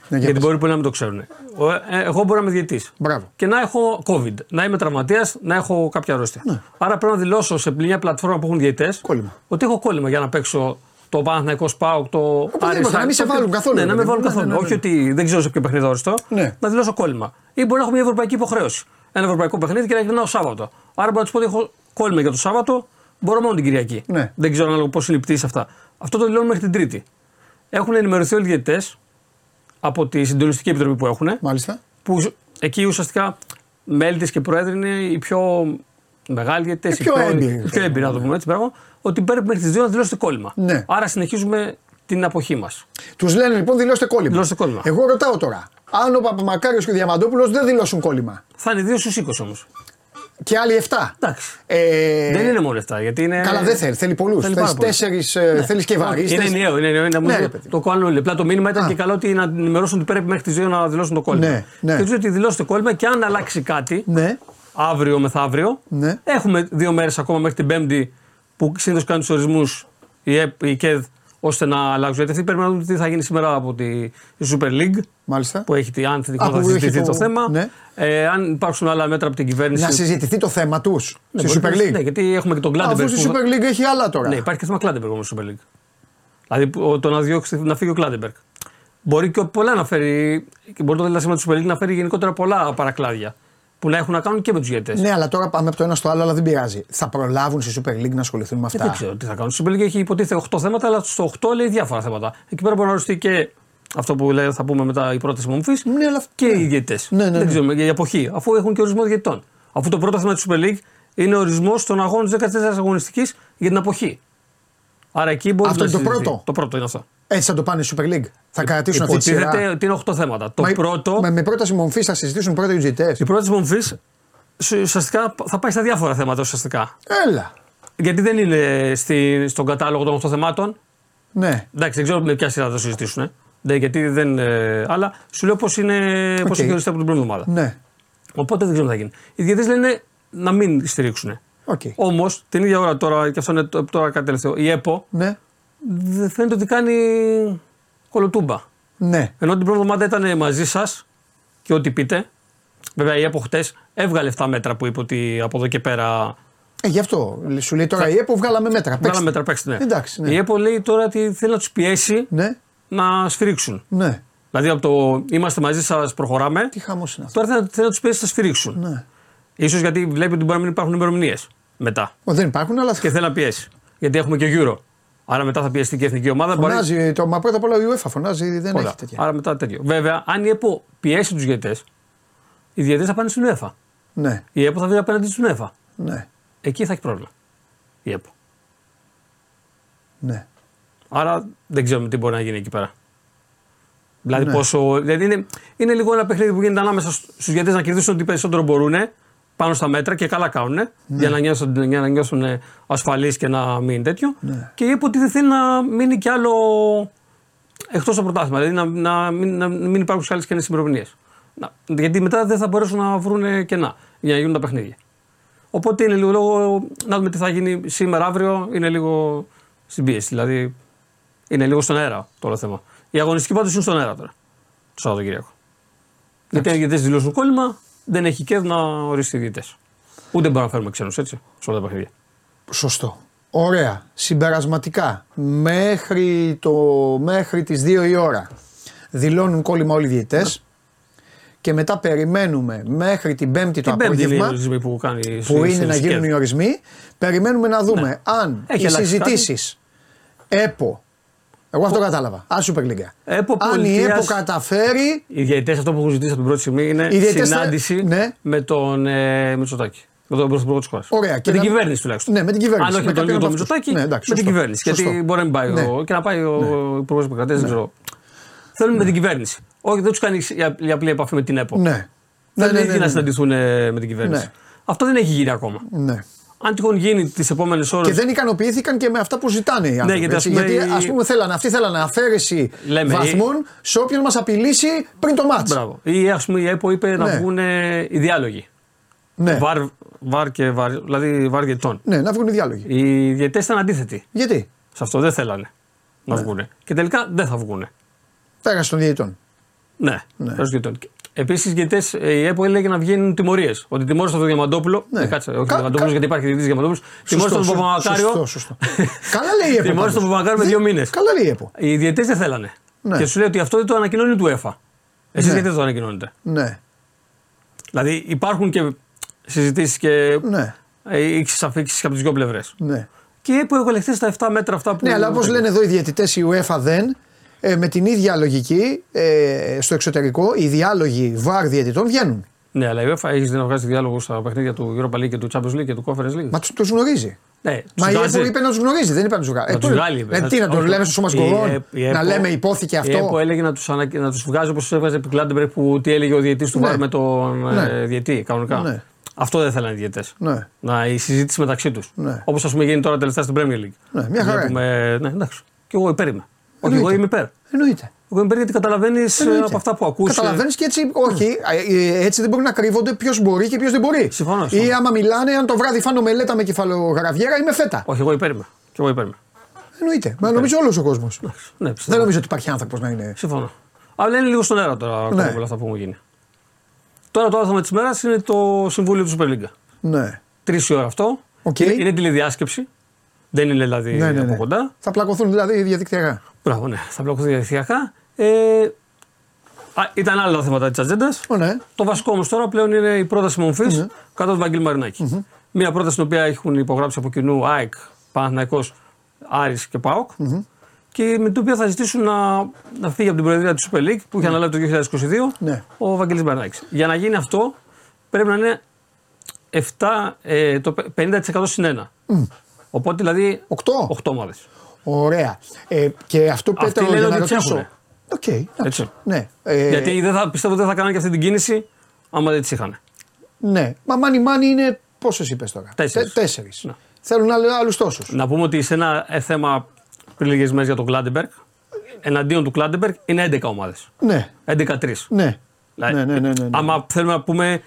Ναι, για Γιατί πες. μπορεί πολλοί να μην το ξέρουν. Ο- ε, Εγώ μπορώ να είμαι διαιτή. Μπράβο. Και να έχω COVID. Να είμαι τραυματίας, να έχω κάποια αρρώστια. Άρα πρέπει να δηλώσω σε μια πλατφόρμα που έχουν διαιτητές Ναι. Κόλλημα. ότι έχω κόλλημα για να παίξω το Παναθηναϊκό Σπάουκ, το Οπωσδήποτε, να μην σε βάλουν καθόλου, Ναι, ρε να με παιδί μου. βάλουν Ναι, καθόλου. ναι, ναι, ναι. Όχι ότι δεν ξέρω σε ποιο παιχνίδι θα οριστώ. Ναι. Να δηλώσω κόλλημα. Ή μπορεί να έχω μια ευρωπαϊκή υποχρέωση. Ένα ευρωπαϊκό παιχνίδι και να γυρνάω Σάββατο. Άρα μπορώ να τους πω ότι έχω κόλλημα για το Σάββατο, μπορώ μόνο την Κυριακή. Ναι. Δεν ξέρω ανάλογα πώ είναι οι πτήσεις αυτά. Αυτό το δηλώνω μέχρι την Τρίτη. Έχουν ενημερωθεί όλοι οι διαιτητές από τη συντονιστική επιτροπή που έχουν. Μάλιστα. Που εκεί ουσιαστικά μέλη τη και πρόεδροι είναι οι πιο μεγάλοι διαιτητέ. Οι πιο έμπειροι. Οι πιο έμπειροι, να το πούμε έτσι. Πράγμα, ότι πρέπει μέχρι τις 2 να δηλώσετε κόλλημα. Ναι. Άρα συνεχίζουμε την αποχή μας. Τους λένε λοιπόν δηλώστε κόλλημα. Δηλώστε κόλλημα. Εγώ ρωτάω τώρα. Αν ο Παπαμακάριος και ο Διαμαντόπουλος δεν δηλώσουν κόλλημα; Θα είναι 2 στους 20 όμως. Και άλλοι 7. Εντάξει. Ε, Δεν είναι μόνο 7. Γιατί είναι... Καλά, δεν θέλει. Θέλει πολλούς. Θέλει Θέλει πάρα πολλούς. τέσσερις. Θέλεις και βαρύς. Είναι ενιαίο. Είναι ενιαίο. Είναι, Ναι, ναι, ρε παιδί. το κάνουν όλοι. Απλά το μήνυμα ήταν Α. και καλό ότι να ενημερώσουν ότι πρέπει μέχρι τις 2 να δηλώσουν το κόλλημα. Ναι, ναι. Και τους ότι δηλώσετε κόλλημα και αν αλλάξει κάτι, Ναι. Αύριο μεθαύριο, Ναι. έχουμε δύο μέρες ακόμα μέχρι την Πέμπτη που συνήθως κάνουν τους ορισμούς η, ΕΠ, η ΚΕΔ ώστε να αλλάξουν. Γιατί αυτοί πρέπει να δουν τι θα γίνει σήμερα από τη η Super League Μάλιστα. που έχει τη- αν θετικό Α, θα που έχει συζητηθεί το- το, θέμα. ναι. Ε, αν υπάρξουν άλλα μέτρα από την κυβέρνηση. Να συζητηθεί το θέμα τους Ναι, στη μπορεί Super να- League. Ναι, γιατί έχουμε και τον Αφού Κλάντεμπεργκ. στη που- Super League έχει άλλα τώρα. Ναι, υπάρχει και θέμα Κλάντεμπεργκ όμως στη Super League. Δηλαδή που- το να διώξει να φύγει ο Κλάντεμπεργκ. Μπορεί και πολλά να φέρει. και Μπορεί το ντελιστάρισμα της Super League να φέρει γενικότερα πολλά παρακλάδια. Που να έχουν να κάνουν και με τους διαιτητέ. Ναι, αλλά τώρα πάμε από το ένα στο άλλο, αλλά δεν πειράζει. Θα προλάβουν στη Super League να ασχοληθούν με αυτά. Δεν ξέρω τι θα κάνουν. Στη Super League έχει υποτίθεται 8 θέματα, αλλά στο 8 λέει διάφορα θέματα. Εκεί πέρα μπορεί να οριστεί και αυτό που λέει, θα πούμε μετά η πρόταση μομφής Ναι, αλλά- και οι διαιτητέ. Ναι, ναι, Δεν ναι. ξέρουμε για η εποχή, αφού έχουν και ορισμό διαιτητών. Αφού το πρώτο θέμα της Super League είναι ο ορισμός των αγώνων της 14 αγωνιστικής για την αποχή. Άρα εκεί μπορεί Αυτό να είναι το συζητηθεί. πρώτο. Το πρώτο είναι αυτό. Έτσι θα το πάνε Super League. Θα κρατήσουν αυτή τη σειρά. Υποτίθεται ότι είναι 8 θέματα. Το Μα- πρώτο, Με, με πρόταση μορφή θα συζητήσουν πρώτα οι GTS. η πρώτη μορφή ουσιαστικά θα πάει στα διάφορα θέματα ουσιαστικά. Έλα. Γιατί δεν είναι στη, στον κατάλογο των 8 θεμάτων. Ναι. Εντάξει, δεν ξέρω με ποια σειρά θα το συζητήσουν. Ναι, γιατί δεν. ε, αλλά σου λέω πώς είναι, πώς Οκ. έχει οριστεί από την πρώτη εβδομάδα. Ναι. Οπότε δεν ξέρω τι θα γίνει. Οι διαιτητές λένε να μην στηρίξουν. Οκ. Όμως την ίδια ώρα τώρα, και αυτό είναι το- τώρα κάτι τελευταίο, η ΕΠΟ Ναι. Δεν φαίνεται ότι κάνει κωλοτούμπα. Ναι. Ενώ την πρώτη εβδομάδα ήταν μαζί σας και ό,τι πείτε. Βέβαια η ΕΠΟ χτες έβγαλε 7 μέτρα που είπε ότι από εδώ και πέρα. Ε, γι' αυτό σου λέει τώρα η ΕΠΟ βγάλαμε μέτρα. Βγάλαμε Παίξτε. μέτρα, παίξτε. Ναι. Εντάξει, ναι. Η ΕΠΟ λέει τώρα ότι θέλει να τους πιέσει Ναι. να σφυρίξουν. Ναι. Δηλαδή από το είμαστε μαζί σας, προχωράμε. Τι χαμό είναι αυτό. Τώρα θέλει, θέλει να τους πιέσει να σφυρίξουν. Ναι. σω γιατί βλέπει ότι μπορεί να μην υπάρχουν ημερομηνίες μετά. Ω, δεν υπάρχουν, αλλά Και θέλει να πιέσει. Γιατί έχουμε και Euro. Άρα μετά θα πιεστεί και η εθνική ομάδα. Μπορεί- φωνάζει. Το, μα πρώτα απ' όλα η UEFA φωνάζει, δεν Όλα. έχει τέτοια. Άρα μετά τέτοιο. Βέβαια, αν η ΕΠΟ πιέσει τους διαιτητέ, οι διαιτητές θα πάνε στην UEFA. Ναι. Η ΕΠΟ θα βγει απέναντι στην UEFA. Ναι. Εκεί θα έχει πρόβλημα. Η ΕΠΟ. Ναι. Άρα δεν ξέρουμε τι μπορεί να γίνει εκεί πέρα. Δηλαδή Ναι. πόσο. Δηλαδή είναι, είναι λίγο ένα παιχνίδι που γίνεται ανάμεσα στους διαιτητέ να κερδίσουν ό,τι περισσότερο μπορούν πάνω στα μέτρα και καλά κάνουν Ναι. για να νιώσουν, για να νιώσουν ασφαλείς και να μην τέτοιο. Ναι. Και η ΕΠΟ ότι δεν θέλει να μείνει κι άλλο εκτός από πρωτάθλημα. Δηλαδή να, να, μην, να μην υπάρχουν κι άλλες καινές ημερομηνίες. Γιατί μετά δεν θα μπορέσουν να βρουν κενά για να γίνουν τα παιχνίδια. Οπότε είναι λίγο λόγο να δούμε τι θα γίνει σήμερα, αύριο. Είναι λίγο στην πίεση. Δηλαδή είναι λίγο στον αέρα το όλο θέμα. Οι αγωνιστικοί πάντως είναι στον αέρα τώρα. Το Σαββατοκύριακο. Γιατί αν οι διαιτητέ δηλώσουν κόλλημα, δεν έχει και να ορίσει οι διαιτητέ. Ούτε μπορούμε να φέρουμε ξένους έτσι σε όλα τα παιχνίδια. Σωστό. Ωραία. Συμπερασματικά, μέχρι, το, μέχρι τις 2 η ώρα δηλώνουν κόλλημα όλοι οι διαιτητές και μετά περιμένουμε μέχρι την Πέμπτη το Την πέμπτη είναι οι απόγευμα ορισμοί που κάνει. που είναι να γίνουν οι ορισμοί. Περιμένουμε να δούμε αν Ναι. Έχει οι αλλάξει συζητήσεις ΕΠΟ. Εγώ αυτό κατάλαβα. Αν Super League. ΕΠΟ αν η πολιτείας- ΕΠΟ καταφέρει. Οι διαιτητές αυτό που έχουν ζητήσει από την πρώτη στιγμή είναι Οι διαιτητές θα- συνάντηση ναι. με τον ε, Μητσοτάκη. Με τον πρωθυπουργό της χώρας. Ωραία, Με και την να- κυβέρνηση τουλάχιστον. Ναι, με την κυβέρνηση. Αν όχι με τον κάποιον ίδιο από τον αυτούς. Μητσοτάκη, Ναι, εντάξει, με την σωστό. κυβέρνηση. Σωστό. Γιατί μπορεί να μην πάει Ναι. ο, και να πάει ο Υπουργός Επικρατείας, δεν ξέρω. Θέλουν με την κυβέρνηση. Όχι, δεν τους κάνει η- η απλή επαφή με την ΕΠΟ. Ναι. Ναι, Θέλουν ναι, οι ναι, ίδιοι να ναι. συναντηθούν ε, με την κυβέρνηση. Ναι. Αυτό δεν έχει γίνει ακόμα. Ναι. Αν τυχόν γίνει τις επόμενες ώρε. Και δεν ικανοποιήθηκαν και με αυτά που ζητάνε οι άνθρωποι. γιατί, έτσι. ας πούμε, γιατί η- ας πούμε θέλανε, αυτοί θέλανε αφαίρεση Λέμε, βαθμών σε όποιον μας απειλήσει πριν το μάτς. Μπράβο. Ή ας πούμε η ΕΠΟ είπε να Ναι. βγουν ε, οι διάλογοι. Ναι. Βαρ, βαρ και βαρ, δηλαδή βαρ διαιτών. ναι, να βγουν οι διάλογοι. Οι διαιτέ ήταν αντίθετοι. Γιατί; Σε αυτό δεν θέλανε να Ναι. βγουν. Και τελικά δεν θα βγουν. πέρασε των διαιτητών. Ναι, ναι. Επίσης, οι διαιτητέ, η ΕΠΟ έλεγε να βγαίνουν τιμωρίες. Ότι τιμώρησαν τον Διαμαντόπουλο. Ναι. Ε, κάτσε, όχι Κα- τον Διαμαντόπουλο, κα- γιατί υπάρχει διαιτητή Διαμαντόπουλο. Τιμώρησαν τον Σωστό, Παπαμακάριο. Σωστό, σωστό. Καλά λέει η ΕΠΟ. Τιμώρησαν τον πάντως. Παπαμακάριο με Δεν- δύο μήνες. Καλά λέει η ΕΠΟ. Οι διαιτητέ δεν θέλανε. Ναι. Και σου λέει ότι αυτό δεν το ανακοινώνει του ΕΦΑ. Εσείς Ναι. γιατί δεν το ανακοινώνετε; Ναι, Δηλαδή υπάρχουν και συζητήσεις και ναι, ήξει αφήξει και από τις δύο πλευρές. ναι. Και η ΕΠΟ έβγαλε χθες τα 7 μέτρα αυτά που. Ναι, αλλά όπως λένε εδώ οι διαιτητές, η UEFA δεν. Ε, με την ίδια λογική ε, στο εξωτερικό οι διάλογοι βαρ διαιτητών βγαίνουν. Ναι, αλλά η UEFA έχει δει να βγάζει διάλογο στα παιχνίδια του Europa League και του Champions League και του Conference League. Μα τους τους γνωρίζει. Ναι, Μα η ΕΠΟ είπε να τους γνωρίζει, δεν είπε να τους βγάλει. Να τους βγάλει, είπε. Ε, τι να το Όχι. λέμε στους σώμα Η σκορών, ΕΠ- η να ΕΠΟ- λέμε υπόθηκε Η ΕΠΟ αυτό. έλεγε να τους να τους βγάζει όπως τους έβγαζε επί Κλάντεμπεργκ που τι έλεγε ο διαιτή του Ναι. Βάρ με τον Ναι. ε, διαιτή κανονικά. Ναι. Αυτό δεν θέλανε οι διαιτέ. Ναι. Να η συζήτηση μεταξύ τους. Ναι. Όπως ας πούμε γίνει τώρα τελευταία στην Premier League. Ναι, μια χαρά Βλέπουμε- Ναι, εντάξει. Και εγώ υπέρ είμαι. Όχι, Εννοείται. εγώ είμαι υπέρ. Εννοείται. Εγώ είμαι υπέρ γιατί καταλαβαίνεις Εννοείται. από αυτά που ακούς. ε, Καταλαβαίνεις και έτσι, όχι, ε, έτσι δεν μπορεί να κρύβονται ποιος μπορεί και ποιος δεν μπορεί. Συμφωνώ, Ή συμφωνώ. άμα μιλάνε, αν το βράδυ φάνω μελέτα με κεφαλογραβιέρα, είμαι φέτα. Όχι, εγώ υπέρ είμαι. Και εγώ υπέρ είμαι. Εννοείται. Μα νομίζω όλος ο κόσμος. Ναι, Δεν πιστεύω. νομίζω ότι υπάρχει άνθρωπος να είναι. Συμφωνώ. Αλλά είναι λίγο στον αέρα τώρα ακόμα Ναι. όλα αυτά που μου γίνει. Τώρα το άλλο θέμα της μέρας είναι το Συμβούλιο του Super League. Ναι. Τρεις η ώρα αυτό. Οκ. Είναι, είναι τηλεδιάσκεψη. Δεν είναι δηλαδή Ναι, ναι, από ναι. κοντά. Θα πλακωθούν δηλαδή διαδικτυακά. Μπράβο, ναι. Θα πλακωθεί διαδικτυακά. Ε, α, ήταν άλλα τα θέματα της ατζέντας. Ω, ναι. Το βασικό όμως τώρα πλέον είναι η πρόταση μομφή κατά του Βαγγέλη Μαρινάκη. Μία πρόταση την οποία έχουν υπογράψει από κοινού ΑΕΚ, Παναθηναϊκός, Άρης και ΠΑΟΚ. Και με την οποία θα ζητήσουν να, να φύγει από την Προεδρία του Super League που είχε αναλάβει το 2022 Ναι. ο Βαγγέλης Μαρινάκης. Για να γίνει αυτό πρέπει να είναι 7, ε, το 50% συν 1. Οπότε δηλαδή 8. 8 ομάδες. Ωραία. Ε, και αυτό Πέτρο λένε για να ότι ρωτήσω. Οκ, Έτσι. Ναι. Ε, Γιατί δεν θα, πιστεύω δεν θα κάνανε και αυτή την κίνηση άμα δεν τις είχαν. Ναι. Μα μάνι μάνι είναι πόσες είπες τώρα; Τέσσερις. Τε- τέσσερις. Ναι. Θέλουν άλλους τόσους. Να πούμε ότι σε ένα ε, θέμα πριν λίγες μέρες για τον Κλάντεμπεργκ, εναντίον του Κλάντεμπεργκ είναι 11 ομάδες. Ναι. 11-3. Ναι. Δηλαδή, Ναι, ναι, ναι, ναι, ναι. Άμα θέλουμε να πούμε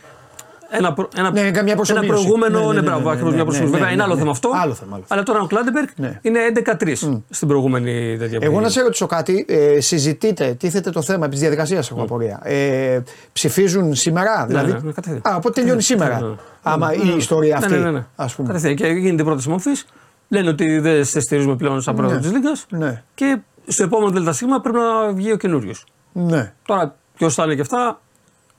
ένα, προ- ένα, Ναι, καμιά ένα προσομοίωση. προηγούμενο. Ναι, Ναι, ναι, ναι, μπράβο, ναι, ακριβώς ναι, μια ναι, προσωμείωση. ναι, Βέβαια ναι, είναι άλλο ναι. θέμα αυτό. Άλλο θέμα, άλλο θέμα. Αλλά τώρα ο Κλάντεμπεργκ Ναι. είναι 11-3 στην προηγούμενη τέτοια Εγώ να που σε ρωτήσω κάτι. Ε, συζητείτε, τίθεται το θέμα επί της διαδικασίας, έχω απορία. Ε, ψηφίζουν σήμερα, δηλαδή. ναι, ναι, κατευθείαν. Α, οπότε τελειώνει σήμερα. ναι, ναι. Άμα Ναι, η ναι. ιστορία Ναι, αυτή. ναι, ναι, ναι. Ας πούμε. Κατευθείαν. Και γίνεται η πρώτη μορφή. Λένε ότι δεν σε στηρίζουμε πλέον σαν πρόεδρο Ναι. της Λίγκας. Ναι. Και στο επόμενο ΔΣ πρέπει να βγει ο καινούριος. Ναι. Τώρα, ποιος θα είναι και αυτά,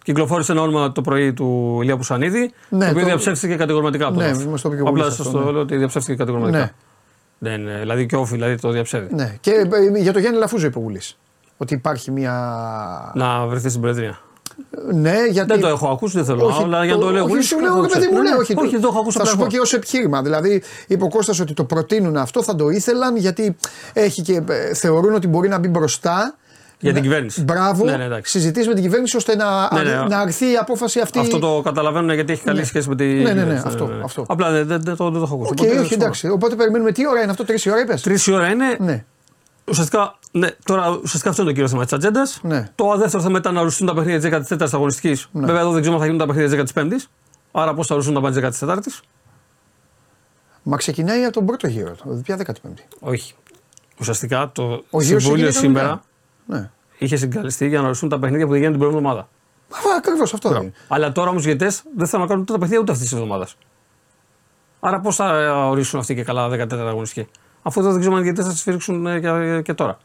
κυκλοφόρησε ένα όνομα το πρωί του Ηλία Πουσανίδη, Ναι, το οποίο το- διαψεύστηκε κατηγορηματικά από το Ναι, γράφο. μας το είπε και ο Απλά Γουλής σας αυτό, το ναι. λέω ότι διαψεύστηκε κατηγορηματικά. Ναι. Δεν, ε, δηλαδή και off δηλαδή το διαψεύδει. ναι. Και ε, για το Γιάννη Λαφούζο είπε ο Γουλής. Ότι υπάρχει μια. Να βρεθεί στην Προεδρία. Ναι, γιατί. Δεν το έχω ακούσει, δεν θέλω. αλλά για να το λέω όχι, εγώ. σου λέω, ρε παιδί μου, ναι, όχι. όχι, δεν το έχω ακούσει Θα σου απλά πω εγώ. και ως επιχείρημα. Δηλαδή, είπε ο Κώστας ότι το προτείνουν αυτό, θα το ήθελαν γιατί έχει και, ε, θεωρούν ότι μπορεί να μπει μπροστά. Για την Να- κυβέρνηση. Μπράβο. Ναι, ναι, εντάξει. συζητήσει με την κυβέρνηση ώστε να, Ναι, ναι. να αρθεί η απόφαση αυτή. Αυτό το καταλαβαίνουν γιατί έχει καλή Ναι. σχέση με τη. Ναι, ναι, ναι, κυβέρνηση. αυτό, αυτό. Απλά δεν, δεν, δεν το, δεν το έχω ακούσει. Οκ, Οπότε δεν όχι, ξέρω. εντάξει. Οπότε περιμένουμε τι ώρα είναι αυτό, τρεις ώρα είπες; Τρεις η ώρα είναι. Ναι. Ουσιαστικά, ναι, τώρα ουσιαστικά αυτό είναι το κύριο θέμα της ατζέντας. Ναι. Το δεύτερο θέμα ήταν να οριστούν τα παιχνίδια της 14η αγωνιστικής. Ναι. Βέβαια, εδώ δεν ξέρουμε αν θα γίνουν τα παιχνίδια της 15η. Άρα, πώς θα οριστούν τα παιχνίδια της 14η. Μα ξεκινάει από τον πρώτο γύρο. το- Ποια 15η. Όχι. Ουσιαστικά το Ο γύρος Συμβούλιο έγινε σήμερα κανονικά. Ναι. είχε συγκαλεστεί για να οριστούν τα παιχνίδια που δεν γίνανε την προηγούμενη εβδομάδα. Ακριβώς αυτό δεν είναι. Αλλά τώρα όμως οι διαιτητέ δεν θέλουν να κάνουν ούτε τα παιχνίδια ούτε αυτής της εβδομάδας. Άρα πώς θα ορίσουν αυτοί και καλά 14 αγωνιστική. Αφού εδώ δεν ξέρουμε αν οι διαιτητέ θα τις σφίριξουν ε, και, και τώρα.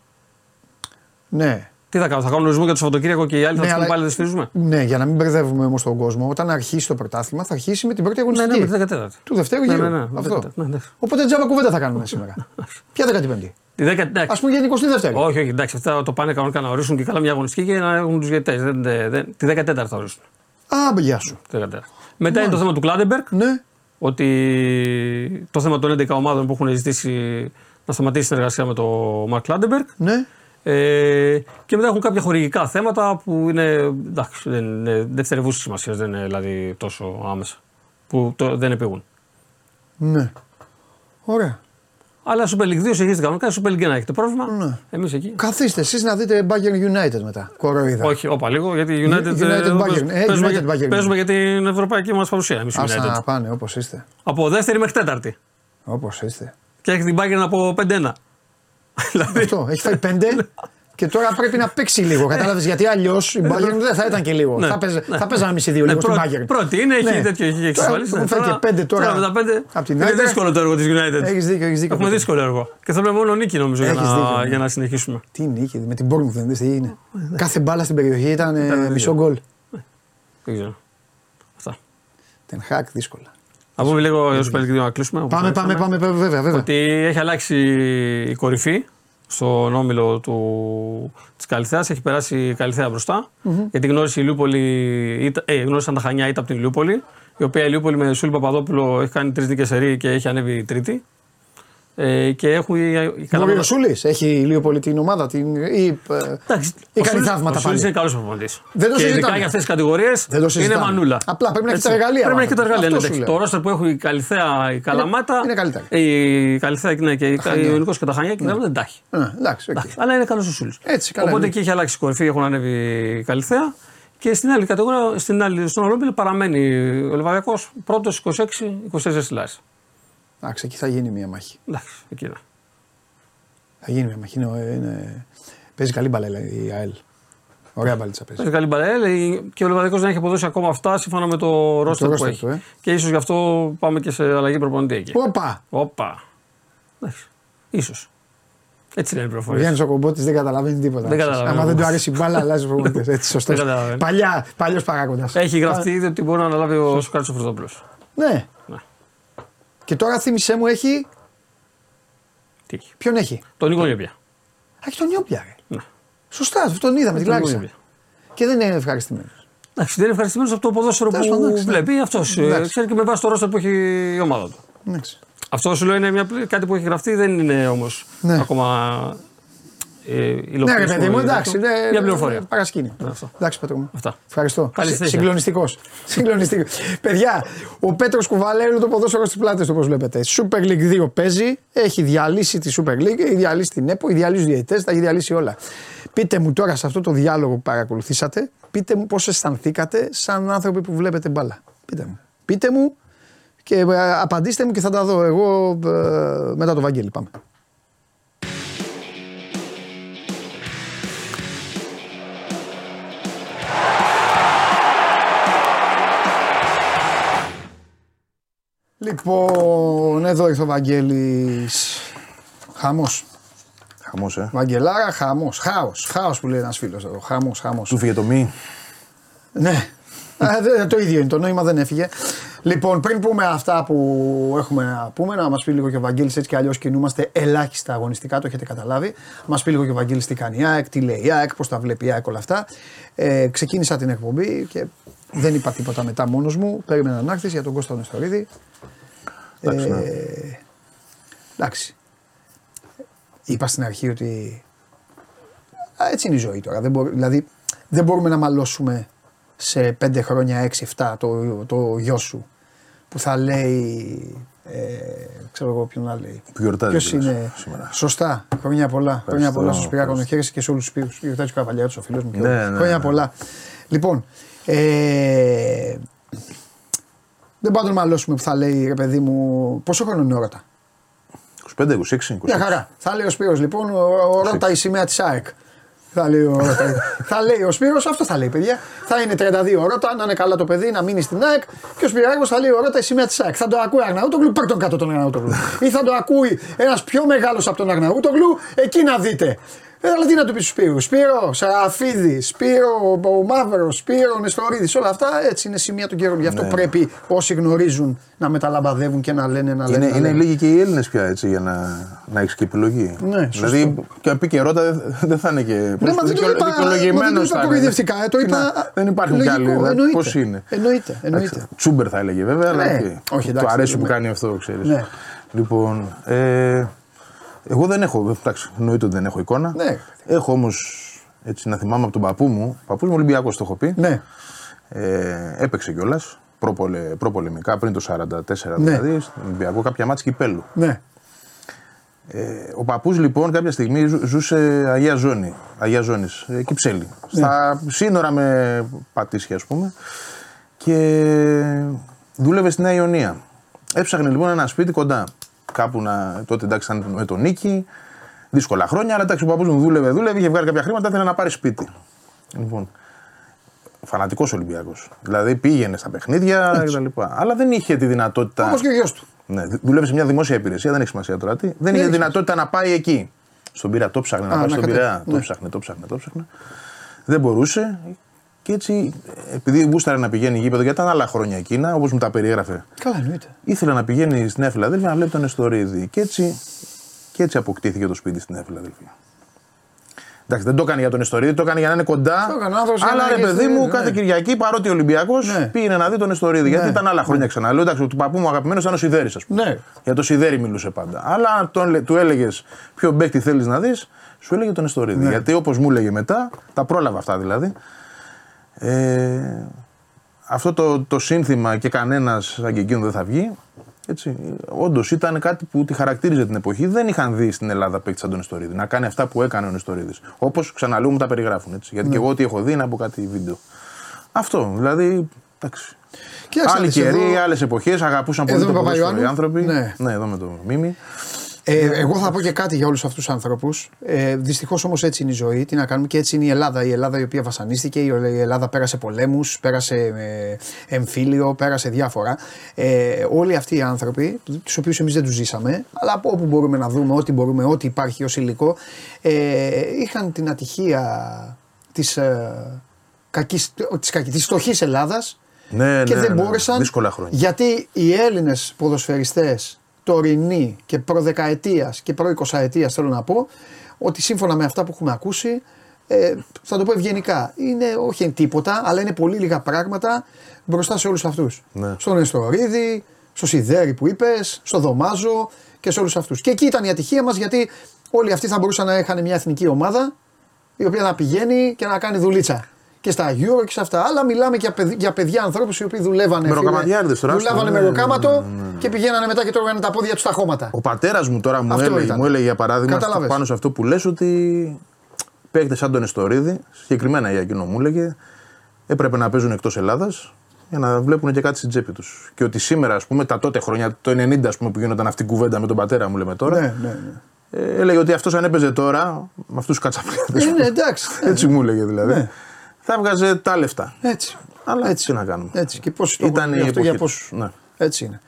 Ναι. Τι θα κάνουν, θα κάνουν ορισμό για το Σαββατοκύριακο και οι άλλοι θα Ναι, του αλλά- πούν πάλι δεν σφυρίζουμε. Ναι, για να μην μπερδεύουμε όμως τον κόσμο, όταν αρχίσει το πρωτάθλημα θα αρχίσει με την πρώτη Ναι, αγωνιστική. ναι, με τη 14η. Του δευτέρου Ναι, γύρου. ναι, ναι, με Αυτό. 14η, ναι, ναι. Οπότε τζάμπα κουβέντα θα κάνουμε σήμερα. Ποια 15η. Τη 10, εντάξει. Α πούμε για την 22η. Όχι, όχι, εντάξει, αυτά το πάνε κανονικά να ορίσουν και καλά μια αγωνιστική και να έχουν τους διαιτητές. Δεν, δεν, δεν, τη 14η θα ορίσουν. Α, γεια σου. Τη 14η. Μετά είναι το θέμα του Κλάντεμπεργκ. Ναι. Ότι το θέμα των 11 ομάδων που έχουν ζητήσει να σταματήσει η συνεργασία με το Μαρκ Κλάντεμπεργκ. Ναι. Ε, και μετά έχουν κάποια χορηγικά θέματα που είναι, εντάξει, δεν είναι δευτερευούσης σημασίας, δεν είναι δηλαδή τόσο άμεσα. Που το, δεν επείγουν. Ναι. Ωραία. Αλλά Super League 2 συνεχίζεται κανονικά, Super League 1 έχετε πρόβλημα. Ναι. Εμείς εκεί. Καθίστε εσείς να δείτε Bayern United μετά. Κοροϊδά. Όχι, όπα λίγο, γιατί United, United ε, εδώ Bayern. Ε, παίζουμε, United Bayern. παίζουμε για την ευρωπαϊκή μας παρουσία. Εμείς Α United. να πάνε όπως είστε. Από δεύτερη μέχρι τέταρτη. Όπως είστε. Και έχει την Bayern από 5-1. δηλαδή, Αυτό. Έχει φάει πέντε; και τώρα πρέπει να παίξει λίγο. Κατάλαβες γιατί αλλιώς η Bayern δεν θα ήταν και λίγο. Ναι, θα, παίζε, ναι. θα παίζαμε μισή-δύο Ναι, λίγο στην πρώτη- Bayern. Πρώτη είναι, έχει Ναι. τέτοιο, έχει Τώρα εξασφαλίσει. έχουν ναι. φάει και πέντε τώρα. με τα πέντε. Απ' την είναι Άιντερ. δύσκολο το έργο της United. Έχεις δίκιο, έχεις δίκιο. Έχουμε δύσκολο έργο. Και θέλουμε μόνο νίκη νομίζω για Έχεις να, δίκιο, ναι. για να συνεχίσουμε. Τι νίκη, με την Bournemouth δεν δεις τι είναι. Κάθε μπάλα στην περιοχή ήταν, ε, Ήταν μισό δύο. γκολ. Δεν ξέρω. Αυτά. Ten Hag δύσκολα. Να πούμε λίγο για τους Super League 2 να κλείσουμε. όπως Πάμε, πάμε, είπαμε. πάμε, βέβαια, βέβαια. Ότι έχει αλλάξει η κορυφή στον όμιλο του, της Καλυθέας. Έχει περάσει η Καλυθέα μπροστά. Γιατί γνώρισε η Λιούπολη, ήταν- ε, γνώρισαν τα Χανιά ήταν από την Λιούπολη. Η οποία η Λιούπολη με Σούλη Παπαδόπουλο έχει κάνει τρεις νίκες σερή και έχει ανέβει τρίτη. Ε, και έχουν οι, οι Μπορεί Καλαμάτα- ο Σούλης, έχει λίγο πολύ την ομάδα την, ή, ε, Εντάξει, ή ο κάνει Σούλης- θαύματα Ο Σούλης είναι πάλι. καλός προπονητής. Δεν το και ειδικά συζητάμε. για αυτές τις κατηγορίες Δεν το είναι συζητάμε. μανούλα. Απλά πρέπει να έχει Έτσι. τα εργαλεία, Πρέπει να έχει τα μάλλον. εργαλεία. Αυτό ναι, σου εντάξει. λέω. Το ρόστερ που έχουν η Καλλιθέα, η Καλαμάτα. είναι καλύτερα. Η Καλλιθέα ναι, και η- Χανιά. η Ιωνικός και τα Χανιά και η Καλαμάτα δεν τα έχει. Ε, εντάξει, οκ. Εντάξει, Αλλά είναι καλός ο Σούλης. Έτσι, καλά Οπότε είναι. εκεί έχει αλλάξει η κορυφή, έχουν ανέβει η Καλλιθέα. Και στην άλλη κατηγορία, στην άλλη, στον άλλο όμιλο παραμένει ο Λεβαδειακός πρώτος 26-24 συλλάσει. Εντάξει, εκεί θα γίνει μια μάχη. Εντάξει, εκεί είναι. Θα γίνει μια μάχη. Είναι, είναι... Παίζει καλή μπαλέλα η ΑΕΛ. Ωραία μπαλίτσα παίζει. Παίζει καλή μπαλέλα και ο Λεβαδιακό δεν έχει αποδώσει ακόμα αυτά σύμφωνα με το ρόστερ που ρόστερ έχει. του, ε. Και ίσως γι' αυτό πάμε και σε αλλαγή προπονητή εκεί. Όπα! Όπα. Εντάξει. Ίσως. Έτσι λένε οι Ο πληροφορίε. Γιάννη ο Κομπότης δεν καταλαβαίνει τίποτα. Δεν καταλαβαίνει. Άμα δεν του αρέσει η μπάλα, αλλάζει προπονητέ. Έτσι, σωστός. Δεν καταλαβαίνει. Παλιά, παλιός παράγοντας. Έχει γραφτεί ήδη ότι μπορεί να αναλάβει ο Σοκάτσο ο Φρυδόπουλο. Ναι. Ναι. Και τώρα θύμισέ μου έχει. Τι έχει; Ποιον έχει; Τον Νίκο Νιόπια. Α, έχει τον Νιόπια, ρε. Ναι. Σωστά, αυτό τον είδαμε, τη Τον Λάρισα. Νιόπια. Και δεν είναι ευχαριστημένος. Εντάξει, δεν είναι ευχαριστημένος από το ποδόσφαιρο Τέλος που πάντων, εντάξει, ναι. βλέπει. Αυτό Εντάξει. ξέρει και με βάση το ρόστερ που έχει η ομάδα του. Εντάξει. Αυτό σου λέω είναι μια, κάτι που έχει γραφτεί, δεν είναι όμως ναι. ακόμα ε, ναι, ρε παιδί μου, εντάξει. Ναι, μια πληροφορία. Παρασκήνιο. Ναι, εντάξει, Πέτρο μου. Αυτά. Ευχαριστώ. Συγκλονιστικός. Συγκλονιστικός. Παιδιά, ο Πέτρος Κουβαλέλου το ποδόσφαιρο στις πλάτες του, όπως βλέπετε. Super League 2 παίζει, έχει διαλύσει τη Super League, έχει διαλύσει την ΕΠΟ, έχει διαλύσει τους διαιτητές, τα έχει διαλύσει όλα. Πείτε μου τώρα σε αυτό το διάλογο που παρακολουθήσατε, πείτε μου πώς αισθανθήκατε σαν άνθρωποι που βλέπετε μπάλα. Πείτε μου. Πείτε μου και ε, απαντήστε μου και θα τα δω εγώ ε, μετά το Βαγγέλη. Πάμε. Λοιπόν, εδώ ήρθε ο Βαγγέλης. Χαμός. Χαμός, ε. Βαγγελάρα, χαμός. Χάος. Χάος που λέει ένας φίλος εδώ. Χαμός, χαμός. Του φύγε το μη. Ναι. ε, το ίδιο είναι. Το νόημα δεν έφυγε. Λοιπόν, πριν πούμε αυτά που έχουμε να πούμε, να μας πει λίγο και ο Βαγγέλης έτσι κι αλλιώς κινούμαστε ελάχιστα αγωνιστικά, το έχετε καταλάβει. Μας πει λίγο και ο Βαγγέλης τι κάνει η ΑΕΚ, τι λέει η ΑΕΚ, πώς τα βλέπει η ΑΕΚ, όλα αυτά. Ε, ξεκίνησα την εκπομπή και δεν είπα τίποτα μετά μόνος μου. Περίμενα να έρθεις για τον Κώστα Νεστορίδη. Εντάξει, ναι. ε, εντάξει. Είπα στην αρχή ότι έτσι είναι η ζωή τώρα. Δεν δηλαδή δεν μπορούμε να μαλώσουμε σε 5 χρόνια, 6-7 το, το γιο σου που θα λέει. Ε, ξέρω εγώ ποιον να λέει. Ποιος είναι. Σήμερα. Σωστά. Χρόνια πολλά. Χρόνια πολλά στου Πυράκονο. Χαίρεσαι και σε όλους τους Πύρου. Γιορτάζει ο Καβαλιάτη, ο φίλος μου. Ναι, ναι, χρόνια ναι. πολλά. Λοιπόν, ε, δεν πάω να μαλώσουμε που θα λέει ρε παιδί μου. Πόσο χρόνο είναι όρατα; 25, 26, 26. Μια χαρά. Θα λέει ο Σπύρος λοιπόν, ο Ρώτα η σημαία της ΑΕΚ. Θα λέει, ο, θα λέει ο Σπύρος, αυτό θα λέει παιδιά. Θα είναι 32 Ρώτα, να είναι καλά το παιδί, να μείνει στην ΑΕΚ. Και ο Σπυράκος θα λέει ο Ρώτα η σημαία της ΑΕΚ. Θα το ακούει Αγναούτογλου, πάρ τον κάτω τον Αγναούτογλου. Ή θα το ακούει ένας πιο μεγάλος από τον Αγναούτογλου, εκεί να δείτε. Ε, αλλά τι να του πεις στου Σπύρο; Σπύρο, Σαραφίδη, Σπύρο, ο Μαύρο, Σπύρο, Νεστορίδης, όλα αυτά έτσι είναι σημεία του καιρού. Γι' αυτό ναι. πρέπει όσοι γνωρίζουν να μεταλαμπαδεύουν και να λένε να λένε. Είναι, είναι λίγοι και οι Έλληνες πια έτσι για να, να έχεις και επιλογή. Ναι, δηλαδή και αν πει και ρώτα δεν θα είναι και. Ναι, μα δεν το είπα. Δικαιολογημένος θα είναι. κοροϊδευτικά, ε, το είπα. Δεν υπάρχουν κι άλλοι. Πώς είναι. Εννοείται. εννοείται. Τσούμπερ θα έλεγε βέβαια, αλλά ναι. το αρέσει που κάνει αυτό, ξέρεις. Λοιπόν, ε, εγώ δεν έχω, εντάξει, εννοείται ότι δεν έχω εικόνα. Ναι. Έχω όμως έτσι να θυμάμαι από τον παππού μου. Παππούς μου Ολυμπιακός το έχω πει. Ναι. Ε, έπαιξε κιόλας προπολε, προπολεμικά πριν το 1944 ναι. δηλαδή στον Ολυμπιακό κάποια μάτια κυπέλου. Ναι. Ε, ο παππούς λοιπόν κάποια στιγμή ζούσε Αγία Ζώνη, Αγία Ζώνης, ε, Κυψέλη. Ναι. Στα σύνορα με Πατήσια ας πούμε και δούλευε στη Νέα Ιωνία. Έψαχνε λοιπόν ένα σπίτι κοντά κάπου να. Τότε εντάξει ήταν με τον Νίκη. Δύσκολα χρόνια, αλλά εντάξει ο παππούς μου δούλευε, δούλευε, είχε βγάλει κάποια χρήματα, ήθελε να πάρει σπίτι. Λοιπόν. Φανατικός Ολυμπιακός. Δηλαδή πήγαινε στα παιχνίδια κτλ. Αλλά δεν είχε τη δυνατότητα. Όπως και ο γιος του. Ναι, δούλευε σε μια δημόσια υπηρεσία, δεν έχει σημασία τώρα τι. Δεν είχε δυνατότητα να πάει εκεί. Στον Πειραιά το ψάχνε, να πάει στον Πειραιά. Το ναι. ψάχνε, το ψάχνε, το ψάχνε. Δεν μπορούσε και έτσι, επειδή γούσταρε να πηγαίνει γήπεδο, γιατί ήταν άλλα χρόνια εκείνα, όπως μου τα περιέγραφε. Καλά, εννοείται. Ήθελε να πηγαίνει στην Νέα Φιλαδέλφια να βλέπει τον Εστορίδη. Και έτσι, και έτσι αποκτήθηκε το σπίτι στην Νέα Φιλαδέλφια. Εντάξει, δεν το έκανε για τον Εστορίδη, το έκανε για να είναι κοντά. αλλά ρε παιδί μου, ναι. κάθε Κυριακή παρότι ο Ολυμπιακός ναι. πήγαινε να δει τον Εστορίδη. Ναι. Γιατί ήταν άλλα χρόνια ξανά. Λέω εντάξει, του παππού μου αγαπημένος ήταν ο Σιδέρης, ας πούμε. Ναι. Για το Σιδέρη μιλούσε πάντα. Αλλά τον, του έλεγες ποιο μπέκτη θέλεις να δεις, σου έλεγε τον Εστορίδη. Ναι. Γιατί όπως μου έλεγε μετά, τα πρόλαβα αυτά δηλαδή. Ε, αυτό το, το σύνθημα και κανένας σαν και εκείνο δεν θα βγει. Έτσι, όντως ήταν κάτι που τη χαρακτήριζε την εποχή. Δεν είχαν δει στην Ελλάδα παίκτης σαν τον Ιστορίδη να κάνει αυτά που έκανε ο Ιστορίδη. Όπως ξαναλέω μου τα περιγράφουν. Έτσι, γιατί ναι. και εγώ ό,τι έχω δει είναι από κάτι βίντεο. Αυτό δηλαδή. Εντάξει. Άλλοι καιροί, άλλες εποχές αγαπούσαν πολύ τον οι άνθρωποι. Ναι. ναι, εδώ με το μίμη. Ε, εγώ θα πω και κάτι για όλους αυτούς τους ανθρώπους. Ε, Δυστυχώς όμως έτσι είναι η ζωή. Τι να κάνουμε και έτσι είναι η Ελλάδα. Η Ελλάδα η οποία βασανίστηκε, η Ελλάδα πέρασε πολέμους, πέρασε ε, εμφύλιο, πέρασε διάφορα. Ε, όλοι αυτοί οι άνθρωποι, τους οποίους εμείς δεν τους ζήσαμε, αλλά από όπου μπορούμε να δούμε, ό,τι μπορούμε, ό,τι υπάρχει ως υλικό, ε, είχαν την ατυχία της ε, της φτωχής Ελλάδας ναι, και ναι, δεν ναι, μπόρεσαν δύσκολα χρόνια. γιατί οι Έλληνες ποδοσφαιριστές τωρινή και προδεκαετίας και προεικοσαετίας θέλω να πω ότι σύμφωνα με αυτά που έχουμε ακούσει ε, θα το πω ευγενικά. Είναι όχι τίποτα, αλλά είναι πολύ λίγα πράγματα μπροστά σε όλους αυτούς. Ναι. Στον Εστορίδη, στο Σιδέρι που είπες, στο Δωμάζο και σε όλους αυτούς. Και εκεί ήταν η ατυχία μας γιατί όλοι αυτοί θα μπορούσαν να είχαν μια εθνική ομάδα η οποία να πηγαίνει και να κάνει δουλίτσα. Και στα Euro και σε αυτά. Αλλά μιλάμε για, παιδι, για παιδιά ανθρώπους οι οποίοι δουλεύανε. Μεροκαματιάριδε τώρα. Δουλεύανε με ροκάματο ναι, ναι, ναι. και πηγαίνανε μετά και τρώγανε τα πόδια τους στα χώματα. Ο πατέρας μου τώρα μου έλεγε, μου έλεγε για παράδειγμα πάνω σε αυτό που λες ότι παίχτες σαν τον Εστορίδη, συγκεκριμένα για εκείνο μου έλεγε, έπρεπε να παίζουν εκτός Ελλάδας για να βλέπουν και κάτι στην τσέπη τους. Και ότι σήμερα, ας πούμε, τα τότε χρόνια, το 90 ας πούμε, που γίνονταν αυτή η κουβέντα με τον πατέρα μου, λέμε τώρα. Ναι, ναι, ναι. Ε, έλεγε ότι αυτός αν έπαιζε τώρα, με αυτούς τους κατσαπλιάδες. Ε, ναι, εντάξει. Έτσι μου έλεγε δηλαδή. Ναι. Θα έβγαζε τα λεφτά. Έτσι. Αλλά έτσι τι να κάνουμε. Έτσι. Και πώ ήταν η αυτό για πώς... ναι. Έτσι είναι.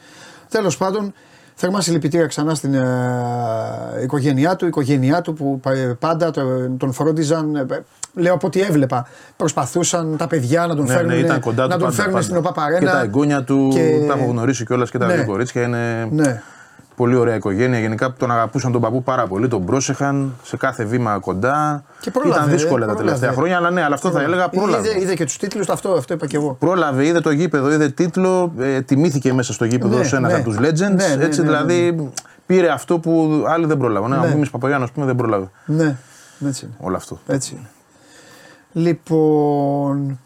Τέλος πάντων, Θερμά συλληπιτήρια ξανά στην ε, οικογένειά του, η οικογένειά του που πάντα τον φρόντιζαν. Ε, λέω από ό,τι έβλεπα. Προσπαθούσαν τα παιδιά να τον ναι, φέρουν, ναι, ήταν κοντά να τον πάντα, φέρουν πάντα. στην ΟΠΑΠΑΡΕΝΑ. Και τα εγγόνια του και... τα έχω γνωρίσει κιόλας και τα ναι. δύο κορίτσια. Είναι ναι. Πολύ ωραία οικογένεια. Γενικά τον αγαπούσαν τον παππού πάρα πολύ. Τον πρόσεχαν σε κάθε βήμα κοντά. Και πρόλαβε, Ήταν δύσκολα τα τελευταία χρόνια, αλλά ναι, αλλά αυτό πρόλαβε. θα έλεγα πρόλαβε. Είδε, είδε και τους τίτλους, αυτό, αυτό είπα και εγώ. Πρόλαβε, είδε το γήπεδο, είδε τίτλο, ε, τιμήθηκε μέσα στο γήπεδο ναι, ω ένα ναι. από τους legends. Ναι, ναι, έτσι ναι, δηλαδή πήρε αυτό που άλλοι δεν πρόλαβαν. Ναι. Ο Μίμη Παπαγιάννη, α πούμε, δεν πρόλαβε. Ναι, έτσι είναι. Όλο αυτό. Έτσι είναι. Λοιπόν.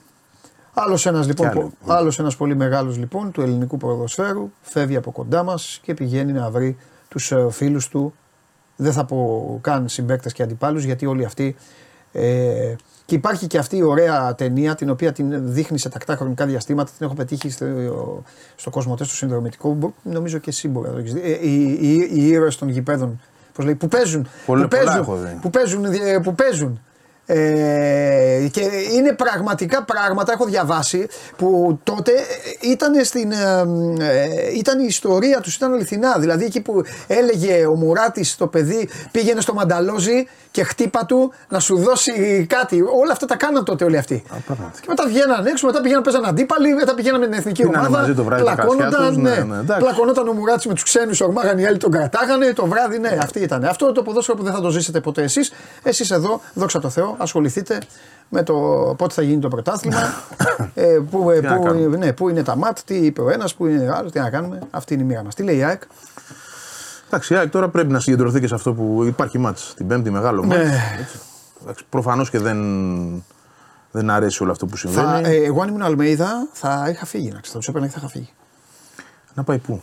Άλλος ένας λοιπόν, άλλος ένας πολύ μεγάλος λοιπόν του ελληνικού ποδοσφαίρου φεύγει από κοντά μας και πηγαίνει να βρει τους ε, φίλους του. Δεν θα πω καν συμπαίκτες και αντιπάλους γιατί όλοι αυτοί. Ε, και υπάρχει και αυτή η ωραία ταινία την οποία την δείχνει σε τακτά χρονικά διαστήματα. Την έχω πετύχει στο, στο Κοσμοτέ, στο συνδρομητικό. Νομίζω και εσύ μπορεί να το έχεις δει. Ε, οι, οι, οι ήρωες των γηπέδων πώς λέει, που παίζουν. Πολύ, που, παίζουν που, παίζουν, που παίζουν ε, και είναι πραγματικά πράγματα, έχω διαβάσει, που τότε ήταν, στην, ε, ε ήταν η ιστορία τους, ήταν αληθινά. Δηλαδή εκεί που έλεγε ο Μουράτης το παιδί, πήγαινε στο Μανταλόζι και χτύπα του να σου δώσει κάτι. Όλα αυτά τα κάναν τότε όλοι αυτοί. Α, και μετά βγαίναν έξω, μετά πήγαιναν παίζαν αντίπαλοι, μετά πήγαιναν με την εθνική ομάδα. Μαζί το βράδυ πλακώνονταν, ναι, ναι, ναι, πλακώνονταν ο Μουράτης με τους ξένους, ορμάγαν οι άλλοι τον κρατάγανε. Το βράδυ, ναι, αυτή ήταν. Αυτό το ποδόσφαιρο που δεν θα το ζήσετε ποτέ εσείς. Εσείς εδώ, δόξα τω Θεώ, ασχοληθείτε με το πότε θα γίνει το πρωτάθλημα, ε, που, ε, που, ναι, που είναι τα ματ, τι είπε ο ένας, που είναι άλλος, τι να κάνουμε. Αυτή είναι η μοίρα μας. Τι λέει η ΑΕΚ; Εντάξει, η ΑΕΚ τώρα πρέπει να συγκεντρωθεί και σε αυτό που υπάρχει μάτς. Την Πέμπτη μεγάλο ναι. μάτς. Προφανώς και δεν, δεν αρέσει όλο αυτό που συμβαίνει. Θα, ε, εγώ αν ήμουν Αλμέιδα θα είχα φύγει. Να ξέρω, του έπαιρνα και θα είχα φύγει. Να πάει πού;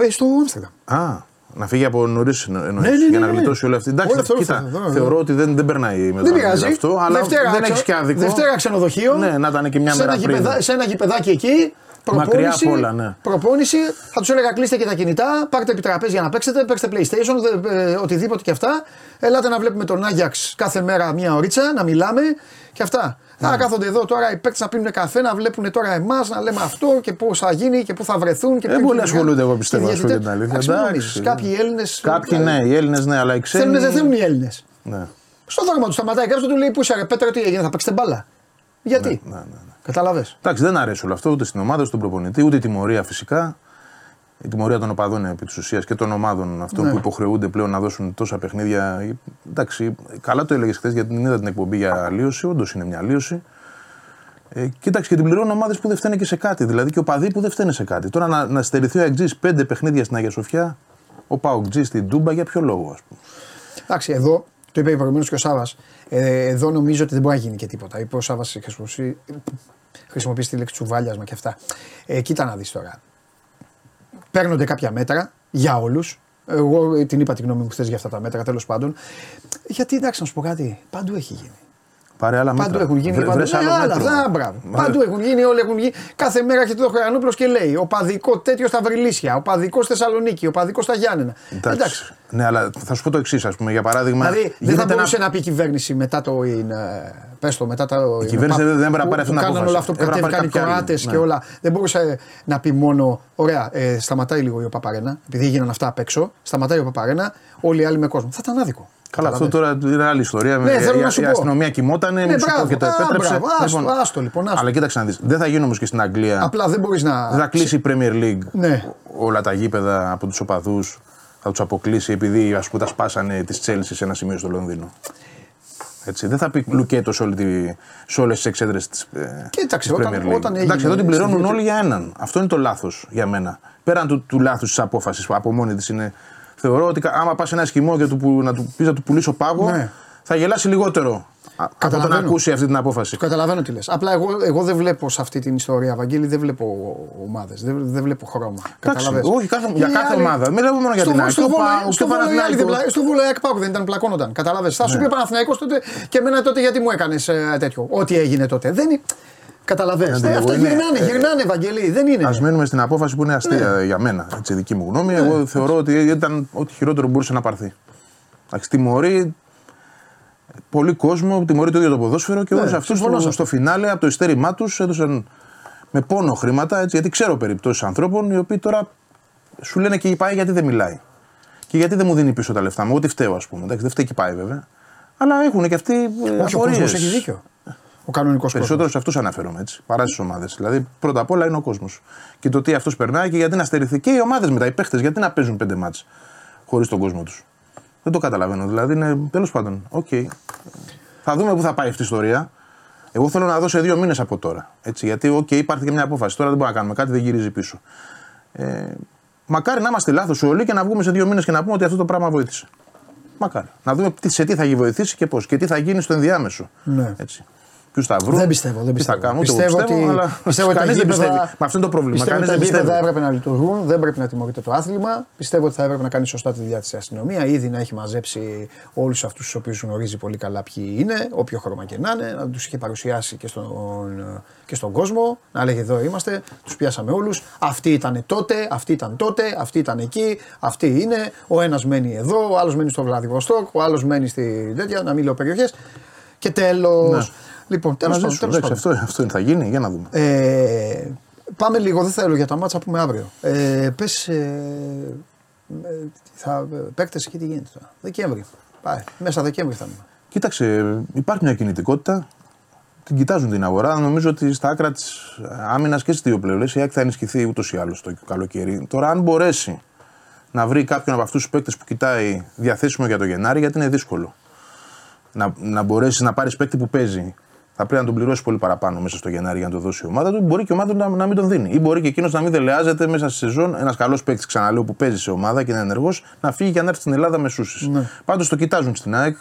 Ε, στο Άμστερνταμ. Α, να φύγει από νωρίς ναι, ναι, ναι, για να γλιτώσει όλη αυτή. Εντάξει, αυτό, κοίτα, αυτό, θεωρώ ότι δεν, δεν περνάει με δεν πειράζει. αυτό. Αλλά Δευτέρα, δεν έχεις και άδικο. Δευτέρα ξενοδοχείο. Ναι, να ήταν και μια μέρα πριν. σε ένα γηπεδάκι εκεί. Προπόνηση, όλα, ναι. προπόνηση, θα τους έλεγα κλείστε και τα κινητά, πάρτε επιτραπέζι για να παίξετε, παίξτε PlayStation, ε, οτιδήποτε και αυτά. Ελάτε να βλέπουμε τον Άγιαξ κάθε μέρα μία ωρίτσα, να μιλάμε και αυτά. Ναι. Θα κάθονται εδώ τώρα οι παίκτες να πίνουν καφέ, να βλέπουν τώρα εμάς, να λέμε αυτό και πώς θα γίνει και πού θα βρεθούν. Και δεν πολύ ασχολούνται, εγώ πιστεύω, α πούμε την αλήθεια. Κάποιοι Έλληνε. Κάποιοι ναι, οι Έλληνες ναι, αλλά οι ξένοι. Θέλουν, δεν θέλουν οι Έλληνες. Ναι. Στο δόγμα τους σταματάει κάποιο του λέει Πού είσαι, Πέτρα, τι έγινε, θα παίξετε μπάλα. Γιατί; Ναι, ναι, ναι. ναι. Κατάλαβε. Εντάξει, δεν αρέσει όλο αυτό ούτε στην ομάδα, στον προπονητή, ούτε η τιμωρία φυσικά. Η τιμωρία των οπαδών επί της ουσίας και των ομάδων αυτών ναι. που υποχρεούνται πλέον να δώσουν τόσα παιχνίδια. Εντάξει, καλά το έλεγες χθες γιατί την είδα την εκπομπή για αλλίωση. Όντως είναι μια αλλίωση. Ε, κοίταξε και την πληρώνουν ομάδες που δεν φταίνε και σε κάτι. Δηλαδή και οπαδοί που δεν φταίνε σε κάτι. Τώρα να, να στερηθεί ο Αγτζή πέντε παιχνίδια στην Αγία Σοφιά, ο Παοκτζής στην Τούμπα, για ποιο λόγο, ας πούμε. Εντάξει, εδώ το είπε προηγουμένως και ο Σάβας. Ε, εδώ νομίζω ότι δεν μπορεί να γίνει και τίποτα. Είπε ο Σάβας χρησιμοποιήσει τη λέξη τσουβάλιασμα και αυτά. Ε, κοίτα να δεις τώρα. Παίρνονται κάποια μέτρα για όλους. Εγώ την είπα την γνώμη μου χθες για αυτά τα μέτρα, τέλος πάντων. Γιατί εντάξει, να σου πω κάτι, παντού έχει γίνει. Πάρε άλλα παντού έχουν γίνει. Βρε, παντού, ναι, άλλα, αυτά, μπράβο. Παντού έχουν γίνει, όλοι έχουν γίνει. Κάθε μέρα έχετε το Χρεανόπλο και λέει: Ο παδικό τέτοιος στα Βρυλίσια, ο παδικός Θεσσαλονίκη, ο παδικός στα Γιάννενα. Εντάξει. Εντάξει. Ναι, αλλά θα σου πω το εξής, ας πούμε, για παράδειγμα. Δηλαδή δεν θα μπορούσε να πει η κυβέρνηση μετά το. Πες το, μετά το. Η κυβέρνηση δεν πρέπει να πάρει αυτή την απόφαση. όλο αυτό που κατέβηκαν οι Κροάτες και ναι. όλα. Δεν μπορούσε να πει μόνο. Ωραία, ε, σταματάει λίγο ο Παπαρένα, επειδή έγιναν αυτά απ' έξω. Σταματάει ο Παπαρένα, όλοι οι άλλοι με κόσμο. Θα ήταν άδικο. Καλά, αυτό τώρα είναι άλλη ιστορία. Ναι, θέλω να σου η, αστυνομία κοιμόταν, ναι, μπράβο, και το επέτρεψε. Μπράβο, λοιπόν, άστο, λοιπόν, άστο. Αλλά κοίταξε να δεις. Δεν θα γίνει όμως και στην Αγγλία. Απλά δεν μπορείς να. Δεν θα κλείσει η Premier League ναι. όλα τα γήπεδα από τους οπαδούς. Θα τους αποκλείσει επειδή ας πούμε, τα σπάσανε της Τσέλση σε ένα σημείο στο Λονδίνο. Έτσι. Δεν θα πει Λουκέτος σε, σε όλες τις εξέδρες της Κοίταξε, όταν, όταν έγινε, Εντάξει, εδώ την πληρώνουν όλοι για έναν. Αυτό είναι το λάθος για μένα. Πέραν του, του λάθους της απόφασης που από μόνη της είναι. Θεωρώ ότι άμα πας ένα σκημό και του, να του πεις να του πουλήσω πάγο, ναι. θα γελάσει λιγότερο από το να ακούσει αυτή την απόφαση. Καταλαβαίνω τι λες. Απλά εγώ, εγώ δεν βλέπω σε αυτή την ιστορία, Βαγγέλη, δεν βλέπω ομάδες. Δεν, δεν βλέπω χρώμα. Εντάξει, όχι, κάθε, για κάθε άλλη... ομάδα. Μην λέμε μόνο για την ΑΕΚ. Στο, στο, στο Βόλο ΑΕΚ Πάου δεν ήταν πλακώνονταν. Κατάλαβε. Θα σου ναι. πει Παναθηναϊκός τότε και εμένα τότε γιατί μου έκανες ε, τέτοιο. Ό,τι έγινε τότε. Δεν Καταλαβαίνετε. Αυτά γυρνάνε, γυρνάνε, Ευαγγελί. Δεν είναι. Α μείνουμε στην απόφαση που είναι αστεία ναι. για μένα. Έτσι, δική μου γνώμη. Εγώ ναι. θεωρώ ότι ήταν ό,τι χειρότερο μπορούσε να πάρθει. Εντάξει, τιμωρεί πολύ κόσμο, τιμωρεί το ίδιο το ποδόσφαιρο και ναι, όλους αυτούς στο, στο φινάλε από το ειστέρημά τους έδωσαν με πόνο χρήματα. Έτσι, γιατί ξέρω περιπτώσεις ανθρώπων οι οποίοι τώρα σου λένε και η ΠΑΕ γιατί δεν μιλάει; Και γιατί δεν μου δίνει πίσω τα λεφτά μου; Ό,τι φταίω, ας πούμε. Εντάξει, δεν φταίει και η ΠΑΕ βέβαια. Αλλά έχουν και αυτοί. Ε, Όχι, ο κόσμος έχει δίκιο. Ο κανονικός κόσμος. Περισσότερο σε αυτούς αναφέρομαι έτσι. Παρά στις ομάδες. Δηλαδή πρώτα απ' όλα είναι ο κόσμος. Και το τι αυτός περνάει και γιατί να στερηθεί. Και οι ομάδες μετά, οι παίχτες, γιατί να παίζουν πέντε μάτς χωρίς τον κόσμο τους. Δεν το καταλαβαίνω. Δηλαδή είναι τέλος πάντων. OK. Okay. Θα δούμε πού θα πάει αυτή η ιστορία. Εγώ θέλω να δώσω δύο μήνες από τώρα. Έτσι, γιατί, OK, okay, υπάρχει και μια απόφαση. Τώρα δεν μπορούμε να κάνουμε κάτι, δεν γυρίζει πίσω. Ε, μακάρι να είμαστε λάθος όλοι και να βγούμε σε δύο μήνες και να πούμε ότι αυτό το πράγμα βοήθησε. Μακάρι. Να δούμε σε τι θα βοηθήσει και πώς και τι θα γίνει στο ενδιάμεσο. Ναι. Έτσι ποιους θα βρουν. Δεν πιστεύω. Δεν πιστεύω. Τι θα κάνουν, πιστεύω, πιστεύω, ότι, αλλά πιστεύω κανείς δεν πιστεύει. Μα αυτό είναι το πρόβλημα. Πιστεύω ότι τα γήπεδα έπρεπε να λειτουργούν, δεν πρέπει να τιμωρείται το άθλημα. Πιστεύω ότι θα έπρεπε να κάνει σωστά τη δουλειά της αστυνομία. Ήδη να έχει μαζέψει όλους αυτούς τους οποίους γνωρίζει πολύ καλά ποιοι είναι, όποιο χρώμα και να είναι, να τους είχε παρουσιάσει και στον, και στον κόσμο. Να λέγει εδώ είμαστε, τους πιάσαμε όλους. Αυτοί ήταν τότε, αυτοί ήταν τότε, αυτοί ήταν εκεί, αυτοί είναι. Ο ένας μένει εδώ, ο άλλος μένει στο Βλαδιβοστόκ, ο άλλος μένει στη τέτοια, να μην λέω περιοχές. Και τέλος. Ναι. Λοιπόν, τέλος πάντων. Αυτό, αυτό θα γίνει, για να δούμε. Ε, πάμε λίγο, δεν θέλω για τα μάτσα που πούμε αύριο. Ε, Πες. Ε, ε, θα παίκτες εκεί τι γίνεται τώρα. Δεκέμβρη. Πάει. Μέσα Δεκέμβρη θα είμαι. Κοίταξε, υπάρχει μια κινητικότητα. Την κοιτάζουν την αγορά. Νομίζω ότι στα άκρα της άμυνας και στις δύο πλευρές η ΑΕΚ θα ενισχυθεί ούτως ή άλλως το καλοκαίρι. Τώρα, αν μπορέσει να βρει κάποιον από αυτούς τους παίκτες που κοιτάει διαθέσιμο για το Γενάρη, γιατί είναι δύσκολο. Να, να μπορέσεις να πάρεις παίκτη που παίζει θα πρέπει να τον πληρώσει πολύ παραπάνω μέσα στο Γενάρη για να το δώσει η ομάδα του. Μπορεί και η ομάδα του να, να μην τον δίνει. Ή μπορεί και εκείνος να μην δελεάζεται μέσα στη σεζόν. Ένας καλός παίκτης, ξαναλέω, που παίζει σε ομάδα και είναι ενεργός, να φύγει και να έρθει στην Ελλάδα με σούσει. Ναι. Πάντως το κοιτάζουν στην ΑΕΚ.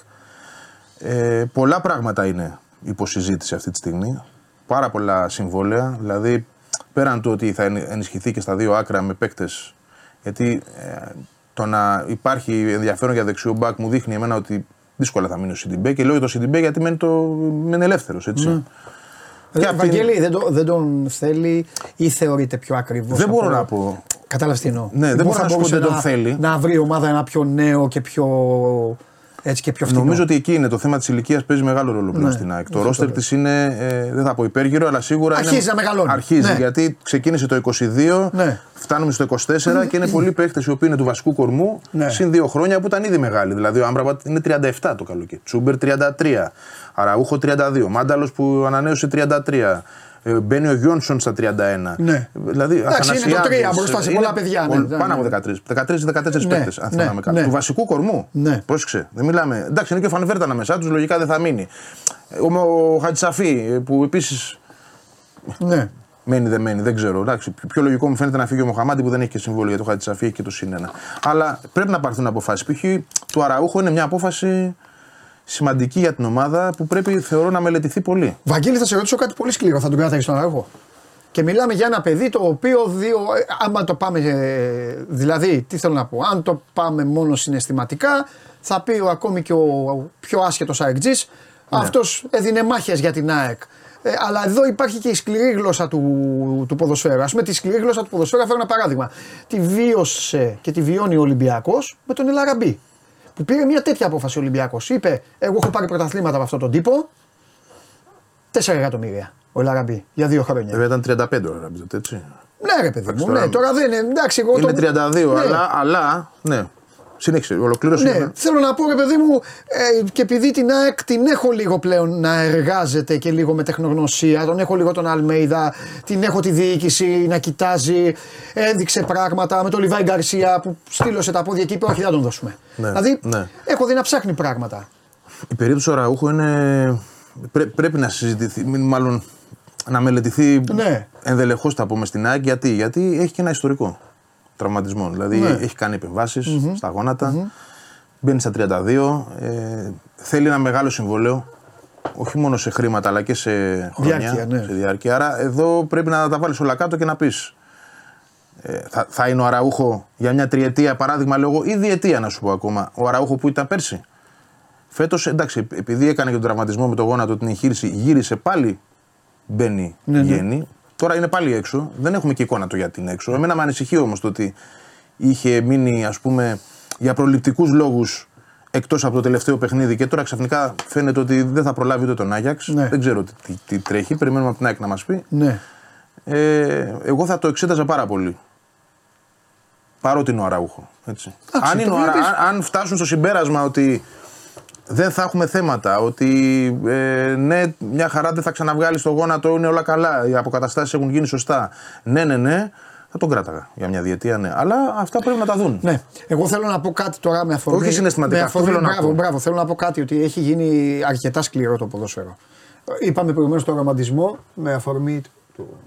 Ε, πολλά πράγματα είναι υποσυζήτηση αυτή τη στιγμή. Πάρα πολλά συμβόλαια. Δηλαδή, πέραν του ότι θα ενισχυθεί και στα δύο άκρα με παίκτες. Γιατί ε, το να υπάρχει ενδιαφέρον για δεξιό μπακ μου δείχνει εμένα ότι δύσκολα θα μείνει ο Σιντιμπέ και λέω για το Σιντιμπέ γιατί μένει, το, μένει ελεύθερος. Έτσι. Ναι. Και ε, Βαγγέλη, δεν, το, δεν τον θέλει ή θεωρείται πιο ακριβώ. Δεν μπορώ να πω. Κατάλαβες τι εννοώ. Ναι, δεν μπορώ να πω ότι δεν τον θέλει. Να βρει η ομάδα ένα πιο νέο και πιο έτσι και πιο φθηνό. Νομίζω ότι εκεί είναι το θέμα της ηλικίας παίζει μεγάλο ρόλο πλέον ναι, στην ΑΕΚ. Το ρόστερ της είναι, ε, δεν θα πω υπέργυρο, αλλά σίγουρα. Αρχίζει είναι, να μεγαλώνει. Αρχίζει ναι. γιατί ξεκίνησε το 22, ναι. φτάνουμε στο 24 και είναι πολλοί παίχτες οι οποίοι είναι του βασικού κορμού ναι. συν δύο χρόνια που ήταν ήδη μεγάλοι. Δηλαδή ο Άμπραμπατ είναι 37 το καλοκαίρι. Τσούμπερ 33. Αραούχο 32. Μάνταλος που ανανέωσε 33. Ε, μπαίνει ο Γιόνσον στα 31. Ναι. Δηλαδή, Εντάξει, είναι το 3 μπροστά σε πολλά παιδιά. Ναι, πάνω από 13. 13-14 ναι. παίκτες, αν ναι, θυμάμαι ναι. Του βασικού κορμού. Ναι. Πρόσεξε. Δεν μιλάμε. Εντάξει, είναι και ο Φανβέρτα ανάμεσά τους, λογικά δεν θα μείνει. Ο, ο Χατζησαφή που επίσης. Ναι. Μένει, δεν μένει, δεν ξέρω. Εντάξει, πιο λογικό μου φαίνεται να φύγει ο Μοχαμάτι που δεν έχει και συμβόλαιο για το Χατζησαφή και το συνένα. Αλλά πρέπει να πάρθουν αποφάσεις. Π.χ. του Αραούχο είναι μια απόφαση σημαντική για την ομάδα που πρέπει θεωρώ να μελετηθεί πολύ. Βαγγέλη, θα σε ρωτήσω κάτι πολύ σκληρό, θα τον κράταγε στον αγώ. Και μιλάμε για ένα παιδί το οποίο δύο, ε, άμα το πάμε, ε, δηλαδή, τι θέλω να πω, αν το πάμε μόνο συναισθηματικά, θα πει ο, ακόμη και ο πιο άσχετος αεκτζή, ναι. αυτός έδινε μάχες για την ΑΕΚ. Ε, αλλά εδώ υπάρχει και η σκληρή γλώσσα του, του ποδοσφαίρου. Α πούμε, τη σκληρή γλώσσα του ποδοσφαίρου, φέρω ένα παράδειγμα. Τη βίωσε και τη βιώνει ο Ολυμπιακός με τον Ελαραμπή που πήρε μια τέτοια απόφαση ο Ολυμπιακός. Είπε: Εγώ έχω πάρει πρωταθλήματα από αυτόν τον τύπο. 4 εκατομμύρια ο Λαραμπή για δύο χρόνια. Βέβαια ήταν 35 ο Λαραμπή, έτσι. Ναι, ρε παιδί μου, ναι, τώρα δεν είναι. Εντάξει, εγώ είναι 32, ναι. αλλά, αλλά ναι, Συνέχισε, ολοκλήρωσε. Ναι, θέλω να πω, ρε παιδί μου, ε, και επειδή την ΑΕΚ την έχω λίγο πλέον να εργάζεται και λίγο με τεχνογνωσία, τον έχω λίγο τον Αλμέιδα, την έχω τη διοίκηση να κοιτάζει, έδειξε πράγματα με τον Λιβάη Γκαρσία που στείλωσε τα πόδια και είπε: Όχι, δεν τον δώσουμε. Ναι, δηλαδή, ναι. έχω δει να ψάχνει πράγματα. Η περίπτωση του Ραούχου είναι. Πρέ, πρέπει να συζητηθεί, μάλλον να μελετηθεί ναι. ενδελεχώς, θα πούμε στην ΑΕΚ. Γιατί; Γιατί έχει και ένα ιστορικό τραυματισμός. Δηλαδή ναι. έχει κάνει στα γόνατα, mm-hmm. μπαίνει στα 32, ε, θέλει ένα μεγάλο συμβόλαιο. Όχι μόνο σε χρήματα αλλά και σε χρόνια, διάρκεια, ναι. σε διάρκεια. Άρα εδώ πρέπει να τα βάλεις όλα κάτω και να πεις. Ε, θα, θα είναι ο Αραούχο για μια τριετία παράδειγμα, λέω ή διετία να σου πω ακόμα. Ο Αραούχο που ήταν πέρσι. Φέτος, εντάξει, επειδή έκανε και τον τραυματισμό με το γόνατο την εγχείρηση, γύρισε πάλι. Μπαίνει, ναι, ναι. Τώρα είναι πάλι έξω. Δεν έχουμε και εικόνα του γιατί είναι έξω. Εμένα με ανησυχεί όμως το ότι είχε μείνει, ας πούμε, για προληπτικούς λόγους εκτός από το τελευταίο παιχνίδι και τώρα ξαφνικά φαίνεται ότι δεν θα προλάβει ούτε τον Άγιαξ. Ναι. Δεν ξέρω τι, τι, τρέχει. Περιμένουμε από την ΑΕΚ να μας πει. Ναι. Ε, εγώ θα το εξέταζα πάρα πολύ. Παρότι είναι ο Αραούχο. Έτσι. αν, είναι αν φτάσουν στο συμπέρασμα ότι δεν θα έχουμε θέματα. Ότι ε, ναι, μια χαρά δεν θα ξαναβγάλει το γόνατο, είναι όλα καλά. Οι αποκαταστάσεις έχουν γίνει σωστά. Ναι, ναι, ναι. Θα τον κράταγα για μια διετία, ναι. Αλλά αυτά πρέπει να τα δουν. Ναι. Εγώ θέλω να πω κάτι τώρα με αφορμή. Όχι συναισθηματικά. Με αφορμή, θέλω μπράβο, να πω. μπράβο. Θέλω να πω κάτι ότι έχει γίνει αρκετά σκληρό το ποδόσφαιρο. Είπαμε προηγουμένως τον ρομαντισμό με αφορμή του,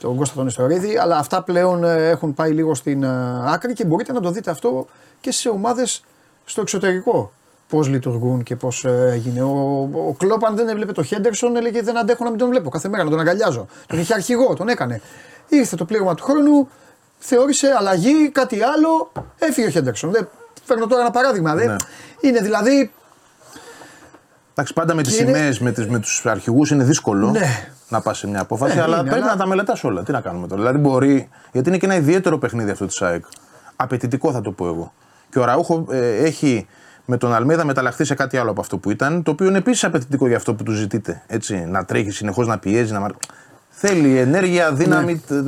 τον Κώστα τον Ιστορίδη, αλλά αυτά πλέον ε, έχουν πάει λίγο στην ε, άκρη και μπορείτε να το δείτε αυτό και σε ομάδες στο εξωτερικό πώς λειτουργούν και πώς ε, έγινε. Ο, ο Κλόπ, αν δεν έβλεπε το Χέντερσον, έλεγε Δεν αντέχω να μην τον βλέπω κάθε μέρα, να τον αγκαλιάζω. Τον είχε αρχηγό, τον έκανε. Ήρθε το πλήγμα του χρόνου, θεώρησε αλλαγή, κάτι άλλο, έφυγε ο Χέντερσον. Δεν, φέρνω τώρα ένα παράδειγμα. Ναι. Είναι δηλαδή. Εντάξει, πάντα με τις σημαίες, με, με τους αρχηγούς είναι δύσκολο ναι. να πας σε μια απόφαση, ναι, αλλά είναι, πρέπει αλλά... να τα μελετάς όλα. Τι να κάνουμε τώρα. Δηλαδή μπορεί. Γιατί είναι και ένα ιδιαίτερο παιχνίδι αυτό της ΑΕΚ. Απαιτητικό θα το πω εγώ. Και ο Ραούχο ε, έχει με τον Αλμέδα μεταλλαχθεί σε κάτι άλλο από αυτό που ήταν, το οποίο είναι επίσης απαιτητικό για αυτό που του ζητείτε. Έτσι, να τρέχει συνεχώς, να πιέζει, να. Θέλει ενέργεια, δύναμη. Ναι.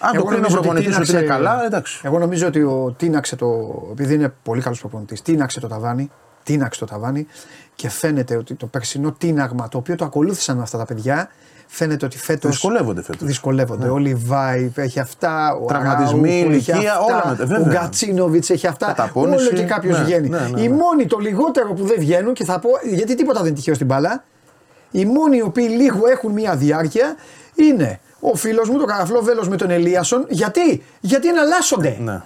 Αν το κρίνει ο προπονητής ότι είναι καλά, εντάξει. Εγώ νομίζω ότι ο τίναξε το. Επειδή είναι πολύ καλός προπονητής, τίναξε το ταβάνι. Τίναξε το ταβάνι και φαίνεται ότι το περσινό τίναγμα το οποίο το ακολούθησαν αυτά τα παιδιά Φαίνεται ότι φέτος. Δυσκολεύονται φέτος. Δυσκολεύονται. Ναι. Ο Λιβάη έχει αυτά. Ο Τραυματισμοί, ηλικία, όλα μετά. Ο Γκατσίνοβιτς έχει αυτά. Όλο και κάποιος ναι, βγαίνει. Ναι, ναι, οι ναι. μόνοι το λιγότερο που δεν βγαίνουν και θα πω. Γιατί τίποτα δεν είναι τυχαίο στην μπάλα. Οι μόνοι οι οποίοι λίγο έχουν μία διάρκεια είναι ο φίλος μου, το καραφλό βέλος με τον Ελίασον. Γιατί, γιατί εναλλάσσονται.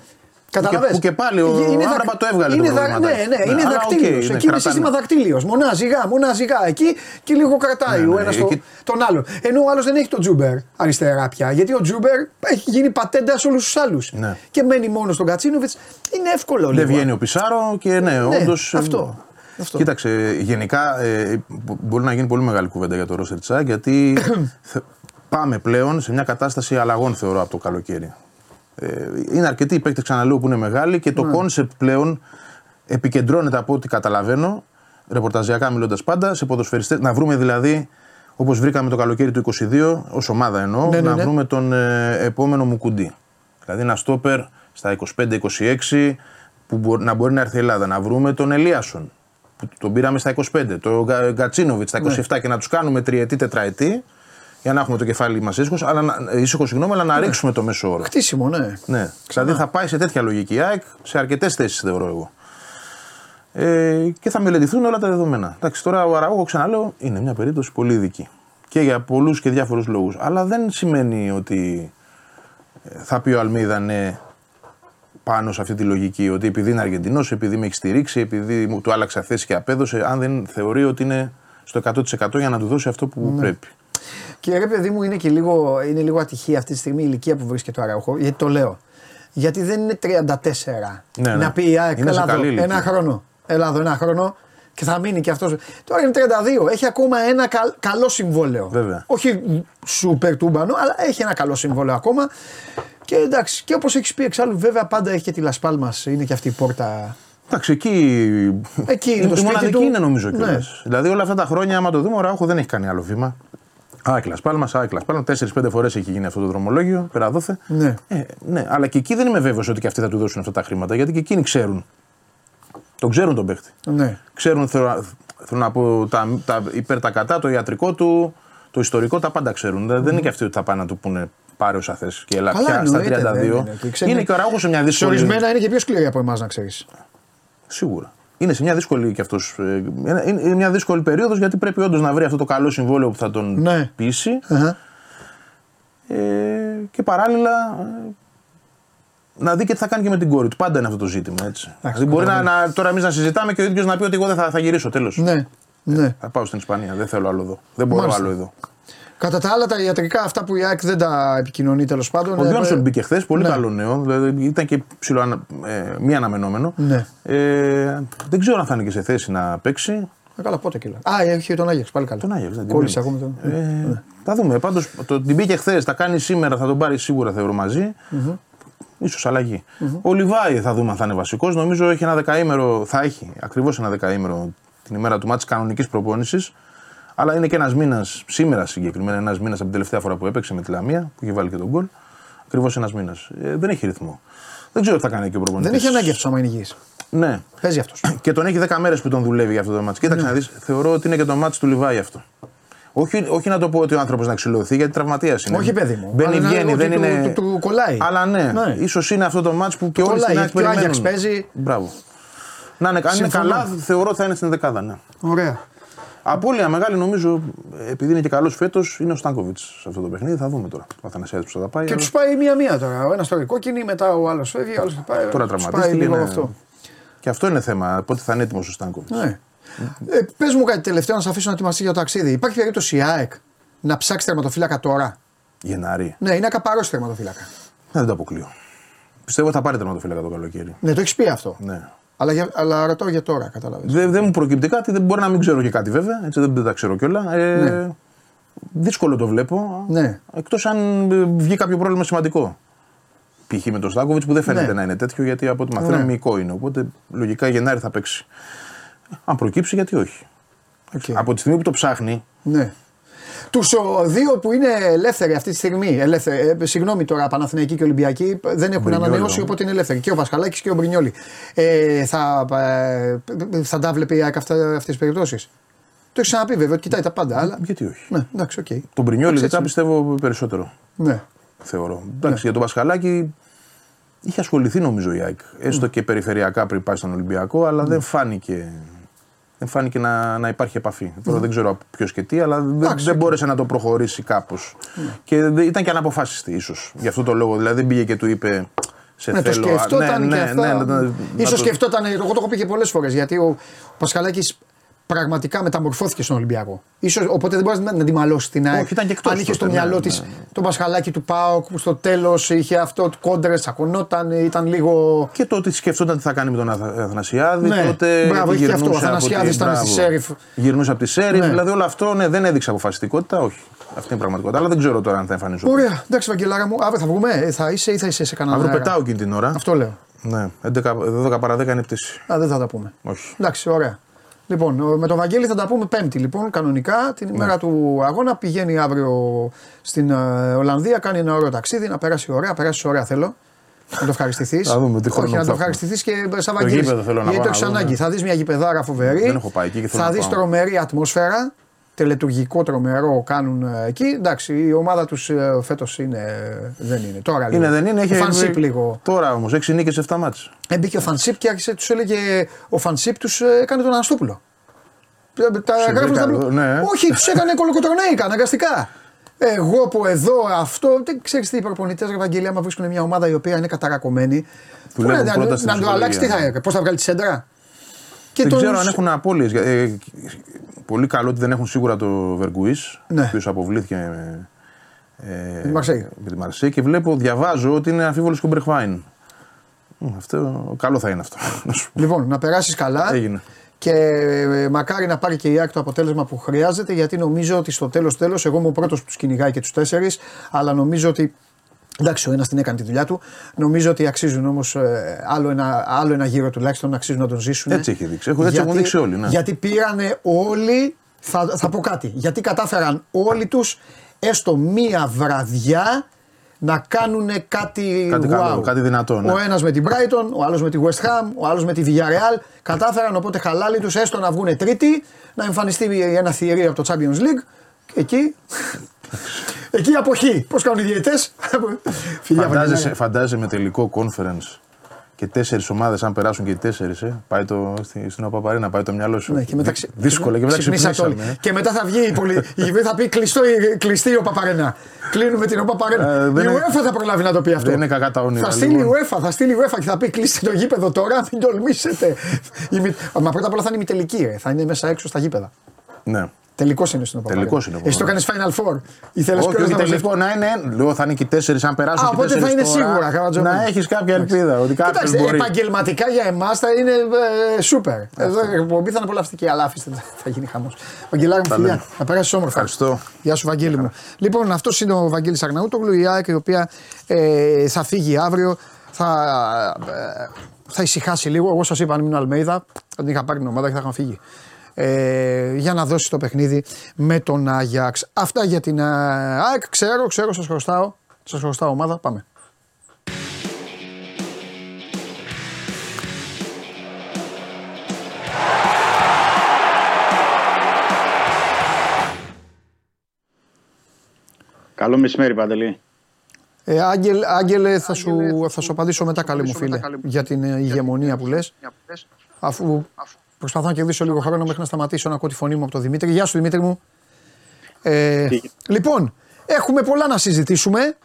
Ναι. Καταλαβες; Που και πάλι ο είναι Άραμπα το έβγαλε είναι το δα... Ναι, ναι, ναι, είναι δακτύλιος. Okay, εκεί είναι σύστημα δακτύλιος. Μονάζιγα, μονάζιγα. Εκεί και λίγο κρατάει ναι, ο ναι, ένας εκεί... τον άλλον. Ενώ ο άλλος δεν έχει τον Τζούμπερ αριστερά πια. Γιατί ο Τζούμπερ έχει γίνει πατέντα σε όλους τους άλλους. Ναι. Και μένει μόνος στον Κατσίνοβιτς. Είναι εύκολο λίγο. Δεν βγαίνει ο Πισάρο και ναι, ναι όντως. Αυτό. Αυτό. Κοίταξε, γενικά ε, μπορεί να γίνει πολύ μεγάλη κουβέντα για το ρόστερ της ΑΕΚ γιατί πάμε πλέον σε μια κατάσταση αλλαγών θεωρώ από το καλοκαίρι. Ε, είναι αρκετοί οι παίκτες, ξαναλέω, που είναι μεγάλοι και το concept ναι. πλέον επικεντρώνεται από ό,τι καταλαβαίνω, ρεπορταζιακά μιλώντας πάντα, σε ποδοσφαιριστές. Να βρούμε δηλαδή, όπως βρήκαμε το καλοκαίρι του 22, ως ομάδα εννοώ, ναι, ναι, να βρούμε τον ε, επόμενο Μουκουντί. Δηλαδή ένα στόπερ στα 25-26 που να μπορεί να έρθει η Ελλάδα. Να βρούμε τον Ελίασον που τον πήραμε στα 25, τον Γκατσίνοβιτ στα 27 και να τους κάνουμε τριετή, τετραετή για να έχουμε το κεφάλι μας ήσυχος, αλλά, ήσυχος συγγνώμη, αλλά να ναι. ρίξουμε το μέσο όρο. Χτίσιμο, ναι. ναι. Δηλαδή θα πάει σε τέτοια λογική ΑΕΚ σε αρκετές θέσεις, θεωρώ εγώ. Ε, και θα μελετηθούν όλα τα δεδομένα. Εντάξει, τώρα ο Αραούχο, ξαναλέω, είναι μια περίπτωση πολύ ειδική. Και για πολλούς και διάφορους λόγους. Αλλά δεν σημαίνει ότι ε, θα πει ο Αλμίδα ναι πάνω σε αυτή τη λογική. Ότι επειδή είναι Αργεντινός, επειδή με έχει στηρίξει, επειδή μου του άλλαξε θέση και απέδωσε, αν δεν θεωρεί ότι είναι στο 100% για να του δώσει αυτό που ναι. πρέπει. Και ρε παιδί μου είναι και λίγο, είναι λίγο ατυχία αυτή τη στιγμή η ηλικία που βρίσκεται ο Αραούχο. Γιατί το λέω. Γιατί δεν είναι 34. Ναι, ναι. Να πει η ΑΕΚ, ένα χρόνο. Ελλάδο, ένα χρόνο και θα μείνει και αυτός. Τώρα είναι 32. Έχει ακόμα ένα καλό συμβόλαιο. Βέβαια. Όχι σούπερ τούμπανο, αλλά έχει ένα καλό συμβόλαιο ακόμα. Και εντάξει, και όπως έχεις πει εξάλλου, βέβαια πάντα έχει και τη Λασπάλμα. Είναι και αυτή η πόρτα Εντάξει, εκεί. Εκεί είναι το σπίτι του. είναι νομίζω ναι. κιόλας. Δηλαδή όλα αυτά τα χρόνια, άμα το δούμε, ο Ράουχο δεν έχει κάνει άλλο βήμα. Άκλας Πάλμας, Άκλας Πάλμας. Τέσσερι-πέντε φορές έχει γίνει αυτό το δρομολόγιο, περαδόθε. Ναι. Ε, ναι. Αλλά και εκεί δεν είμαι βέβαιος ότι και αυτοί θα του δώσουν αυτά τα χρήματα γιατί και εκείνοι ξέρουν. Τον ξέρουν τον παίχτη. Ναι. Ξέρουν, θέλω, θέλω να πω, τα, τα υπέρ τα κατά, το ιατρικό του, το ιστορικό, τα πάντα ξέρουν. Mm. Δεν είναι και αυτοί ότι θα πάνε να του πούνε πάρε όσα θες και έλα πια στα 32. Είναι, είναι και ο Ράουχο σε μια δύσκολη. Σε ορισμένα είναι και πιο σκληρή από εμάς να ξέρεις. Σίγουρα. Είναι σε μια δύσκολη και αυτός, ε, είναι μια δύσκολη περίοδος γιατί πρέπει όντως να βρει αυτό το καλό συμβόλαιο που θα τον ναι. πείσει. Ε, και παράλληλα ε, να δει και τι θα κάνει και με την κόρη του. Πάντα είναι αυτό το ζήτημα. Έτσι. δηλαδή μπορεί να, να, τώρα εμείς να συζητάμε και ο ίδιος να πει ότι εγώ δεν θα, θα γυρίσω τέλος. Ναι. ναι. Θα πάω στην Ισπανία. Δεν θέλω άλλο εδώ. Δεν μπορώ Μάλιστα. άλλο εδώ. Κατά τα άλλα, τα ιατρικά αυτά που η ΑΕΚ δεν τα επικοινωνεί τέλος πάντων. Ο Διόνσον ε, μπήκε χθες, πολύ ναι. καλό νέο. Δηλαδή ήταν και ψηλό, ε, μη αναμενόμενο. Ναι. Ε, δεν ξέρω αν θα είναι και σε θέση να παίξει. Ε, καλά, πότε κύλα. Α, έχει τον Άγιαξ, πάλι καλά. Τον Άγιαξ, δεν Κόλλησε ακόμα τον. Ε, ναι. Θα δούμε. Πάντως το, την μπήκε χθες, τα κάνει σήμερα, θα τον πάρει σίγουρα θεωρώ μαζί. Mm-hmm. σω αλλαγή. Mm-hmm. Ο Λιβάη θα δούμε αν θα είναι βασικός. Νομίζω έχει ένα δεκαήμερο, θα έχει ακριβώς ένα δεκαήμερο την ημέρα του μάτς κανονικής προπόνησης. Αλλά είναι και ένας μήνας, σήμερα συγκεκριμένα, ένας μήνας από την τελευταία φορά που έπαιξε με τη Λαμία, που είχε βάλει και τον γκολ. Ακριβώς ένας μήνας. Ε, δεν έχει ρυθμό. Δεν ξέρω τι θα κάνει και ο προπονητής. Δεν έχει ανάγκη αυτός άμα είναι υγιής. Ναι. Παίζει αυτός. Και τον έχει 10 μέρες που τον δουλεύει για αυτό το μάτσο. Κοίταξε ναι. να δει, θεωρώ ότι είναι και το μάτσο του Λιβάη αυτό. Όχι, όχι να το πω ότι ο άνθρωπος να ξυλωθεί γιατί τραυματίας είναι. Όχι, παιδί μου. Μπαίνει, βγαίνει, δεν είναι. Του, του, κολλάει. Αλλά ναι, ναι. ίσως είναι αυτό το μάτσο που και όλοι στην αρχή περιμένουν. παίζει. Μπράβο. Να είναι, αν είναι καλά, θεωρώ ότι θα είναι στην δεκάδα. Ναι. Ωραία. Απόλυα μεγάλη νομίζω, επειδή είναι και καλός φέτος, είναι ο Στάνκοβιτς σε αυτό το παιχνίδι. Θα δούμε τώρα. Ο Αθανασιάδης που θα πάει. Και αλλά... τους πάει μία-μία τώρα. Ο ένας τώρα κόκκινη, μετά ο άλλος φεύγει, ο άλλος θα πάει. Τώρα τραυματίστηκε. Λίγο είναι... αυτό. Και αυτό είναι θέμα. Πότε θα είναι έτοιμος ο Στάνκοβιτς. Ναι. Ε, Πες μου κάτι τελευταίο να σε αφήσω να ετοιμαστεί για το ταξίδι. Υπάρχει περίπτωση η ΑΕΚ να ψάξει τερματοφύλακα τώρα; Γενάρη. Ναι, είναι ακαπαρός τερματοφύλακα. Δεν το αποκλείω. Πιστεύω ότι θα πάρει τερματοφύλακα το καλοκαίρι. Ναι, το έχεις πει αυτό. Ναι. Αλλά, για, αλλά ρωτάω για τώρα, κατάλαβε. Δεν, δεν μου προκύπτει κάτι, δεν μπορεί να μην ξέρω και κάτι βέβαια. Έτσι δεν, δεν τα ξέρω κιόλα. Ε, ναι. Δύσκολο το βλέπω. Ναι. Εκτός αν βγει κάποιο πρόβλημα σημαντικό. Π.χ. με τον Στάκοβιτς που δεν φαίνεται ναι. να είναι τέτοιο γιατί από ό,τι μαθαίνουμε ναι. μυϊκό είναι. Οπότε λογικά Γενάρη θα παίξει. Αν προκύψει, γιατί όχι. Okay. Από τη στιγμή που το ψάχνει. Ναι. Τους δύο που είναι ελεύθεροι αυτή τη στιγμή, ελεύθεροι, ε, συγγνώμη τώρα, Παναθηναϊκοί και Ολυμπιακοί δεν έχουν Μπρινιόλι. ανανεώσει οπότε είναι ελεύθεροι. Και ο Βασκαλάκη και ο Μπρινιόλη. Ε, θα, ε, θα τα βλέπει αυτές τις περιπτώσεις; Το έχει ξαναπεί βέβαια, κοιτάει τα πάντα. Αλλά... Γιατί όχι; Ναι, εντάξει, okay. Τον Μπρινιόλη δεν πιστεύω περισσότερο. Ναι. Θεωρώ. Εντάξει, ναι. για τον Βασκαλάκη είχε ασχοληθεί νομίζω η ΑΕΚ. Έστω mm. και περιφερειακά πριν πάει στον Ολυμπιακό, αλλά mm. δεν φάνηκε δεν φάνηκε να, να υπάρχει επαφή. Τώρα δεν ξέρω ποιος και τι, αλλά δεν, δεν μπόρεσε να το προχωρήσει κάπως. Ναι. Και ήταν και αναποφάσιστη ίσως. Γι' αυτό το λόγο. Δηλαδή δεν πήγε και του είπε. Σε ναι, θέλω. Το σκεφτόταν ναι, και ναι, ναι, ναι, ναι, ίσως σκεφτόταν, εγώ το έχω πει και πολλές φορές, γιατί ο Πασχαλάκης πραγματικά μεταμορφώθηκε στον Ολυμπιακό. Ίσως, οπότε δεν μπορείς να, να τη μαλώσεις την ΑΕΚ. Όχι, ήταν και εκτός Αν είχε στο μυαλό της το Πασχαλάκι του Πάοκ που στο τέλος είχε αυτό το κόντρες, τσακωνόταν, ήταν λίγο. Και το ότι σκεφτόταν τι θα κάνει με τον Αθανασιάδη. Ναι, τότε μπράβο, είχε αυτό. Ο Αθανασιάδης ήταν στη Σέριφ. Γυρνούσε από τη Σέριφ. Ναι. Δηλαδή όλο αυτό ναι, δεν έδειξε αποφασιστικότητα, όχι. Αυτή είναι η πραγματικότητα. Αλλά δεν ξέρω τώρα αν θα εμφανίσω. Ωραία, εντάξει, Βαγγελάρα μου, αύριο θα βγούμε. Ε, θα είσαι ή θα είσαι σε κανένα. Αύριο πετάω εκείνη την ώρα. Αυτό λέω. Ναι, 12 παρα 10 είναι η πτήση. Α, δεν θα τα πούμε. Όχι. Εντάξει, ωραία. Λοιπόν, με τον Βαγγέλη θα τα πούμε Πέμπτη λοιπόν, κανονικά. Την ημέρα ναι. του αγώνα πηγαίνει αύριο στην uh, Ολλανδία, κάνει ένα ωραίο ταξίδι, να περάσει ωραία. Περάσει ωραία θέλω. Να το ευχαριστηθείς. Θα δούμε τι Όχι, να το ευχαριστηθείς και σαν Βαγγέλης. Γιατί το έχει ανάγκη. Θα δεις μια γηπεδάρα φοβερή. Δεν έχω πάει εκεί και Θα δεις τρομερή ατμόσφαιρα τελετουργικό τρομερό κάνουν ε, εκεί. Εντάξει, η ομάδα τους ε, φέτος είναι. Δεν είναι. Τώρα είναι, δεν είναι. Έχει φανσίπ λίγο. Τώρα όμως, 6 νίκες 7 μάτσε. Έμπηκε ο φανσίπ και άρχισε, τους έλεγε. Ο φανσίπ τους έκανε τον Αναστόπουλο. Τα γράφουν ναι. Όχι, τους έκανε κολοκοτρονέικα αναγκαστικά. Εγώ που εδώ αυτό. Δεν ξέρεις τι οι προπονητές Ευαγγελία, άμα βρίσκουν μια ομάδα η οποία είναι καταρακωμένη. Του να, να, να το αλλάξει, τι θα έκανε, πώς θα βγάλει τη σέντρα; Και δεν τον... ξέρω αν έχουν απώλειες. Ε, πολύ καλό ότι δεν έχουν σίγουρα το Βεργουή, ναι. ο οποίος αποβλήθηκε με, ε, με τη Μαρσέη. Και βλέπω, διαβάζω ότι είναι αμφίβολος και ο Μπρεχβάιν. Αυτό, καλό θα είναι αυτό. Λοιπόν, να περάσεις καλά. Έγινε. Και ε, μακάρι να πάρει και η ΑΕΚ το αποτέλεσμα που χρειάζεται, γιατί νομίζω ότι στο τέλος τέλος, εγώ είμαι ο πρώτος που τους κυνηγάει και τους τέσσερις, αλλά νομίζω ότι Εντάξει, ο ένας την έκανε τη δουλειά του. Νομίζω ότι αξίζουν όμως ε, άλλο, ένα, άλλο ένα γύρο τουλάχιστον αξίζουν να τον ζήσουν. Έτσι έχει δείξει. Έτσι γιατί, έχουν δείξει όλοι. Ναι. Γιατί πήρανε όλοι. Θα, θα πω κάτι. Γιατί κατάφεραν όλοι τους έστω μία βραδιά να κάνουν κάτι, κάτι, wow. κάτι δυνατό. Ναι. Ο ένας με την Brighton, ο άλλος με τη West Ham, ο άλλος με τη Villarreal. Κατάφεραν οπότε χαλάλι τους έστω να βγουν τρίτη, να εμφανιστεί ένα θηρίο από το Champions League. Και εκεί Εκεί αποχή. Πώς κάνουν οι διαιτέ. φαντάζεσαι, φαντάζεσαι με τελικό conference και τέσσερις ομάδες, αν περάσουν και οι τέσσερις, ε, πάει το, στην Απαπαρίνα, πάει το μυαλό σου. Ναι, και μετά ξε... Δύσκολα και μετά ξυπνήσαμε. Ε. Και μετά θα βγει η, πολυ... θα πει κλειστό, κλειστή ο Παπαρένα. Κλείνουμε την Παπαρένα. Ε, η UEFA θα προλάβει να το πει αυτό. Δεν είναι κακά τα όνειρα. Θα στείλει η λοιπόν. UEFA, θα στείλει η UEFA και θα πει κλείστε το γήπεδο τώρα, μην τολμήσετε. Μα πρώτα απ' όλα θα είναι ημιτελική, θα είναι μέσα έξω στα γήπεδα. Ναι. Τελικός είναι στην Οπαπαρένα. Τελικός είναι. Εσύ το κάνεις Final Four. Ήθελες όχι, όχι, τελικό να είναι. Λέω θα είναι και τέσσερι αν περάσουν. Α, οπότε θα είναι σίγουρα. Να έχεις κάποια ελπίδα. Ότι Κοιτάξτε, μπορεί. επαγγελματικά για εμάς θα είναι ε, σούπερ. Εδώ η εκπομπή θα είναι απολαυστική, αλλά αφήστε θα γίνει χαμός. Βαγγελάρη μου, φιλιά. Θα περάσει όμορφα. Ευχαριστώ. Γεια σου, Βαγγέλη μου. Λοιπόν, αυτό είναι ο Βαγγέλης Αγναούτογλου, η ΑΕΚ η οποία ε, θα φύγει αύριο. Θα, ε, θα ησυχάσει λίγο. Εγώ σας είπα αν ήμουν Αλμέιδα, θα την είχα πάρει την ομάδα και θα είχαν φύγει ε, για να δώσει το παιχνίδι με τον Άγιαξ. Αυτά για την ΑΕΚ. Ξέρω, ξέρω, σας χρωστάω. Σας χρωστάω ομάδα. Πάμε. Καλό μεσημέρι, Παντελή. Ε, Άγγελ, Άγγελε, θα σου, θα σου απαντήσω μετά, καλή μου φίλε, για την ε, ηγεμονία που λες. Αφού Προσπαθώ να κερδίσω λίγο χρόνο μέχρι να σταματήσω να ακούω τη φωνή μου από τον Δημήτρη. Γεια σου Δημήτρη μου. Ε, λοιπόν, έχουμε πολλά να συζητήσουμε.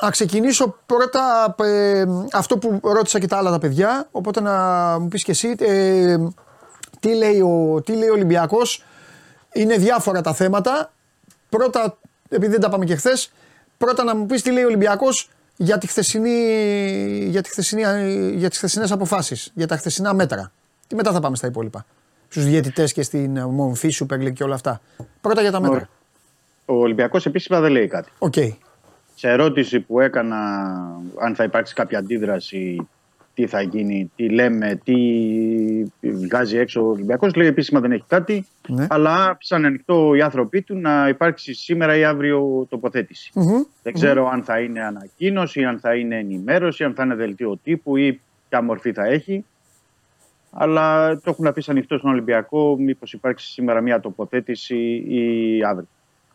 Να ξεκινήσω πρώτα ε, αυτό που ρώτησα και τα άλλα τα παιδιά, οπότε να μου πεις και εσύ ε, τι, λέει ο, τι λέει ο Ολυμπιακός. Είναι διάφορα τα θέματα. Πρώτα, επειδή δεν τα πάμε και χθες, πρώτα να μου πεις τι λέει ο Ολυμπιακός για, τη χθεσινή, για, τη χθεσινή, για τις χθεσινές αποφάσεις, για τα χθεσινά μέτρα. Και μετά θα πάμε στα υπόλοιπα. Στους διαιτητές και στην μομφή, Super League και όλα αυτά. Πρώτα για τα μέτρα. Ο Ολυμπιακός επίσημα δεν λέει κάτι. Okay. Σε ερώτηση που έκανα αν θα υπάρξει κάποια αντίδραση τι θα γίνει, τι λέμε, τι βγάζει έξω ο Ολυμπιακός. Λέει επίσημα δεν έχει κάτι, ναι. αλλά άφησαν ανοιχτό οι άνθρωποι του να υπάρξει σήμερα ή αύριο Δεν ξερω αν θα είναι ανακοίνωση, αν θα είναι ενημέρωση, αν θα είναι δελτίο τύπου ή ποια μορφή θα έχει. Αλλά το έχουν αφήσει ανοιχτό στον Ολυμπιακό, μήπως υπάρξει σήμερα μια τοποθέτηση ή αύριο.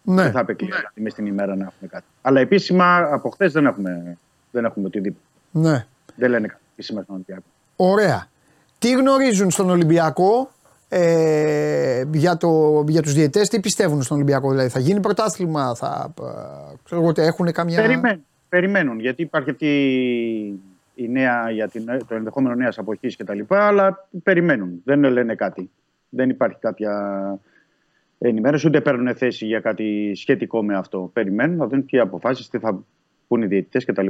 Ναι. Δεν θα επεκλείω ναι. μέσα στην ημέρα να έχουμε κάτι. Αλλά επίσημα από χθες δεν έχουμε, δεν έχουμε οτιδήποτε. Ναι. Δεν λένε κάτι σήμερα στον Ολυμπιακό. Ωραία. Τι γνωρίζουν στον Ολυμπιακό ε, για, το, για τους διαιτές, τι πιστεύουν στον Ολυμπιακό, δηλαδή θα γίνει πρωτάθλημα, θα, ε, ξέρω εγώ, έχουν καμιά... Περιμένουν, περιμένουν, γιατί υπάρχει αυτή η νέα, για την, το ενδεχόμενο νέας αποχής κτλ. Αλλά περιμένουν, δεν λένε κάτι. Δεν υπάρχει κάποια ενημέρωση, ούτε παίρνουν θέση για κάτι σχετικό με αυτό. Περιμένουν να δουν ποιες αποφάσεις, τι θα πούνε οι διαιτητές κτλ.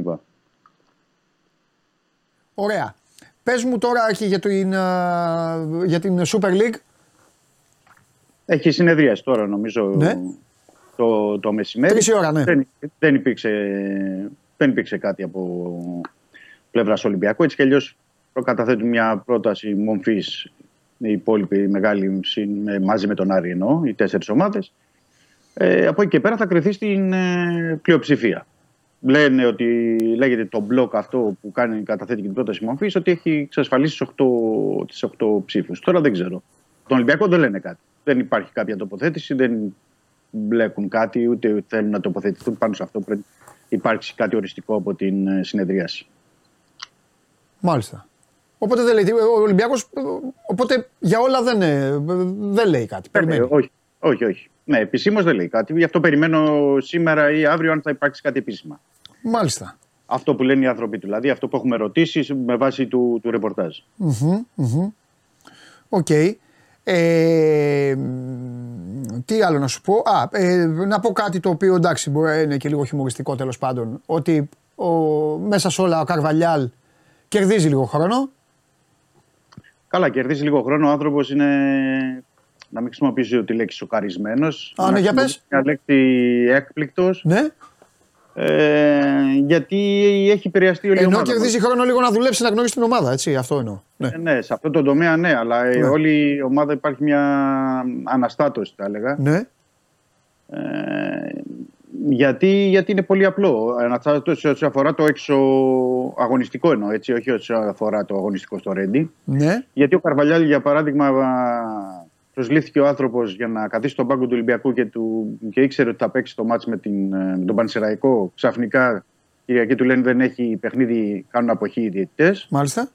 Ωραία. Πες μου τώρα έχει για την, για την Super League. Έχει συνεδρία τώρα νομίζω ναι. το, το μεσημέρι. Τρεις ώρα, ναι. Δεν, δεν, υπήρξε, δεν υπήρξε κάτι από πλευράς Ολυμπιακού. Έτσι κι αλλιώς προκαταθέτουν μια πρόταση μομφή οι υπόλοιποι μεγάλοι μαζί με τον Άρη ενώ, οι τέσσερις ομάδες. Ε, από εκεί και πέρα θα κρυθεί στην ε, πλειοψηφία λένε ότι λέγεται το μπλοκ αυτό που κάνει, καταθέτει και την πρόταση μορφής ότι έχει εξασφαλίσει τις 8, 8 ψήφους. Τώρα δεν ξέρω. Τον Ολυμπιακό δεν λένε κάτι. Δεν υπάρχει κάποια τοποθέτηση, δεν μπλέκουν κάτι, ούτε θέλουν να τοποθετηθούν πάνω σε αυτό. Πρέπει υπάρξει κάτι οριστικό από την ε, συνεδρίαση. Μάλιστα. Οπότε δεν λέει, ο Ολυμπιακός, οπότε για όλα δεν, ε, δεν λέει κάτι. Ε, περιμένει. όχι, όχι, όχι. Ναι, επισήμως δεν λέει κάτι. Γι' αυτό περιμένω σήμερα ή αύριο αν θα υπάρξει κάτι επίσημα. Μάλιστα. Αυτό που λένε οι άνθρωποι του. Δηλαδή αυτό που έχουμε ρωτήσει με βάση του, του ρεπορτάζ. Οκ. Ε, τι άλλο να σου πω; Α, ε, να πω κάτι το οποίο εντάξει μπορεί να είναι και λίγο χιουμοριστικό τέλος πάντων. Ότι ο, μέσα σε όλα ο Καρβαλιάλ κερδίζει λίγο χρόνο. Καλά, κερδίζει λίγο χρόνο. Ο άνθρωπος είναι να μην χρησιμοποιήσω τη λέξη σοκαρισμένος. Α, ναι, για πες. Μια λέξη έκπληκτος. Ναι. Ε, γιατί έχει επηρεαστεί όλη η ομάδα. Ενώ κερδίζει χρόνο λίγο να δουλέψει να γνωρίσει την ομάδα, έτσι, αυτό εννοώ. Ναι. Ε, ναι, σε αυτό το τομέα ναι, αλλά ναι. όλη η ομάδα υπάρχει μια αναστάτωση, θα έλεγα. Ναι. Ε, γιατί, γιατί είναι πολύ απλό. Αναστάτωση όσον αφορά το έξω αγωνιστικό εννοώ, έτσι, όχι όσον αφορά το αγωνιστικό στο Ρέντι. Ναι. Γιατί ο Καρβαλιάλη, για παράδειγμα, προσλήφθηκε ο άνθρωπος για να καθίσει στον πάγκο του Ολυμπιακού και, του, και ήξερε ότι θα παίξει το μάτς με, την, με τον Πανσεραϊκό. Ξαφνικά Κυριακή του λένε δεν έχει παιχνίδι, κάνουν αποχή οι διαιτητές. Μάλιστα.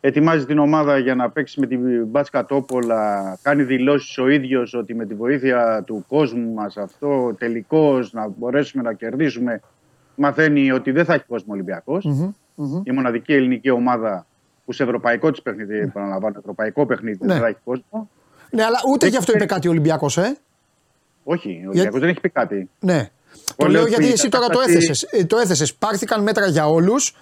Ετοιμάζει την ομάδα για να παίξει με την Μπάτσκα Τόπολα. Κάνει δηλώσεις ο ίδιος ότι με τη βοήθεια του κόσμου μας αυτό τελικώς να μπορέσουμε να κερδίσουμε. Μαθαίνει ότι δεν θα έχει κόσμο Ολυμπιακός. Mm-hmm. Η μοναδική ελληνική ομάδα που σε ευρωπαϊκό της παιχνίδι, mm. επαναλαμβάνω, ευρωπαϊκό παιχνίδι δεν ναι. θα έχει κόσμο. Ναι, αλλά ούτε γι' αυτό είπε κάτι ο Ολυμπιακός, ε. Όχι, ο Ολυμπιακός Για... δεν έχει πει κάτι. Ναι. Το λέω γιατί εσύ τώρα το έθεσες. Ε, το έθεσες. Πάρθηκαν μέτρα για όλους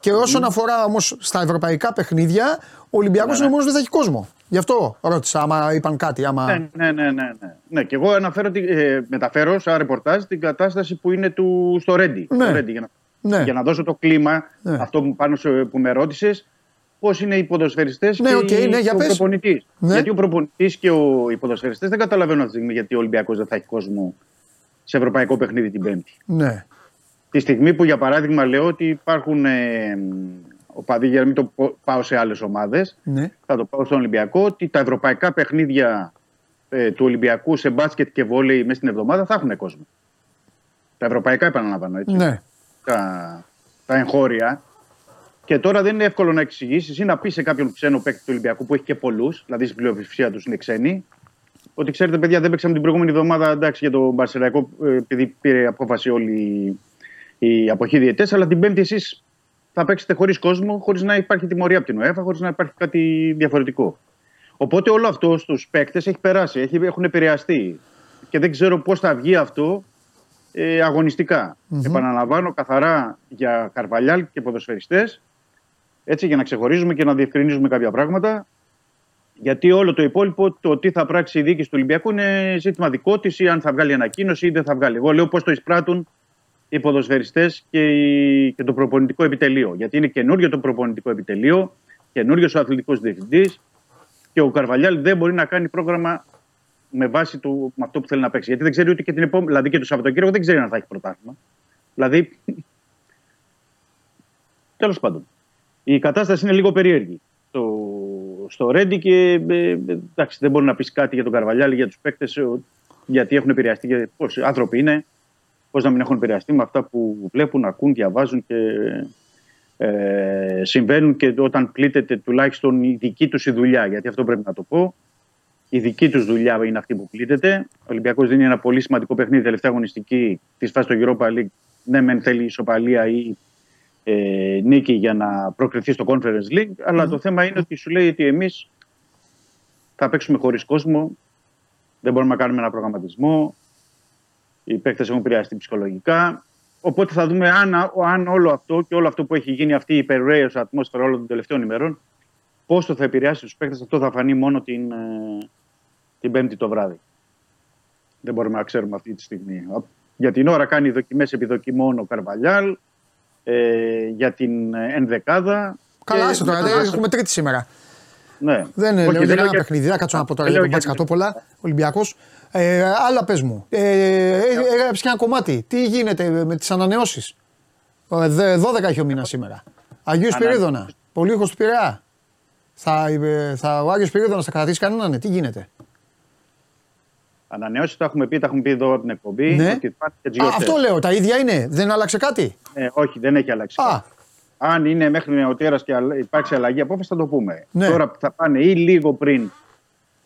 και όσον mm. αφορά όμως στα ευρωπαϊκά παιχνίδια, ο Ολυμπιακός ναι, ναι. είναι μόνο δεν θα έχει κόσμο. Γι' αυτό ρώτησα, άμα είπαν κάτι. Άμα... Ναι, ναι, ναι, ναι, ναι. ναι. Και εγώ αναφέρω, ε, μεταφέρω σαν ρεπορτάζ την κατάσταση που είναι του, στο Ρέντι. Ναι. Στο για, να, ναι. για να δώσω το κλίμα, ναι. αυτό που, πάνω σε, που με ρώτησες, πώς είναι οι ποδοσφαιριστές ναι, και okay, ναι, ο προπονητής. Ναι. Γιατί ο προπονητής και ο, οι ποδοσφαιριστές δεν καταλαβαίνουν αυτή τη στιγμή γιατί ο Ολυμπιακός δεν θα έχει κόσμο σε ευρωπαϊκό παιχνίδι την Πέμπτη. Ναι. Τη στιγμή που για παράδειγμα λέω ότι υπάρχουν ε, οπαδοί, για να μην το πάω σε άλλες ομάδες, ναι. θα το πάω στον Ολυμπιακό, ότι τα ευρωπαϊκά παιχνίδια ε, του Ολυμπιακού σε μπάσκετ και βόλεϊ μέσα στην εβδομάδα θα έχουν κόσμο. Τα ευρωπαϊκά επαναλαμβάνω έτσι. Ναι. Τα, τα εγχώρια. Και τώρα δεν είναι εύκολο να εξηγήσεις ή να πεις σε κάποιον ξένο παίκτη του Ολυμπιακού που έχει και πολλούς, δηλαδή στην πλειοψηφία τους είναι ξένοι, ότι ξέρετε, παιδιά, δεν παίξαμε την προηγούμενη εβδομάδα εντάξει, για τον Μπαρσελαϊκό, ε, επειδή πήρε απόφαση όλη η αποχή διαιτές, αλλά την Πέμπτη εσείς θα παίξετε χωρίς κόσμο, χωρίς να υπάρχει τιμωρία από την ΟΕΦΑ, χωρίς να υπάρχει κάτι διαφορετικό. Οπότε όλο αυτό στους παίκτες έχει περάσει, έχει, έχουν επηρεαστεί. Και δεν ξέρω πώς θα βγει αυτό ε, αγωνιστικά. Mm-hmm. Επαναλαμβάνω καθαρά για καρβαλιάλ και ποδοσφαιριστές έτσι για να ξεχωρίζουμε και να διευκρινίζουμε κάποια πράγματα. Γιατί όλο το υπόλοιπο, το τι θα πράξει η δίκη του Ολυμπιακού είναι ζήτημα δικό της ή αν θα βγάλει ανακοίνωση ή δεν θα βγάλει. Εγώ λέω πώς το εισπράττουν οι ποδοσφαιριστές και, και το προπονητικό επιτελείο. Γιατί είναι καινούριο το προπονητικό επιτελείο, καινούριο ο αθλητικός διευθυντής και ο Καρβαλιάλ δεν μπορεί να κάνει πρόγραμμα με βάση του, με αυτό που θέλει να παίξει. Γιατί δεν ξέρει ούτε και την επόμενη. Δηλαδή και το Σαββατοκύριακο δεν ξέρει αν θα έχει πρωτάθλημα. Δηλαδή. Τέλος πάντων. Η κατάσταση είναι λίγο περίεργη στο, στο Ρέντι και ε, εντάξει, δεν μπορεί να πεις κάτι για τον Καρβαλιάλη, για τους παίκτες, γιατί έχουν επηρεαστεί. Και πώς άνθρωποι είναι, πώς να μην έχουν επηρεαστεί με αυτά που βλέπουν, ακούν, διαβάζουν και ε, συμβαίνουν και όταν πλήττεται τουλάχιστον η δική τους η δουλειά. Γιατί αυτό πρέπει να το πω. Η δική τους δουλειά είναι αυτή που πλήττεται. Ο Ολυμπιακός δίνει ένα πολύ σημαντικό παιχνίδι τελευταία αγωνιστική της φάσης του Europa League. Ναι, μεν θέλει ισοπαλία ή ε, νίκη για να προκριθεί στο Conference League. Αλλά το θέμα είναι ότι σου λέει ότι εμείς θα παίξουμε χωρίς κόσμο. Δεν μπορούμε να κάνουμε ένα προγραμματισμό. Οι παίκτες έχουν επηρεαστεί ψυχολογικά. Οπότε θα δούμε αν, αν όλο αυτό και όλο αυτό που έχει γίνει αυτή η υπερραίω ατμόσφαιρα όλων των τελευταίων ημερών, πώς το θα επηρεάσει τους παίκτες. Αυτό θα φανεί μόνο την, ε, την Πέμπτη το βράδυ. Δεν μπορούμε να ξέρουμε αυτή τη στιγμή. Για την ώρα κάνει δοκιμές επιδοκιμών ο Καρβαλιάλ ε, για την ενδεκάδα. Καλά, άσε τώρα, έχουμε τρίτη σήμερα. Ναι. Δεν είναι δεν ένα παιχνίδι, δεν κάτσω να πω τώρα για τον Μπάτς Κατόπολα, Ολυμπιακός. Ε, άλλα πες μου. Ε, ε, έγραψε και ένα κομμάτι. Τι γίνεται με τις ανανεώσεις; 12 έχει ο μήνας σήμερα. Αγίου Σπυρίδωνα. Πολύχο του Πειραιά. Θα, θα, ο Άγιος Σπυρίδωνας θα κρατήσει κανέναν, ναι. τι γίνεται; Ανανεώσει τα έχουμε πει, τα έχουμε πει εδώ από την εκπομπή. Ναι. Και Α, αυτό λέω, τα ίδια είναι. Δεν άλλαξε κάτι; Ε, όχι, δεν έχει αλλάξει Α. κάτι. Αν είναι μέχρι νεοτέρα και υπάρξει αλλαγή απόφαση, θα το πούμε. Ναι. Τώρα θα πάνε ή λίγο πριν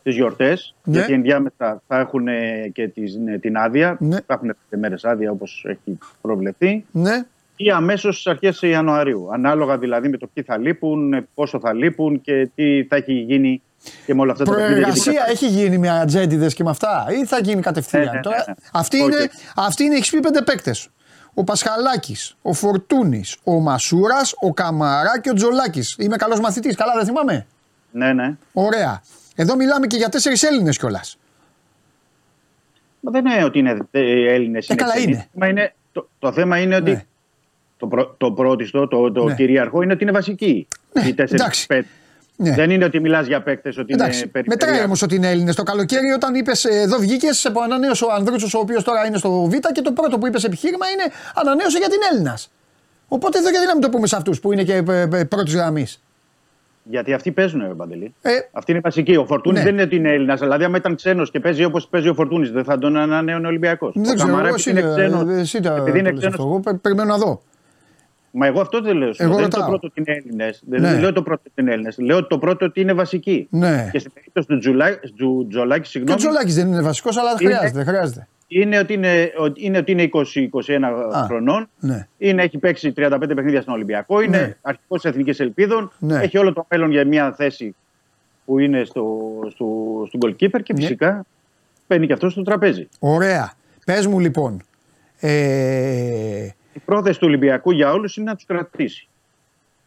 τις γιορτές, ναι. γιατί ενδιάμεσα θα έχουν και την άδεια. Ναι. Θα έχουν πέντε μέρες άδεια όπως έχει προβλεφθεί. Ναι. Ή αμέσως στις αρχές Ιανουαρίου. Ανάλογα δηλαδή με το ποιοι θα λείπουν, πόσο θα λείπουν και τι θα έχει γίνει και με όλα αυτά Προεργασία τα έχει γίνει με ατζέντιδες και με αυτά, ή θα γίνει κατευθείαν; Ναι, ναι, ναι, ναι. Αυτή, okay. είναι, αυτή είναι, έχεις πει πέντε παίκτες. Ο Πασχαλάκης, ο Φορτούνης, ο Μασούρας, ο Καμαρά και ο Τζολάκης. Είμαι καλός μαθητής, καλά δεν θυμάμαι; Ναι, ναι. Ωραία. Εδώ μιλάμε και για τέσσερις Έλληνες κιόλας. Μα δεν είναι ότι είναι Έλληνες. Ε, καλά είναι. είναι το, το θέμα είναι ότι ναι. το, πρω, το πρώτιστο, το, το ναι. κυρίαρχο είναι ότι είναι βασική. Ναι. Οι τέσσερις ναι. Δεν είναι ότι μιλάς για παίκτες, ότι Εντάξει, είναι περιφερειακά. Μετράει όμως ότι είναι Έλληνες. Το καλοκαίρι, όταν είπες εδώ βγήκες, από ανανέωσε ο Ανδρούτσος, ο οποίος τώρα είναι στο Β και το πρώτο που είπες επιχείρημα είναι ανανέωσε για την Έλληνας. Οπότε εδώ γιατί να μην το πούμε σε αυτούς που είναι και ε, ε, πρώτης γραμμής; Γιατί αυτοί παίζουν, Παντελή. Ε, Αυτή είναι βασική. Ο Φορτούνης ναι. δεν είναι ότι είναι Έλληνας. Δηλαδή, άμα ήταν ξένος και παίζει όπως παίζει ο Φορτούνης, δεν θα τον ανανέωνε Ολυμπιακός. Δεν ξέρω, εγώ είναι ξένος. Επειδή είναι ξένο. Εγώ περιμένω να δω. Μα εγώ αυτό δεν λέω. Εγώ δεν λέω το πρώτο ότι είναι Έλληνες. Δεν ναι. λέω το πρώτο ότι είναι Έλληνες. Λέω το πρώτο ότι είναι βασική. Ναι. Και στην περίπτωση του, Τζουλά, του Τζολάκης, συγγνώμη. Και ο Τζολάκης δεν είναι βασικός, αλλά είναι, χρειάζεται. χρειάζεται. Είναι ότι είναι, είναι, ότι είναι 20-21 χρονών. Ναι. Είναι, έχει παίξει 35 παιχνίδια στον Ολυμπιακό. Είναι ναι. αρχικός τη Εθνικής Ελπίδων. Ναι. Έχει όλο το μέλλον για μια θέση που είναι στο, στο, στον goalkeeper και ναι. φυσικά παίρνει και αυτός στο τραπέζι. Ωραία. Πες μου λοιπόν. Ε... Η πρόθεση του Ολυμπιακού για όλους είναι να τους κρατήσει.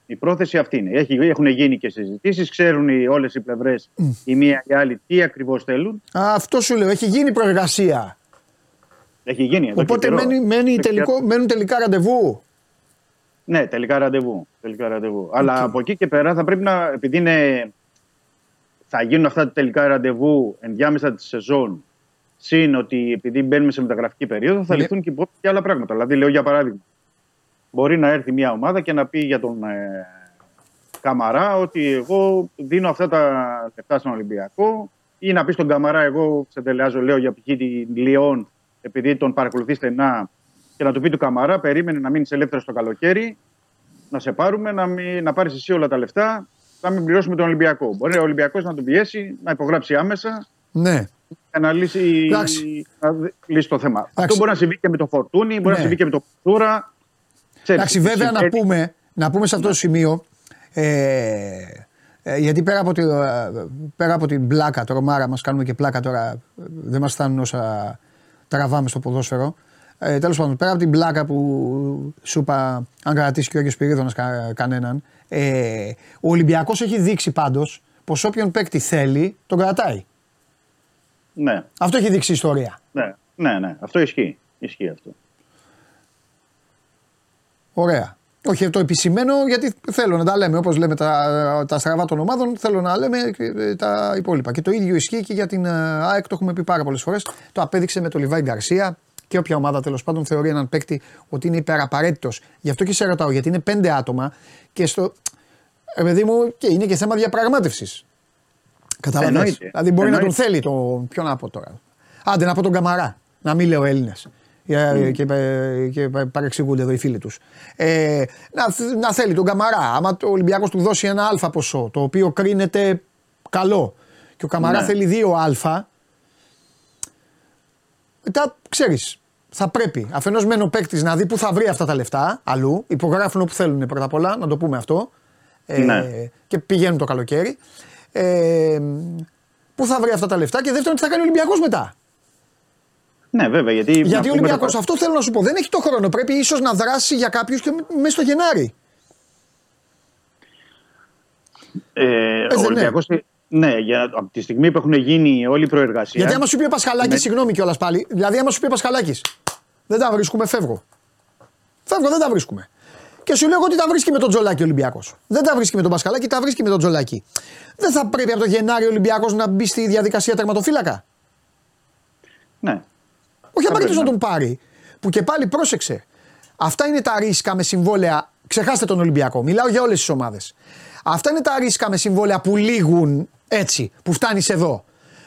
Η πρόθεση αυτή είναι. Έχει, έχουν γίνει και συζητήσεις, ξέρουν όλες οι πλευρές, mm. η μία και η άλλη, τι ακριβώς θέλουν. Α, αυτό σου λέω. Έχει γίνει προεργασία. Έχει γίνει. Εδώ Οπότε μένει, μένει τελικό, μένουν τελικά ραντεβού. Ναι, τελικά ραντεβού. Τελικά ραντεβού. Okay. Αλλά από εκεί και πέρα θα πρέπει να. Επειδή είναι, θα γίνουν αυτά τα τελικά ραντεβού ενδιάμεσα τη σεζόν. Συν ότι επειδή μπαίνουμε σε μεταγραφική περίοδο θα ναι. ληφθούν και υπόψη και άλλα πράγματα. Δηλαδή, λέω για παράδειγμα, μπορεί να έρθει μια ομάδα και να πει για τον ε, Καμαρά ότι εγώ δίνω αυτά τα λεφτά στον Ολυμπιακό ή να πει στον Καμαρά, εγώ ξετελεάζω, λέω για π.χ. την Λιόν επειδή τον παρακολουθεί στενά και να του πει του Καμαρά, περίμενε να μείνεις ελεύθερος το καλοκαίρι, να σε πάρουμε, να, να πάρεις εσύ όλα τα λεφτά, να μην πληρώσουμε τον Ολυμπιακό. Μπορεί ο Ολυμπιακός να τον πιέσει, να υπογράψει άμεσα. Ναι. Για να λύσει, να λύσει το θέμα. Εντάξει. Αυτό μπορεί να συμβεί και με το Φορτούνι, μπορεί ναι. να συμβεί και με το Πτούρα. Εντάξει, βέβαια να πούμε, να πούμε σε αυτό το σημείο. Ε, ε, γιατί πέρα από, τη, πέρα από την πλάκα, τώρα μάρα μας κάνουμε και πλάκα τώρα, δεν μας φτάνουν όσα τραβάμε στο ποδόσφαιρο. Ε, Τέλος πάντων, πέρα από την πλάκα που σου είπα, αν κρατήσει και ο Άγιος Πυρίδωνας κα, κανέναν, ε, ο Ολυμπιακός έχει δείξει πάντως πως όποιον παίκτη θέλει, τον κρατάει. Ναι. Αυτό έχει δείξει η ιστορία. Ναι, ναι, ναι. Αυτό ισχύει. Ισχύει αυτό. Ωραία. Όχι, το επισημαίνω γιατί θέλω να τα λέμε. Όπως λέμε τα, τα στραβά των ομάδων, θέλω να λέμε τα υπόλοιπα. Και το ίδιο ισχύει και για την ε, ΑΕΚ, το έχουμε πει πάρα πολλές φορές. Το απέδειξε με το Λιβάη Γκαρσία και όποια ομάδα τέλος πάντων θεωρεί έναν παίκτη ότι είναι υπεραπαραίτητος. Γι' αυτό και σε ρωτάω, γιατί είναι πέντε άτομα και στο. Ε, παιδί μου, και είναι και θέμα διαπραγμάτευσης. Καταλαβαίνετε. Δηλαδή μπορεί Εννοείται. να τον θέλει το. Ποιο να πω τώρα. Άντε να πω τον Καμαρά. Να μην λέω Έλληνες. Mm. Και, και παρεξηγούνται εδώ οι φίλοι τους. Ε, να, να θέλει τον Καμαρά. Άμα ο Ολυμπιακός του δώσει ένα αλφα ποσό, το οποίο κρίνεται καλό, και ο Καμαρά ναι. θέλει δύο αλφα, μετά ξέρεις, θα πρέπει αφενός μεν ο παίκτης να δει πού θα βρει αυτά τα λεφτά αλλού. Υπογράφουν όπου θέλουν πρώτα απ' όλα, να το πούμε αυτό. Ε, ναι. Και πηγαίνουν το καλοκαίρι. Ε, πού θα βρει αυτά τα λεφτά και δεύτερον τι θα κάνει ο Ολυμπιακός μετά; Ναι, βέβαια. Γιατί, γιατί ο Ολυμπιακός, αυτό θέλω να σου πω, δεν έχει το χρόνο. Πρέπει ίσως να δράσει για κάποιους και μέσα στο Γενάρη. Ε, ο Ολυμπιακός. Ναι, για, από τη στιγμή που έχουν γίνει όλη η προεργασία. Γιατί άμα σου πει ο Πασχαλάκης, ναι. συγγνώμη κιόλας πάλι, δηλαδή άμα σου πει ο Πασχαλάκης, δεν τα βρίσκουμε, φεύγω. Φεύγω, δεν τα βρίσκουμε. Και σου λέω ότι τα βρίσκει με τον Τζολάκη ο Ολυμπιακός. Δεν τα βρίσκει με τον Πασχαλάκη, τα βρίσκει με τον Τζολάκη. Δεν θα πρέπει από το Γενάρη ο Ολυμπιακός να μπει στη διαδικασία τερματοφύλακα; Ναι. Όχι απαραίτητο να τον πάρει. Που και πάλι πρόσεξε. Αυτά είναι τα ρίσκα με συμβόλαια. Ξεχάστε τον Ολυμπιακό. Μιλάω για όλες τις ομάδες. Αυτά είναι τα ρίσκα με συμβόλαια που λήγουν έτσι, που φτάνεις εδώ.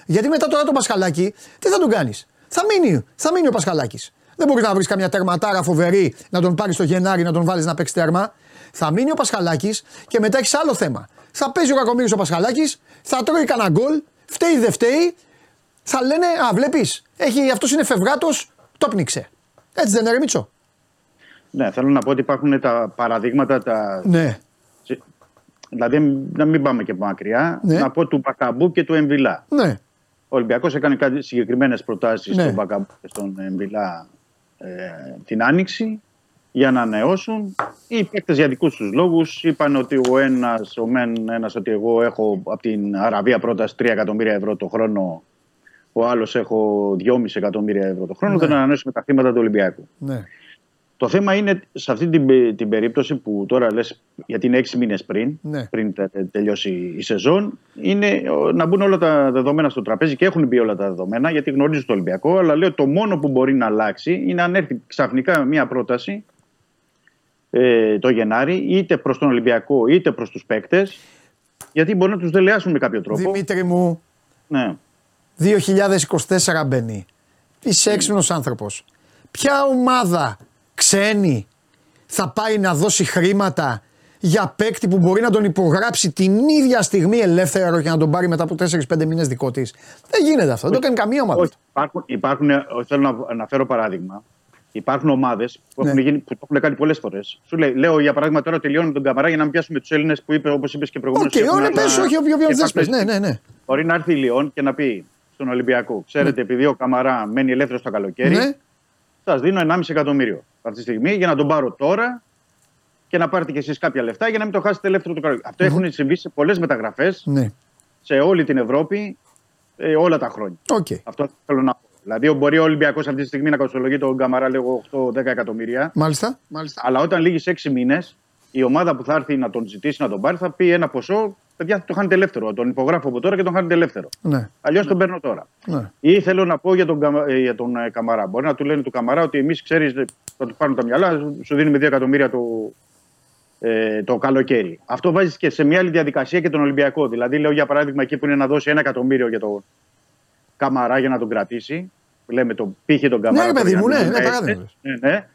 Γιατί μετά τώρα τον Πασχαλάκη, τι θα τον κάνεις; Θα μείνει, θα μείνει ο Πασχαλάκης. Δεν μπορεί να βρεις καμιά τερματάρα φοβερή να τον πάρεις στο Γενάρη να τον βάλεις να παίξει τέρμα. Θα μείνει ο Πασχαλάκης και μετά έχεις άλλο θέμα. Θα παίζει ο Κακομίρη ο Πασχαλάκης, θα τρώει κανένα γκολ, φταίει δεν φταίει, θα λένε Α, βλέπεις, αυτός είναι φευγάτος, το πνίξε. Έτσι δεν είναι, Ρεμίτσο. Ναι, θέλω να πω ότι υπάρχουν τα παραδείγματα. Τα... Ναι. Δηλαδή, να μην πάμε και μακριά, ναι. να πω του Μπακαμπού και του Εμβιλά. Ναι. Ο Ολυμπιακός έκανε κάτι συγκεκριμένες προτάσεις ναι. στον Μπακαμπού και στον Εμβιλά ε, την Άνοιξη για να ανανεώσουν. Οι παίκτες για δικούς τους λόγους είπαν ότι ο ένας, ο μεν ένας, ότι εγώ έχω από την Αραβία πρόταση 3 εκατομμύρια ευρώ το χρόνο ο άλλος έχω 2,5 εκατομμύρια ευρώ το χρόνο, ναι. δεν ανανεώσουμε τα χρήματα του Ολυμπιακού. Ναι. Το θέμα είναι σε αυτή την, την περίπτωση που τώρα λες, γιατί είναι έξι μήνες πριν, ναι. πριν τελειώσει η σεζόν, είναι να μπουν όλα τα δεδομένα στο τραπέζι και έχουν μπει όλα τα δεδομένα γιατί γνωρίζουν το Ολυμπιακό. Αλλά λέω το μόνο που μπορεί να αλλάξει είναι αν έρθει ξαφνικά μια πρόταση ε, το Γενάρη, είτε προς τον Ολυμπιακό είτε προς τους παίκτες, γιατί μπορεί να τους δελεάσουν με κάποιο τρόπο. Δημήτρη μου, ναι. 2024 μπαίνει. Είσαι έξυπνος άνθρωπος. Ποια ομάδα ξένη θα πάει να δώσει χρήματα για παίκτη που μπορεί να τον υπογράψει την ίδια στιγμή ελεύθερα και να τον πάρει μετά από 4-5 μήνες δικό της. Δεν γίνεται αυτό. Δεν το κάνει καμία ομάδα. Όχι, υπάρχουν, υπάρχουν, θέλω να αναφέρω παράδειγμα. Υπάρχουν ομάδες που, ναι. έχουν που το έχουν κάνει πολλές φορές. Σου λέει, λέω για παράδειγμα τώρα τελειώνω τον Καμαρά για να μην πιάσουμε τους Έλληνες που είπε όπως είπες και προηγουμένως. Όχι, okay, πες, όχι, όποιο θες Ναι, ναι, ναι. Μπορεί να έρθει η Λιόν και να πει στον Ολυμπιακό, ξέρετε, ναι. επειδή ο Καμαρά μένει ελεύθερος το καλοκαίρι, ναι. Σας δίνω 1,5 εκατομμύριο αυτή τη στιγμή για να τον πάρω τώρα και να πάρετε κι εσείς κάποια λεφτά για να μην το χάσετε ελεύθερο το καλοκαίρι. Αυτό έχουν συμβεί σε πολλές μεταγραφές ναι. σε όλη την Ευρώπη ε, όλα τα χρόνια. Okay. Αυτό θέλω να πω. Δηλαδή, μπορεί ο Ολυμπιακός αυτή τη στιγμή να κοστολογεί τον Καμαρά λίγο 8-10 εκατομμύρια. Μάλιστα. Μάλιστα. Αλλά όταν λύγεις 6 μήνες, η ομάδα που θα έρθει να τον ζητήσει να τον πάρει θα πει ένα ποσό. Παιδιά, το χάνετε ελεύθερο. Τον υπογράφω από τώρα και τον χάνετε ελεύθερο. Ναι. Αλλιώ ναι. τον παίρνω τώρα. Ναι. Ή θέλω να πω για τον, ε, για τον ε, Καμαρά. Μπορεί να του λένε του Καμαρά ότι εμεί ξέρει, θα του πάρουν τα μυαλά, σου δίνουμε 2 εκατομμύρια το, ε, το καλοκαίρι. Αυτό βάζει και σε μια άλλη διαδικασία και τον Ολυμπιακό. Δηλαδή, λέω για παράδειγμα εκεί που είναι να δώσει ένα εκατομμύριο για τον Καμαρά για να τον κρατήσει. Λέμε τον πύχη τον Καμαρά. Ναι, παιδί μου, ναι, ναι, ναι, ναι,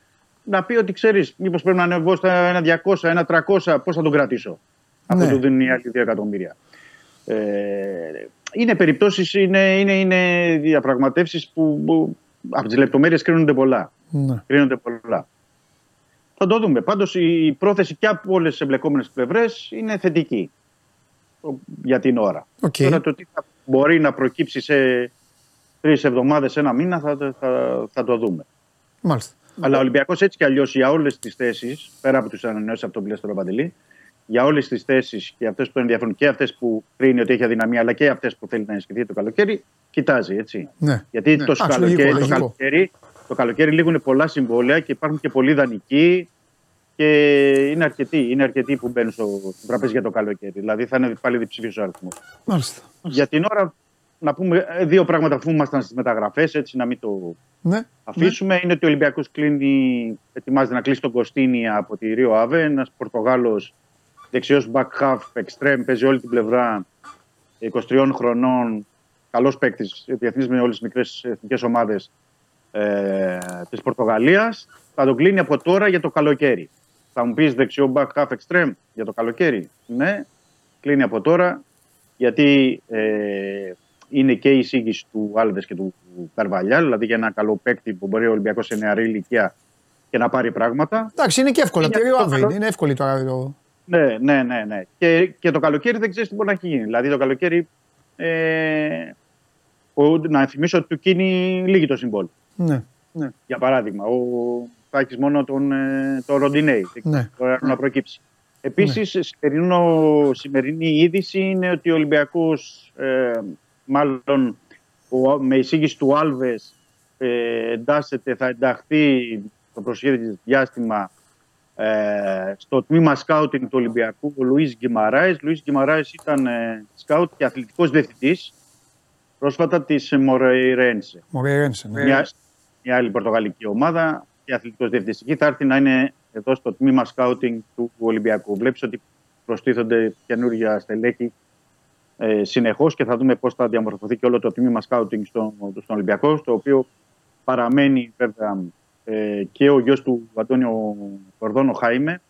Να πει ότι ξέρεις, μήπως πρέπει να ανεβώ στα ένα 200, ένα 300, πώς θα τον κρατήσω; Ναι. Αυτό του δίνουν οι άλλοι 2 εκατομμύρια. Ε, είναι περιπτώσεις, είναι, είναι, είναι διαπραγματεύσεις που, που από τις λεπτομέρειες κρίνονται πολλά. Ναι. Κρίνονται πολλά. Θα το δούμε. Πάντως η πρόθεση και από όλες τις εμπλεκόμενες πλευρές είναι θετική για την ώρα. Okay. Τώρα το τι θα μπορεί να προκύψει σε τρεις εβδομάδες, ένα μήνα θα, θα, θα το δούμε. Μάλιστα. Αλλά ο Ολυμπιακός έτσι κι αλλιώς για όλες τις θέσεις, πέρα από τους ανανεώσεις από τον πλαίσιο Παντελή, για όλες τις θέσεις και αυτές που τον ενδιαφέρουν και αυτές που κρίνει ότι έχει αδυναμία, αλλά και αυτές που θέλει να ενισχυθεί το καλοκαίρι, κοιτάζει έτσι. Ναι. Γιατί ναι. Το, καλοκαίρι, το, καλοκαίρι, το καλοκαίρι λήγουν πολλά συμβόλαια και υπάρχουν και πολλοί δανεικοί και είναι αρκετοί, είναι αρκετοί που μπαίνουν στο τραπέζι για το καλοκαίρι. Δηλαδή θα είναι πάλι διψήφιο ο αριθμός. Μάλιστα. Για την ώρα, να πούμε δύο πράγματα αφού ήμασταν στις μεταγραφές, έτσι να μην το ναι. αφήσουμε. Ναι. Είναι ότι ο Ολυμπιακός κλείνει, ετοιμάζεται να κλείσει τον Κωστίνη από τη Ρίο Αβέ. Ένας Πορτογάλος δεξιός back half, extreme, παίζει όλη την πλευρά 23 χρονών. Καλός παίκτης, διεθνής με όλες τις μικρές εθνικές ομάδες ε, της Πορτογαλίας. Θα τον κλείνει από τώρα για το καλοκαίρι. Θα μου πεις δεξιό back half extreme για το καλοκαίρι. Ναι, κλείνει από τώρα γιατί ε, είναι και η εισήγηση του Άλβες και του Καρβαλιά, δηλαδή για ένα καλό παίκτη που μπορεί ο Ολυμπιακός σε νεαρή ηλικία και να πάρει πράγματα. Εντάξει, είναι και εύκολο. Είναι, είναι, είναι εύκολη τώρα. Το... Ναι, ναι, ναι. ναι. Και, και το καλοκαίρι δεν ξέρεις τι μπορεί να έχει γίνει. Δηλαδή το καλοκαίρι. Ε, ο, να θυμίσω ότι του κίνει λίγη το συμβόλαιο. Ναι, ναι. Για παράδειγμα, ο, θα έχεις μόνο τον, ε, το Ροντινέη. Ναι. να ναι. προκύψει. Επίσης, ναι. σημερινή είδηση είναι ότι ο Ολυμπιακός, ε, μάλλον ο, με εισήγηση του Άλβες, ε, εντάσσεται, θα ενταχθεί το προσχέδιο διάστημα ε, στο τμήμα σκάουτινγκ του Ολυμπιακού ο Λουίς Γκυμαράης. Λουίς Γκυμαράης ήταν ε, σκάουτ και αθλητικός διευθυντής πρόσφατα της Μορέιρένσε. Μορέιρένσε, ναι. Μια, μια άλλη πορτογαλική ομάδα και αθλητικός διευθυντής. Θα έρθει να είναι εδώ στο τμήμα σκάουτινγκ του Ολυμπιακού. Βλέπεις ότι προστίθονται καινούργια στελέχη ε, συνεχώς και θα δούμε πώς θα διαμορφωθεί και όλο το τμήμα σκάουτινγκ στον, στον Ολυμπιακό, στο οποίο παραμένει βέβαια ε, και ο γιος του Αντώνιο Κορδόνο Χάιμε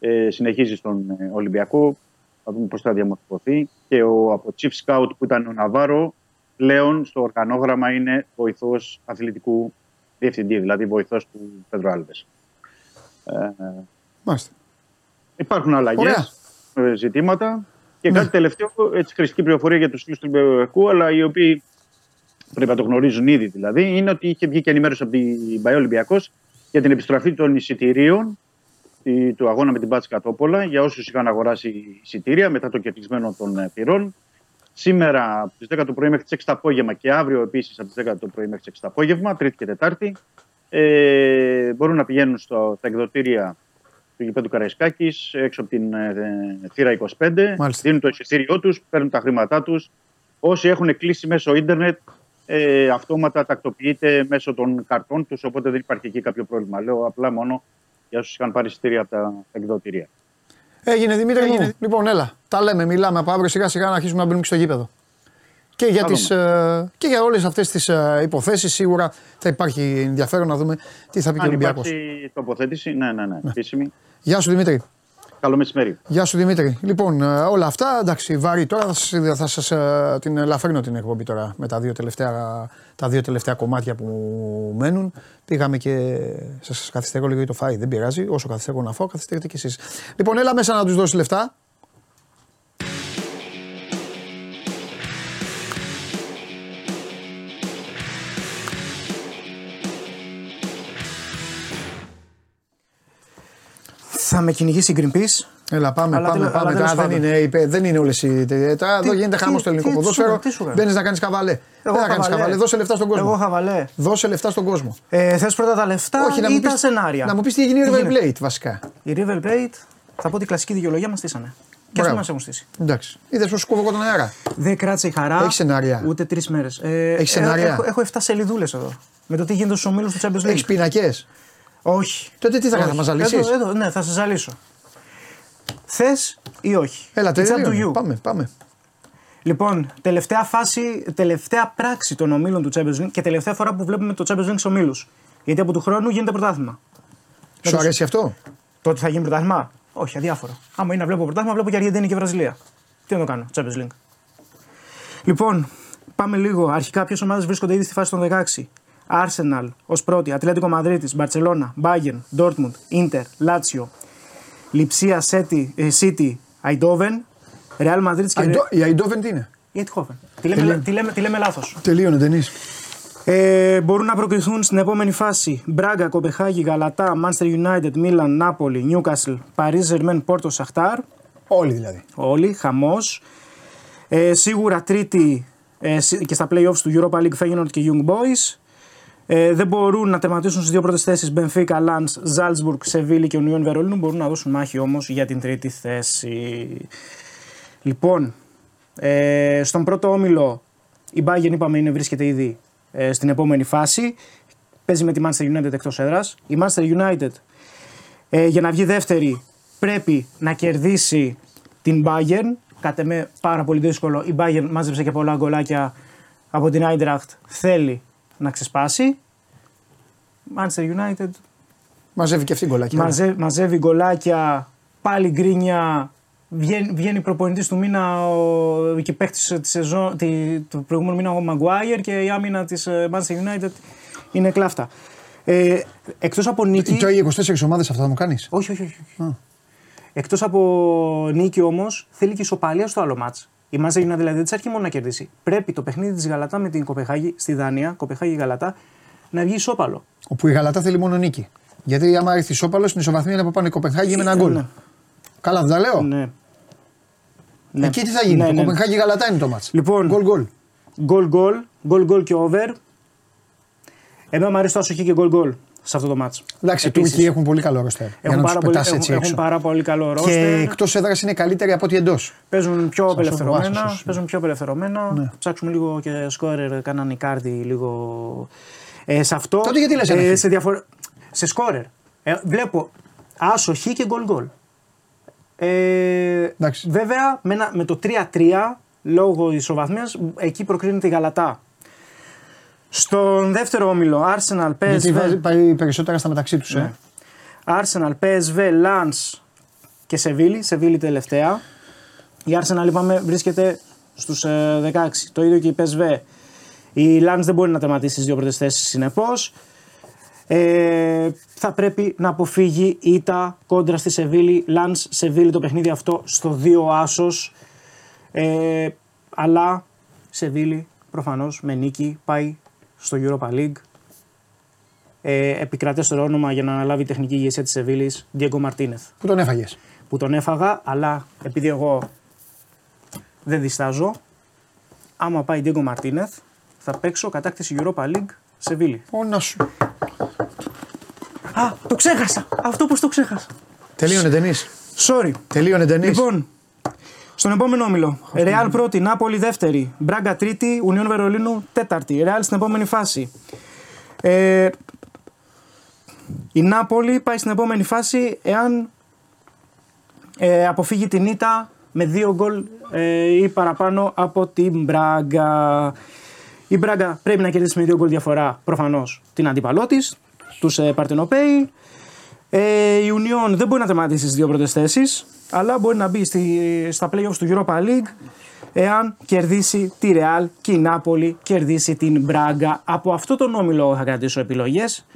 ε, συνεχίζει στον ε, Ολυμπιακό. Θα δούμε πώς θα διαμορφωθεί. Και ο από Chief Scout που ήταν ο Ναβάρο πλέον στο οργανόγραμμα είναι βοηθός αθλητικού διευθυντή, δηλαδή βοηθός του Πέντρο Άλβες. Ε, υπάρχουν αλλαγές, ζητήματα. Και ναι. κάτι τελευταίο, έτσι χρηστική πληροφορία για τους φίλους του Ολυμπιακού, αλλά οι οποίοι πρέπει να το γνωρίζουν ήδη δηλαδή, είναι ότι είχε βγει και ενημέρωση από την Παϊό Ολυμπιακός για την επιστροφή των εισιτηρίων του αγώνα με την Πάτση Κατόπολα για όσους είχαν αγοράσει εισιτήρια μετά το κερδισμένο των ε, πυρών. Σήμερα από τις 10 το πρωί μέχρι τις 6 το απόγευμα και αύριο επίσης από τις 10 το πρωί μέχρι τις 6 το απόγευμα, Τρίτη και Τετάρτη, ε, μπορούν να πηγαίνουν στο, στα εκδοτήρια του γηπέδου Καραϊσκάκης έξω από την ε, θύρα 25. Μάλιστα. Δίνουν το εισιτήριό τους, παίρνουν τα χρήματά τους. Όσοι έχουν κλείσει μέσω ίντερνετ ε, αυτόματα τακτοποιείται μέσω των καρτών τους, οπότε δεν υπάρχει εκεί κάποιο πρόβλημα. Λέω απλά μόνο για όσους είχαν πάρει εισιτήρια από τα εκδοτήρια. Έγινε Δημήτρη Έγινε. μου. Λοιπόν, έλα. Τα λέμε, μιλάμε από αύριο σιγά σιγά να αρχίσουμε να μπαίνουμε στο γήπεδο. Και για, τις, ε, και για όλες αυτές τις ε, υποθέσεις σίγουρα θα υπάρχει ενδιαφέρον να δούμε τι θα πει και ο Ολυμπιακός. Αν υπάρχει τοποθέτηση, ναι, ναι, ναι, ναι. Γεια σου Δημήτρη. Καλό μεσημέρι. Γεια σου Δημήτρη. Λοιπόν, ε, όλα αυτά εντάξει, βαρύ. Τώρα θα σας, θα σας ε, την ελαφρύνω την εκπομπή τώρα με τα δύο τελευταία, τα δύο τελευταία κομμάτια που μένουν. Πήγαμε και σας καθυστερώ λίγο για το φάι. Δεν πειράζει. Όσο καθυστερώ να φάω, καθυστερείτε κι εσείς. Λοιπόν, έλα μέσα να τους δώσεις λεφτά. Θα με κυνηγήσει η Greenpeace. Έλα, πάμε, αλλά πάμε. πάμε. Αλλά δεν, είναι, δεν είναι όλες οι. Τώρα εδώ γίνεται χάμος στο ελληνικό ποδόσφαιρο. Μπαίνεις να κάνεις καβαλέ. δεν θα κάνεις καβαλέ. Δώσε λεφτά στον κόσμο. Εγώ χαβαλέ. Δώσε λεφτά στον κόσμο. Ε, Θες πρώτα τα λεφτά Όχι, ή τα σενάρια; Να μου πεις τι έγινε η River Plate βασικά. Η River Plate, θα πω την κλασική δικαιολογία μας στήσανε. Και αυτοί μας έχουν στήσει. Εντάξει. Είδες πώς κόβω εγώ τον αέρα; Δεν κράτησε η χαρά. Έχεις σενάρια. Ούτε τρεις μέρες. Ε, Έχεις σενάρια. Έχω, έχω 7 σελίδούλε εδώ. Με το τι γίνεται στους ομίλους του Champions League. Έχει πίνακες; Όχι. Τότε τι θα κάνεις, θα μας ζαλίσεις; Ναι, θα σα ζαλίσω. Θες ή όχι; Έλα, τελείω. Πάμε, πάμε. Λοιπόν, τελευταία φάση, τελευταία πράξη των ομίλων του Champions League και τελευταία φορά που βλέπουμε το Champions League στους ομίλους. Γιατί από του χρόνου γίνεται πρωτάθλημα. Σου αρέσει αυτό; Το ότι θα γίνει πρωτάθλημα; Όχι, αδιάφορο. Άμα είναι να βλέπω πρωτάθλημα, βλέπω και Αργεντίνη και Βραζιλία. Τι να το κάνω, Champions League. Λοιπόν, πάμε λίγο. Αρχικά, ποιες ομάδες βρίσκονται ήδη στη φάση των 16. Arsenal ως πρώτη, Ατλέτικο Μαδρίτης, Μπαρσελόνα, Bayern, Dortmund, Inter, Lazio, Λιψία, Σέτι, City, Αϊντόβεν, Ρεάλ Μαδρίτη και. Η Αϊντόβεν τι είναι; Η Αιτχόβεν. Τι λέμε, τι λέμε, τι λέμε λάθος. Τελείωνε, Ντενή. Ε, μπορούν να προκριθούν στην επόμενη φάση Μπράγκα, Κοπεχάγη, Γαλατά, Manchester United, Μίλαν, Νάπολη, Νιούκασλ, Παρίζ, Ζερμέν, Πόρτο, Σαχτάρ. Όλοι δηλαδή. Όλοι, χαμός. Ε, σίγουρα τρίτη ε, και στα playoffs του Europa League Feyenoord και Young Boys. Ε, δεν μπορούν να τερματίσουν στις δύο πρώτες θέσεις Μπενφίκα, Λαντ, Ζάλτσμπουργκ, Σεβίλη και Ουνιόν Βερολίνου. Μπορούν να δώσουν μάχη όμως για την τρίτη θέση. Λοιπόν, ε, στον πρώτο όμιλο η Bayern είπαμε είναι, βρίσκεται ήδη ε, στην επόμενη φάση. Παίζει με τη Manchester United εκτός έδρας. Η Manchester United ε, για να βγει δεύτερη πρέπει να κερδίσει την Bayern. Κάτε με πάρα πολύ δύσκολο. Η Bayern μάζεψε και πολλά γκολάκια από την Eintracht. Θέλει να ξεσπάσει. Manchester United. Μαζεύει και αυτή γκολάκια. Μαζε, μαζεύει γκολάκια, πάλι γκρίνια. Βγαίνει, βγαίνει προπονητής του μήνα ο, και παίχτη της σεζόν, τη, του προηγούμενου μήνα ο Maguire και η άμυνα της ε, Manchester United είναι κλάφτα. Ε, Εκτός από νίκη. Τώρα οι 24 ομάδες αυτά θα μου κάνεις; Όχι, όχι. όχι. Εκτός από νίκη όμως θέλει και ισοπαλία στο άλλο μάτς. Η Μάζα United δηλαδή δεν της αρκεί μόνο να κερδίσει. Πρέπει το παιχνίδι της Γαλατά με την Κοπεχάγη στη Δανία, Κοπεχάγη Γαλατά, να βγει ισόπαλο. Όπου η Γαλατά θέλει μόνο νίκη. Γιατί άμα έρθει ισόπαλος, στην ισοβαθμία είναι από πάνω η Κοπεχάγη με ένα γκολ. Ναι. Καλά, δεν τα λέω. Ναι. ναι. Εκεί τι θα γίνει; Ναι, το ναι. Κοπεχάγη Γαλατά είναι το μάτς. Λοιπόν, γκολ γκολ. Γκολ γκολ, γκολ γκολ και over. Εμένα μου αρέσει το άσοχη και γκολ γκολ σε αυτό το μάτσο. Εντάξει, οι Τούρκοι έχουν πολύ καλό ρόστερ. Έχουν, πάρα πολύ, έχουν, έχουν πάρα πολύ καλό ρόστερ. Και εκτός έδρας είναι καλύτεροι από ό,τι εντός. Παίζουν πιο απελευθερωμένα. Παίζουν πιο απελευθερωμένα. Ναι. Ψάξουμε λίγο και σκόρερ, κάνανε κάρτι λίγο. Ε, σε αυτό. Τότε γιατί λες ε, σε, διαφορε... σε σκόρερ. Ε, βλέπω άσο χ και γκολ γκολ. Ε, βέβαια με, με το 3-3 λόγω ισοβαθμίας εκεί προκρίνεται η Γαλατά. Στον δεύτερο όμιλο, Arsenal, PSV. Γιατί πάει περισσότερα στα μεταξύ τους. Ε. Ναι. Arsenal, PSV, Lens και Σεβίλη. Σεβίλη τελευταία. Η Arsenal είπαμε βρίσκεται στους 16. Ε, Το ίδιο και η PSV. Η Lens δεν μπορεί να τερματίσει τι δύο πρώτες θέσεις συνεπώς. Ε, θα πρέπει να αποφύγει ήττα κόντρα στη Σεβίλη. Λανς Σεβίλη το παιχνίδι αυτό στο 2 άσος. Ε, αλλά Σεβίλη προφανώς με νίκη πάει στο Europa League. Ε, επικρατέστερο όνομα για να αναλάβει η τεχνική ηγεσία της Σεβίλης, Diego Μαρτίνεθ. Που τον έφαγες. Που τον έφαγα, αλλά επειδή εγώ δεν διστάζω, άμα πάει Diego Μαρτίνεθ, θα παίξω κατάκτηση Europa League Σεβίλη. Όνα σου. Α, το ξέχασα. Αυτό πώς το ξέχασα. Τελείωνε ταινί. Sorry. Τελείωνε ταινί. Λοιπόν, στον επόμενο όμιλο. Ρεάλ πρώτη, Νάπολη δεύτερη, Μπράγκα τρίτη, Ουνιόν Βερολίνου τέταρτη. Ρεάλ στην επόμενη φάση. Ε, η Νάπολη πάει στην επόμενη φάση εάν ε, αποφύγει την ήττα με δύο γκολ ε, ή παραπάνω από την Μπράγκα. Η Μπράγκα πρέπει να κερδίσει με δύο γκολ διαφορά προφανώς την αντίπαλό της, τους ε, Παρτενοπέοι. Ε, η Union δεν μπορεί να τερματίσει στις δύο πρώτες θέσεις, αλλά μπορεί να μπει στη, στα playoffs του Europa League εάν κερδίσει τη Real και η Νάπολη κερδίσει την Μπράγκα. Από αυτό τον όμιλο θα κρατήσω επιλογές.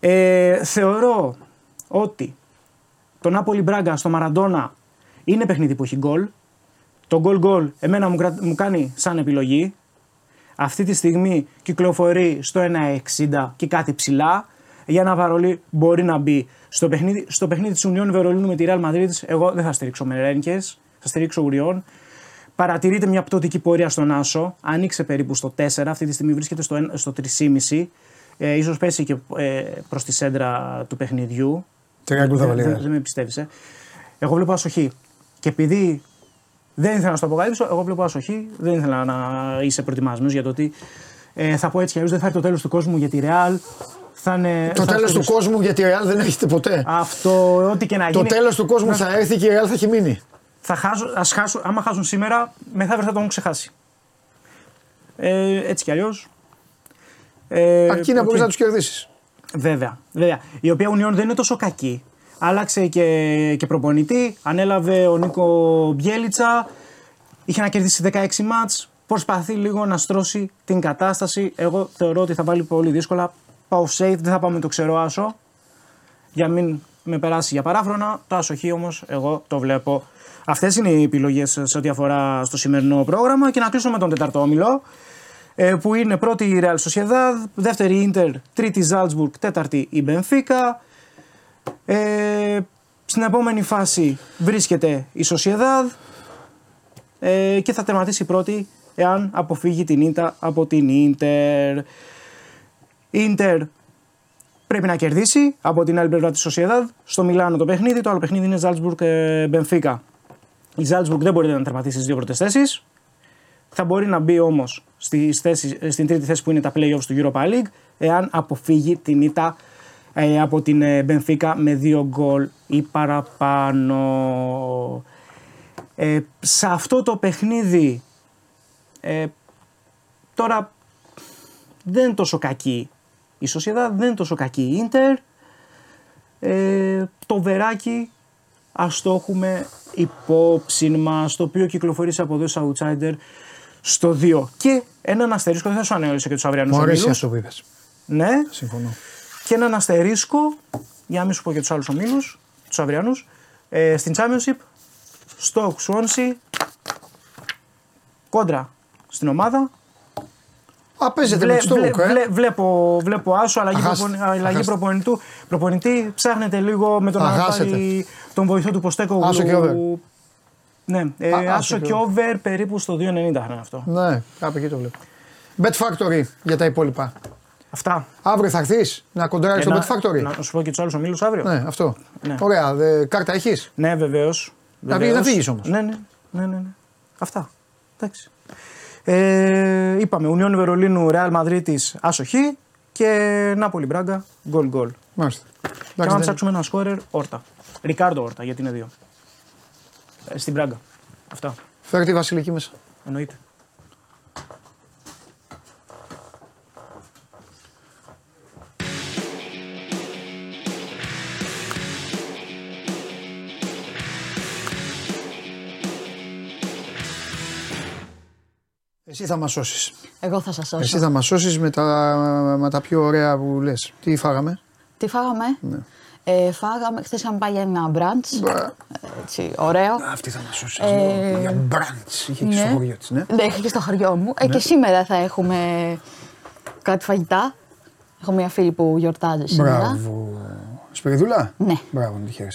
Ε, θεωρώ ότι το Νάπολη Μπράγκα στο Μαραντόνα είναι παιχνίδι που έχει γκολ. Το γκολ γκολ εμένα μου, μου κάνει σαν επιλογή. Αυτή τη στιγμή κυκλοφορεί στο 1,60 και κάτι ψηλά. Για να βαρολί μπορεί να μπει στο παιχνίδι, στο παιχνίδι της Union Βερολίνου με τη Real Madrid. Εγώ δεν θα στηρίξω με Ρένκες, θα στηρίξω Ουριών. Παρατηρείται μια πτωτική πορεία στον Άσο. Ανοίξε περίπου στο 4. Αυτή τη στιγμή βρίσκεται στο, στο 3,5. Ε, ίσως πέσει και ε, προς τη σέντρα του παιχνιδιού. Δεν, δεν, δεν με πιστεύεις. Ε. Εγώ βλέπω ασοχή. Και επειδή δεν ήθελα να στο αποκαλύψω, εγώ βλέπω ασοχή. Δεν ήθελα να είσαι προετοιμασμένος για το ότι ε, θα πω έτσι κι αλλιώς δεν θα έρθει το τέλος του κόσμου για τη Real. Θα είναι, το τέλος του κόσμου για τη Real δεν έχετε ποτέ. Αυτό, ό,τι και να γίνει. Το τέλος του κόσμου θα έρθει και η Real θα έχει μείνει θα χάσουν, ας χάσουν, άμα χάσουν σήμερα, μεθαύριο θα το έχουν ξεχάσει. Ε, έτσι κι αλλιώς. Ε, Αρκεί να μπορείς να τους κερδίσεις. Βέβαια, βέβαια. Η οποία Union δεν είναι τόσο κακή. Άλλαξε και, και προπονητή. Ανέλαβε ο Νίκο Μπιέλιτσα. Είχε να κερδίσει 16 μάτς. Προσπαθεί λίγο να στρώσει την κατάσταση. Εγώ θεωρώ ότι θα βάλει πολύ δύσκολα. Πάω safe, δεν θα πάμε το ξερό άσο. Για μην με περάσει για παράφρονα. Το άσοχη όμως εγώ το βλέπω Αυτές είναι οι επιλογές σε ό,τι αφορά στο σημερινό πρόγραμμα. Και να κλείσουμε με τον τεταρτό όμιλο. Ε, που είναι πρώτη η Real Sociedad, δεύτερη η Inter, τρίτη Salzburg, τέταρτη η Benfica. Ε, στην επόμενη φάση βρίσκεται η Sociedad ε, και θα τερματίσει πρώτη εάν αποφύγει την ήττα από την Inter. Η Inter πρέπει να κερδίσει από την άλλη πλευρά της Sociedad. Στο Μιλάνο το παιχνίδι, το άλλο παιχνίδι είναι Salzburg Benfica. Η Ζάλτσμπουργκ δεν μπορεί να τερματίσει στις δύο πρώτες θέσεις. Θα μπορεί να μπει όμως στην τρίτη θέση που είναι τα playoffs του Europa League, εάν αποφύγει την ήττα ε, από την Μπενφίκα με δύο γκολ ή παραπάνω. Ε, σε αυτό το παιχνίδι ε, τώρα δεν είναι τόσο κακή η Σοσιαδά, δεν είναι τόσο κακή η Ίντερ. Ε, το βεράκι ας το έχουμε υπόψη μας, το οποίο κυκλοφορεί από εδώ outsider στο 2. Και έναν αστερίσκο, δεν θα σου ανέβησε και τους αυριανούς Μου αρέσει αυτό που Ναι. Συμφωνώ. Και έναν αστερίσκο, για να μην σου πω και τους άλλους ομίλους, τους αυριανούς, ε, στην Championship, στο Swansea, κόντρα στην ομάδα. Α, παίζετε με βλέ, ε; βλέπω, βλέπω άσο, αλλαγή, προπονη, αλλαγή προπονητού. Προπονητή, ψάχνετε λίγο με τον Αγάπη, τον βοηθό του Ποστέκο. Άσο και over. Ναι, ε, Α, άσο και over περίπου στο 2,90 είναι αυτό. Ναι, κάπου εκεί το βλέπω. Bet Factory για τα υπόλοιπα. Αυτά. Αύριο θα έρθεις να κοντράρεις το Bet Factory; Να σου πω και τους άλλους ομίλους αύριο. Ναι, αυτό. Ναι. Ωραία. Δε, κάρτα έχεις; Ναι, βεβαίως. Να βγει να φύγει όμως. Ναι, ναι, ναι, ναι, ναι. Αυτά. Εντάξει. Ε, είπαμε, Ουνιόν Βερολίνου, Ρεάλ Μαδρίτης, άσοχη και Νάπολη Μπράγκα, γκολ γκολ. Μάλιστα. Και να ψάξουμε ένα σκόρερ, όρτα. Ρικάρντο όρτα, γιατί είναι δύο. Ε, στην Μπράγκα. Αυτά. Φέρε τη Βασιλική μέσα. Εννοείται. Εσύ θα μας σώσεις. Εγώ θα σας σώσω. Εσύ θα μας σώσεις με, τα, με τα πιο ωραία που λες. Τι φάγαμε; Τι φάγαμε; Ναι. Ε, φάγαμε, χθε είχαμε πάει για ένα μπραντς. Έτσι, ωραίο. Αυτή θα μας σώσεις. Ε, για μπραντς. Είχε και στο ναι. χωριό της. Ναι. ναι, είχε και στο χωριό μου. Ε, ναι. και σήμερα θα έχουμε κάτι φαγητά. Έχω μια φίλη που γιορτάζει σήμερα. Μπράβο. Σπεριδούλα. Ναι. Μπράβο, να τη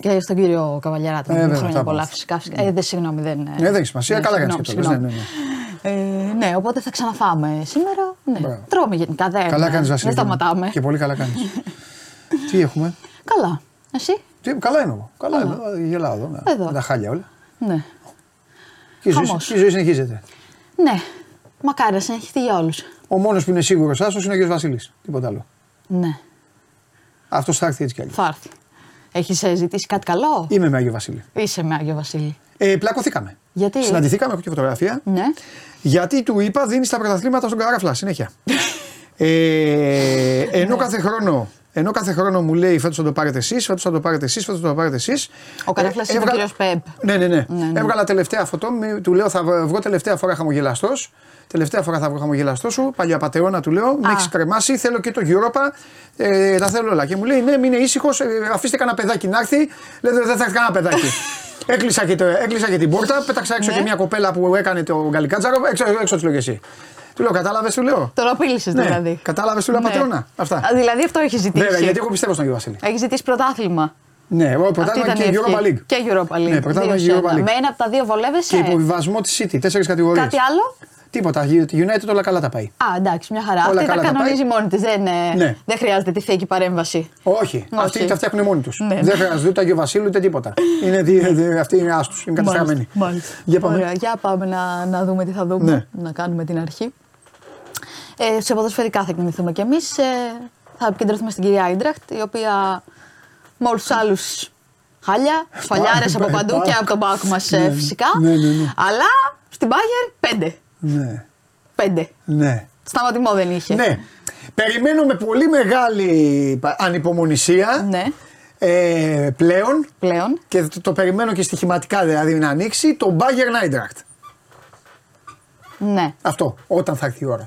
Και στον κύριο Καβαλιάράτη. Ε, χρόνια πολλά φυσικά. φυσικά. Ε, δεν συγγνώμη, δεν. Ε, δεν έχει σημασία. Καλά κάνεις και το ναι, ναι, ναι. Ε, ναι, οπότε θα ξαναφάμε σήμερα. Ναι. Τρώμε γενικά. Δεν, καλά κάνεις, δεν σταματάμε. Και πολύ καλά κάνεις. Τι έχουμε; Καλά. Εσύ; Τι, καλά είμαι εγώ. Καλά, καλά. είμαι. Γελάω εδώ. εδώ. Με τα χάλια όλα. Ναι. Και η, ζωή, η ζωή συνεχίζεται. Ναι. Μακάρι να συνεχιστεί για όλους. Ο μόνος που είναι σίγουρος άσος είναι ο κ. Βασίλης. Τίποτα άλλο. Ναι. Αυτός θα έρθει έτσι κι αλλιώς. Θα έρθει. Έχεις ζητήσει κάτι καλό; Είμαι με Άγιο Βασίλη. Είσαι με Άγιο Βασίλη. Ε, πλακωθήκαμε. Γιατί; Συναντηθήκαμε, έχω και φωτογραφία. Ναι. Γιατί του είπα δίνεις τα πρωταθλήματα στον καράφλα συνέχεια. ε, ενώ κάθε χρόνο ενώ κάθε χρόνο μου λέει φέτος θα το πάρετε εσείς, φέτος θα το πάρετε εσείς, φέτος θα το πάρετε εσείς. Ο Καράφλας ε, είναι ο κύριος Πέμπ. Ναι, ναι, ναι, ναι, ναι. Έβγαλα τελευταία φωτό, του λέω θα βγω τελευταία φορά χαμογελαστός. Τελευταία φορά θα βγω χαμογελαστός σου, παλιά πατεώνα του λέω, με έχεις κρεμάσει, θέλω και το Europa, ε, τα θέλω όλα. Και μου λέει ναι, μην είναι ήσυχος, ε, αφήστε κανένα παιδάκι να έρθει. Λέει δεν θα έρθει κανένα παιδάκι. έκλεισα, και το, έκλεισα και την πόρτα, πέταξα έξω ναι. και μια κοπέλα που έκανε το γκαλικάτζαρο, έξω, έξω της λέω εσύ. Του λέω, κατάλαβες, του λέω. Τώρα απείλησες ναι. δηλαδή. Κατάλαβες, του λέω, ναι. πατρόνα. Αυτά. Α, δηλαδή αυτό έχεις ζητήσει. Βέβαια, γιατί εγώ πιστεύω στον Αγιο Βασίλη. Έχεις ζητήσει πρωτάθλημα. Ναι, εγώ πρωτάθλημα και Europa League. Και Europa League. Ναι, πρωτάθλημα και Europa League. Με ένα από τα δύο βολεύεσαι. Και υποβιβασμό της City, τέσσερις κατηγορίες. Κάτι άλλο; Τίποτα. Η United όλα καλά τα πάει. Α, εντάξει, μια χαρά. Όλα Αυτή τα κανονίζει μόνη τη. Δεν, ε, ναι. δεν χρειάζεται τη θήκη παρέμβαση. Όχι. Όχι. Αυτοί τα φτιάχνουν μόνοι τους. Ναι, δεν χρειάζεται ούτε Αγιο Βασίλου ούτε τίποτα. είναι, αυτοί είναι άστου. Είναι καταστραμμένοι. Για πάμε, Ωραία, για πάμε να, να δούμε τι θα δούμε. Ναι. Να κάνουμε την αρχή. Ε, σε ποδοσφαιρικά θα εκμηνθούμε κι εμείς. Ε, θα επικεντρωθούμε στην κυρία Άιντραχτ, η οποία με όλους τους άλλους χάλια, σφαλιάρες από παντού και από τον πάκο μας ε, ναι, ναι. φυσικά. Αλλά στην Bayern πέντε. Ναι. Πέντε. Ναι. Σταματημό δεν είχε. Ναι. Περιμένω με πολύ μεγάλη ανυπομονησία. Ναι. Ε, πλέον, πλέον. Και το, το, περιμένω και στοιχηματικά δηλαδή να ανοίξει το Bayern Eintracht. Ναι. Αυτό, όταν θα έρθει η ώρα.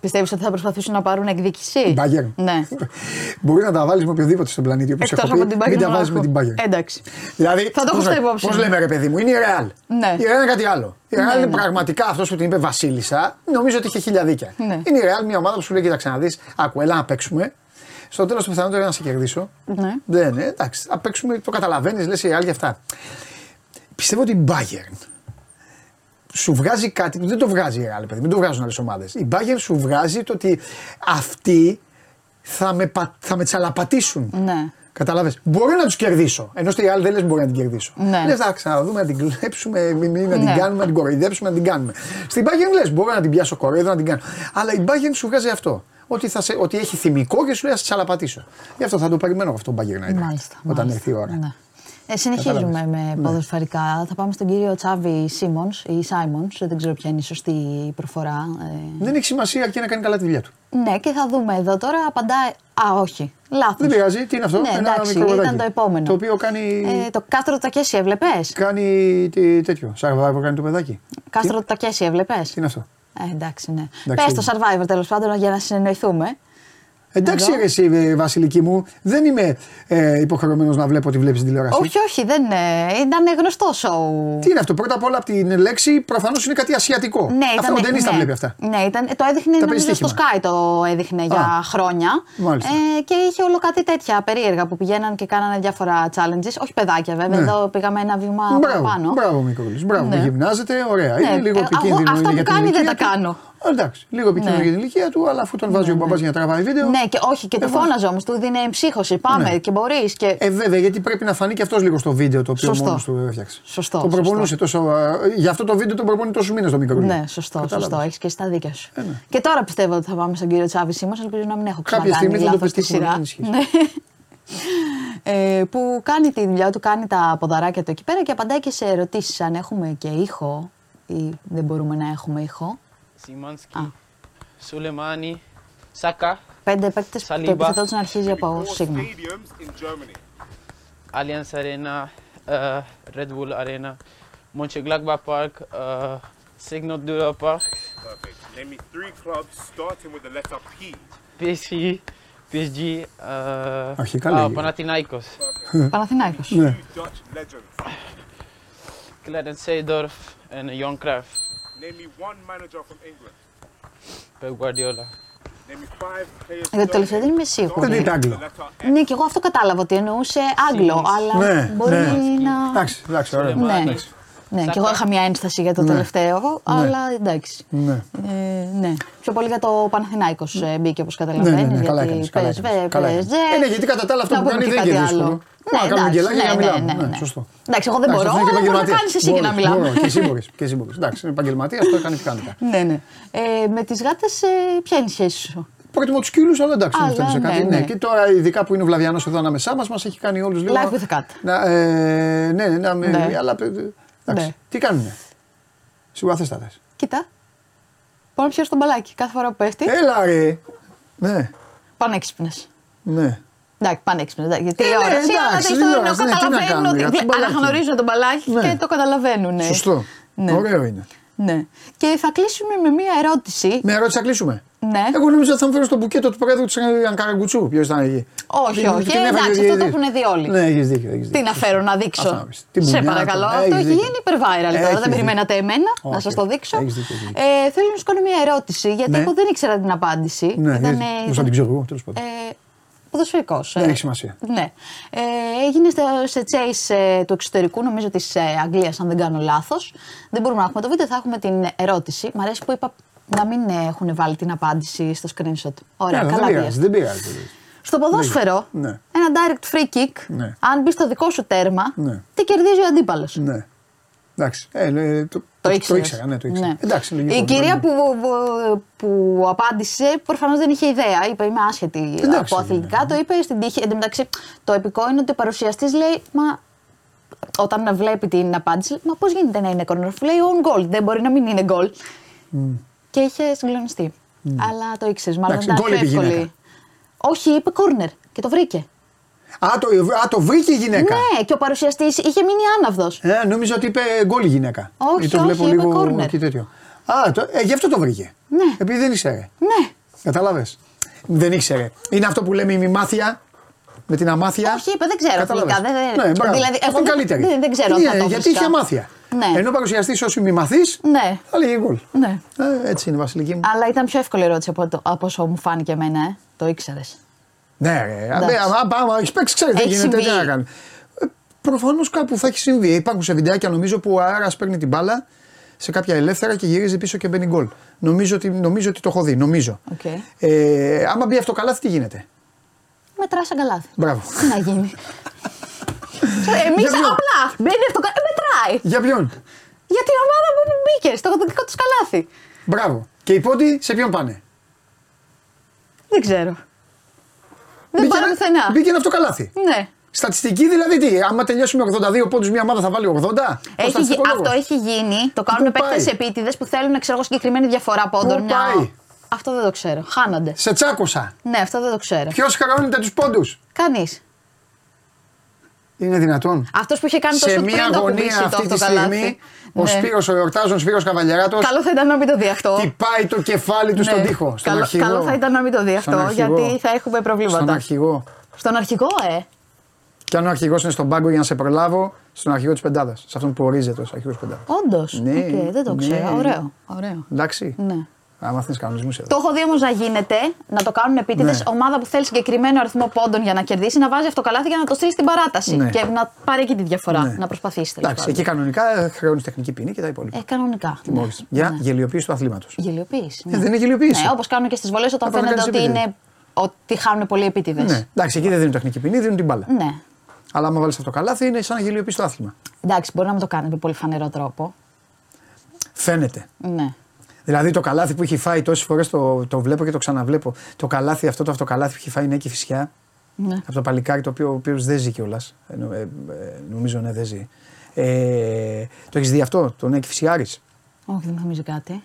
Πιστεύεις ότι θα προσπαθήσουν να πάρουν εκδίκηση; Μπάγκερ. Ναι. Μπορεί να τα βάλεις με οποιοδήποτε στον πλανήτη. Όπως Εκτός από την Bayern. Μην τα βάζεις με την Μπάγκερ. Εντάξει. Δηλαδή, θα το έχω στα υπόψη. Πώς λέμε, ρε παιδί μου, είναι η Ρεάλ. Ναι. Η Ρεάλ είναι κάτι άλλο. Η Ρεάλ ναι, είναι ναι. πραγματικά αυτός που την είπε Βασίλισσα. Νομίζω ότι είχε χίλια δίκια. Ναι. Είναι η Ρεάλ μια ομάδα που σου λέει: Κοίταξε να δεις, ακού, έλα να παίξουμε. Στο τέλος του πιθανότερο να σε κερδίσω. Ναι. Δεν, ναι, εντάξει, να παίξουμε, το καταλαβαίνεις, λες η Ρεάλ για αυτά. Πιστεύω ότι η Bayern σου βγάζει κάτι που δεν το βγάζει η Real, παιδί, μην το βγάζουν άλλες ομάδες. Η Bayern σου βγάζει το ότι αυτοί θα με, θα με τσαλαπατήσουν. Ναι. Κατάλαβε. Μπορεί να τους κερδίσω. Ενώ στη Real δεν λες μπορεί να την κερδίσω. Ναι. Λες, θα ξαναδούμε, να την κλέψουμε, να την ναι. κάνουμε, να την κοροϊδέψουμε, να την κάνουμε. Στην Bayern λες, μπορεί να την πιάσω κοροϊδό, να την κάνω. Αλλά η Bayern σου βγάζει αυτό. Ότι, θα σε, ότι έχει θυμικό και σου λέει, θα σε τσαλαπατήσω. Γι' αυτό θα το περιμένω αυτό το Bayern Μάλιστα, όταν έρθει η ώρα. Ναι. Ε, συνεχίζουμε με ναι. ποδοσφαιρικά. Θα πάμε στον κύριο Τσάβη Σίμονς ή Σάιμονς. Δεν ξέρω ποια είναι η σωστή προφορά. Ε. Δεν έχει σημασία και να κάνει καλά τη δουλειά του. Ναι, και θα δούμε εδώ τώρα. Απαντάει. Α, όχι. Λάθος. Δεν πειράζει. Τι είναι αυτό; Ναι, Ένα εντάξει, ήταν το επόμενο. Το οποίο κάνει. Ε, το κάστρο του Τακέση, έβλεπες; Κάνει τι, τέτοιο. Survivor κάνει το παιδάκι. Κάστρο του Τακέση, έβλεπες; Τι είναι αυτό; Ε, εντάξει, ναι. Πες το survivor τέλος πάντων για να συνεννοηθούμε. Εντάξει, ρε, εσύ, ε, Βασιλική μου, δεν είμαι ε, υποχρεωμένος να βλέπω ότι βλέπει τηλεόραση. Όχι, όχι, δεν είναι. Ήταν γνωστό σοου. Τι είναι αυτό, πρώτα απ' όλα από την λέξη προφανώς είναι κάτι ασιατικό. Ναι, αυτό ήταν, δεν ναι, τα βλέπει αυτά. Ναι, ήταν, το έδειχνε τα νομίζω στο Sky το έδειχνε για χρόνια. Ε, και είχε όλο κάτι τέτοια περίεργα που πηγαίναν και κάνανε διάφορα challenges. Όχι παιδάκια βέβαια, ναι. εδώ πήγαμε ένα βήμα μπράβο, παραπάνω. Μπράβο, Μικρόλη. Μπράβο, ναι. γυμνάζεται, ωραία. Ναι. Είναι λίγο ε, επικίνδυνο. Αυτά που κάνει δεν τα κάνω. Εντάξει, λίγο επικίνδυνο ναι. για την ηλικία του, αλλά αφού τον βάζει ναι, ο μπαμπάς για να τραβάει βίντεο. Ναι, και όχι, και του φώναζε όμως, του δίνει ψύχωση. Πάμε ναι. και μπορείς. Και... Ε, βέβαια, γιατί πρέπει να φανεί και αυτός λίγο στο βίντεο το οποίο μόνος του έφτιαξε. Σωστό. Το προπονούσε τόσο. Γι' αυτό το βίντεο το προπονεί τόσους μήνες το μικρό. Ναι, σωστό. σωστό. Έχεις και στα δίκια σου. Ε, ναι. Και τώρα πιστεύω ότι θα πάμε στον κύριο Τσάβη Σίμως. Ελπίζω να μην έχω ξανακάνει. Κάποια στιγμή θα το πετύχουμε. Ναι. Ε, που κάνει τη δουλειά του, κάνει τα ποδαράκια του εκεί πέρα και απαντάει και σε ερωτήσεις αν έχουμε και ήχο ή δεν μπορούμε να έχουμε ήχο. Σιμάνσκι. Σουλεμάνι, Σάκα. Πέντε παίκτε που το επιθετό του να αρχίζει από σίγμα. Allianz Arena, uh, Red Bull Arena, Mönchengladbach Park, uh, Signal Iduna Park. Perfect. Name me three clubs starting with the letter P. PSG, PSG, uh, Αρχικά uh, Panathinaikos. Panathinaikos. Ναι. Dutch legends. Clarence Seedorf and Johan Cruyff. Name me one manager from England. Pep Guardiola. Για το τελευταίο δεν είμαι σίγουρη. Δεν είναι Άγγλο. Ναι, και εγώ αυτό κατάλαβα ότι εννοούσε Άγγλο, αλλά ναι, μπορεί ναι. να. Εντάξει, εντάξει, ωραία. Ναι. Ναι, και εγώ είχα μια ένσταση για το Ναι. τελευταίο, αλλά εντάξει. Ναι. Ε, ναι. Πιο πολύ για το Παναθηνάικο ε, μπήκε όπως καταλαβαίνεις. Ναι, ναι, ναι, καλά γιατί έκανες, καλά PSV, έκανες, καλά έκανες. PSG. Ε, ναι, γιατί κατά τα άλλα αυτό Να που πούμε κάνει και δεν είναι κάτι δύσκολο. άλλο. Να Ναι, κάνουμε εντάξει, γελάκια ναι, για να ναι, μιλάμε. ναι, Ναι, ναι. σωστό. Εντάξει, εγώ δεν Εντάξει, μπορώ, αυτός είναι αλλά μπορεί να επαγγελματίας. κάνεις εσύ και να Μπορείς, μιλάμε. μπορώ, Και εσύ μπορείς, και εσύ μπορείς. Εντάξει, είναι επαγγελματίας, το έκανε πιθανότητα. Ναι, ναι. Ε, με τις γάτες, ε, ποια είναι η σχέση σου; Προτιμώ τους σκύλους, αλλά εντάξει, Αλλά, δεν σε ναι, κάτι. ναι. Ναι. Και τώρα, ειδικά που είναι ο Βλαβιανό εδώ ανάμεσά μας, μας έχει κάνει όλους λίγο. Life with a cat. Να, ε, ναι, να με. Ναι. Αλλά. Ε, εντάξει. Ναι. Τι κάνουνε; Σίγουρα θε τα θες. Κοίτα. Πάω να πιάσω τον μπαλάκι κάθε φορά που πέφτει. Έλα ρε. Ναι, Πανέξυπνε. ναι. Εντάξει, πανέξυπνε. Ε, ναι, Τηλεόραση, αλλά εντάξει, το τηλεόραση, ναι, τι να καταλαβαίνουν κάνουμε, ότι. για το μπαλάκι. Αναγνωρίζουν τον μπαλάκι Ναι. και το καταλαβαίνουν. Σωστό. Ναι. Ωραίο είναι. Ναι. Και θα κλείσουμε με μία ερώτηση. Με ερώτηση θα κλείσουμε. Ναι. Εγώ νομίζω ότι θα μου φέρω στο μπουκέτο του πρόεδρου της Αγκαραγκουτσού. Ποιος ήταν εκεί. Όχι, Την- όχι. την έφαγες Εντάξει, ο αυτό το διαιτητής. έχουν δει όλοι. Ναι, έχεις δίκιο. Έχεις Τι δίκιο. να φέρω να δείξω. Αυτά να πεις. Την Σε μπουνιά, παρακαλώ. το- Αυτό έχεις έχει δίκιο. γίνει υπερ viral τώρα. Έχεις Δεν δίκιο. περιμένατε εμένα να Όχι, σας το δείξω. έχεις δίκιο, έχεις δίκιο. Ε, θέλω να σου κάνω μια ερώτηση, γιατί Ναι. εγώ δεν ήξερα την απάντηση. Ναι, Ήταν, γιατί- πώς θα την ξέρω εγώ, τέλος πάντων. Ε, Ποδοσφαιρικός. Δεν έχει σημασία. Ναι. Ε, έγινε στο, σε chase ε, του εξωτερικού, νομίζω τη ε, Αγγλίας, αν δεν κάνω λάθος. Δεν μπορούμε να έχουμε το βίντεο, θα έχουμε την ερώτηση. Μ' αρέσει που είπα να μην ε, έχουν βάλει την απάντηση στο screenshot. Ωραία, Έλα, καλά δεν πήγες. πειράζει, δεν πειράζει. Στο ποδόσφαιρο, Ναι. ένα direct free kick, Ναι. αν μπεις στο δικό σου τέρμα, Ναι. τι κερδίζει ο αντίπαλος. Ναι. Εντάξει. Ε, ναι, το, το, ήξερες. το ήξερα, ναι, το ήξερα. Ναι. Εντάξει, λογικό. Η κυρία ναι. που, που, που απάντησε προφανώς δεν είχε ιδέα. Είπε: Είμαι άσχετη Εντάξει, από αθλητικά. Το είπε στην τύχη. Εν τω μεταξύ, το επικό είναι ότι ο παρουσιαστής λέει: Μα όταν βλέπει την απάντηση, Μα πώς γίνεται να είναι corner. Λέει on goal; Δεν μπορεί να μην είναι goal. Μμ. Και είχε συγκλονιστεί. Αλλά το ήξερες. Μάλλον Εντάξει, ήταν γκολ πιο είπε η γυναίκα. εύκολη. Όχι, είπε corner και το βρήκε. Α, το, α, το βρήκε η γυναίκα. Ναι, και ο παρουσιαστής είχε μείνει άναυδος. Ε, νόμιζα ότι είπε γκολ η γυναίκα. Όχι, Ή το όχι, βλέπω είπε λίγο corner. και τέτοιο. Α, το, ε, γι' αυτό το βρήκε. Ναι. Επειδή δεν ήξερε. Ναι. Κατάλαβες. Δεν ήξερε. Είναι αυτό που λέμε η μημάθεια. Με την αμάθεια. Όχι, είπε, δεν ξέρω Κατάλαβες. αθλητικά. Δεν, δεν- Ναι, μπράβο. δηλαδή, Αυτή εγώ είναι δεν- καλύτερη. Δεν, δεν ξέρω αν Ναι, θα το Γιατί βρίσκα. είχε αμάθεια. Ναι. Ενώ ο παρουσιαστή όσοι μη μαθείς, Ναι. θα λέγει γκολ. ναι. Ε, έτσι είναι, Βασιλική μου. Αλλά ήταν πιο εύκολη ερώτηση από, το, από όσο μου φάνηκε εμένα, ε. Το ήξερες. Ναι, ρε. Εντάξει. Άμα έχεις παίξει, ξέρει τι Έχει γίνεται. Τι συμβεί. να κάνει. Προφανώς κάπου θα έχει συμβεί. Υπάρχουν σε βιντεάκια νομίζω που ο Άρας παίρνει την μπάλα σε κάποια ελεύθερα και γυρίζει πίσω και μπαίνει γκολ. Νομίζω ότι, νομίζω ότι το έχω δει. Νομίζω. Okay. Ε, άμα μπει αυτό καλάθι, τι γίνεται; Μετράς σαν καλάθι. Μπράβο. Τι να γίνει. Εμεί Για ποιον; απλά μπαίνει αυτό. Ε, μετράει. Για ποιον; Για την ομάδα που μπήκε στο δικό του καλάθι. Μπράβο. Και οι πόντοι σε ποιον πάνε; Δεν ξέρω. Δεν Μπήκε πάρω ένα- πουθενά. Μπήκε ένα αυτό καλάθι. Ναι. Στατιστική δηλαδή τι, άμα τελειώσουμε 82 πόντους, μια ομάδα θα βάλει 80. Έχει, γι- στατιστικολόγος. αυτό έχει γίνει. Το κάνουν Πού πάει; παίκτες επίτηδες που θέλουν ξέρω, εγώ, συγκεκριμένη διαφορά πόντων. Πού Μια... πάει; Αυτό δεν το ξέρω. Χάνονται. Σε τσάκωσα. Ναι, αυτό δεν το ξέρω. Ποιος χρεώνεται τους πόντους; Κανείς. Είναι δυνατόν. Αυτός που είχε κάνει το σε σουτ μια πριν το γωνία κουμπίσει το αυτή τη αυτοκαλάθι. στιγμή, ο Ναι. Σπύρος ο Εορτάζων, Σπύρος Καβαλιαράτος, Καλό θα ήταν να μην το δει αυτό. τυπάει το κεφάλι του στον Ναι. τοίχο. Στον καλό, αρχηγό. καλό θα ήταν να μην το δει Στον αυτό, αρχηγό. γιατί θα έχουμε προβλήματα. Στον αρχηγό. Στον αρχηγό, ε. Και αν ο αρχηγός είναι στον πάγκο για να σε προλάβω, στον αρχηγό της πεντάδας. Σε αυτόν που ορίζεται ως αρχηγός της πεντάδας. Όντως. Ναι, δεν το ναι. ξέρω. Ωραίο. ωραίο. Εντάξει. Ναι. Άμα μαθαίνει κανονισμούς εδώ. Το έχω δει όμως να γίνεται, να το κάνουν επίτηδες. Ναι. Ομάδα που θέλει συγκεκριμένο αριθμό πόντων για να κερδίσει, να βάζει αυτοκαλάθι για να το στείλει στην παράταση. Ναι. Και να πάρει εκεί τη διαφορά. Ναι. Να προσπαθήσει τέλος Εντάξει, πάντων. εκεί κανονικά χρεώνεις τεχνική ποινή και τα υπόλοιπα. Ε, κανονικά. Τιμώρεις. Για γελιοποίηση του αθλήματος. Γελιοποίηση. Ε, δεν είναι γελιοποίηση. Ναι, όπως κάνουν και στις βολές όταν Απλά φαίνεται κάνεις ότι, επίτηδες. είναι, ότι χάνουν πολλοί επίτηδες. Ναι. Εντάξει, εκεί δεν δίνουν τεχνική ποινή, δίνουν την μπάλα. ναι. Αλλά άμα βάλεις αυτό το καλάθι, είναι σαν να γελιοποιήσει το άθλημα. Εντάξει, μπορεί να μην το κάνει με πολύ φανερό τρόπο. Φαίνεται. Ναι. Δηλαδή το καλάθι που έχει φάει τόσες φορές το, το βλέπω και το ξαναβλέπω. Το καλάθι, αυτό το αυτοκαλάθι που έχει φάει είναι και φυσιά. ναι. Από το παλικάρι το οποίο ο οποίος δεν ζει κιόλας. Ε, νο- ε, ε, νομίζω ναι, δεν ζει. Ε, το έχεις δει αυτό, τον Νέκη Φυσιάρης. Όχι, δεν νομίζω κάτι.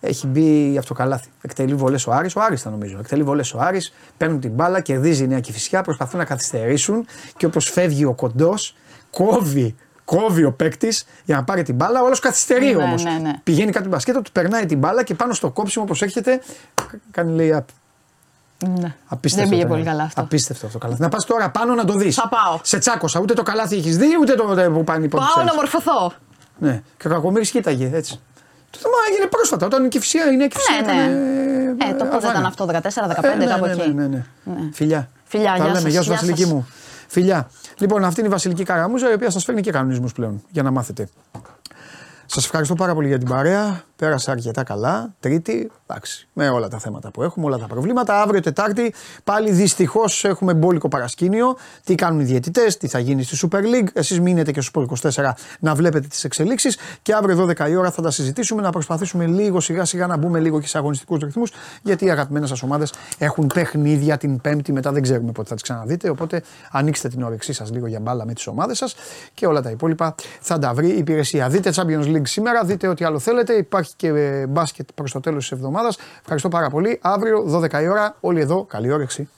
Έχει μπει αυτό το καλάθι. Εκτελεί βολές ο Άρης, ο Άρης θα νομίζω. Εκτελεί βολές ο Άρης, παίρνουν την μπάλα, κερδίζει η Νέα Κηφισιά, προσπαθούν να καθυστερήσουν και όπως φεύγει ο κοντός, κόβει, κόβει ο παίκτης για να πάρει την μπάλα. Όλο καθυστερεί Ναι, όμως. ναι, ναι. Πηγαίνει κάτω την μπασκέτα, του περνάει την μπάλα και πάνω στο κόψιμο όπως έρχεται κάνει λέει up. Ναι. Απίστευτο. Δεν πήγε ήταν. πολύ καλά αυτό. Απίστευτο αυτό το καλάθι. Να πας τώρα πάνω να το δεις. Θα πάω. Σε τσάκωσα. Ούτε το καλάθι έχεις δει, ούτε το το που πάνε οι πόντοι. Πάω να μορφωθώ. Ναι. Και ο Κακομοίρης κοίταγε έτσι. Το θέμα έγινε πρόσφατα. Όταν η Κυφσία είναι η Κυφσία. Ναι, ναι. Ε, το πότε ήταν αυτό, 14-15, ναι, κάπου ναι, εκεί. ναι, ναι, ναι. Ναι. Φιλιά. Φιλιά, Τα γεια λέμε. σας, Γεια σου, γεια Βασιλική σας. μου. Φιλιά. Λοιπόν, αυτή είναι η Βασιλική Καραμούζα, η οποία σας φέρνει και κανονισμούς πλέον για να μάθετε. Σας ευχαριστώ πάρα πολύ για την παρέα. Πέρασα αρκετά καλά. Τρίτη. Εντάξει, με όλα τα θέματα που έχουμε, όλα τα προβλήματα. Αύριο Τετάρτη πάλι δυστυχώς έχουμε μπόλικο παρασκήνιο. Τι κάνουν οι διαιτητές, τι θα γίνει στη Super League. Εσείς μείνετε και στου 24 να βλέπετε τις εξελίξεις. Και αύριο 12 η ώρα θα τα συζητήσουμε, να προσπαθήσουμε λίγο σιγά σιγά να μπούμε λίγο και σε αγωνιστικούς ρυθμούς. Γιατί οι αγαπημένες σας ομάδες έχουν παιχνίδια την Πέμπτη, μετά δεν ξέρουμε πότε θα τις ξαναδείτε. Οπότε ανοίξτε την όρεξή σας λίγο για μπάλα με τις ομάδες σας και όλα τα υπόλοιπα θα τα βρει η υπηρεσία. Δείτε Champions League σήμερα, δείτε ό,τι άλλο θέλετε. Υπάρχει και ε, μπάσκετ προς το τέλος της εβδομάδας. Ευχαριστώ πάρα πολύ. Αύριο 12 η ώρα, όλοι εδώ. Καλή όρεξη.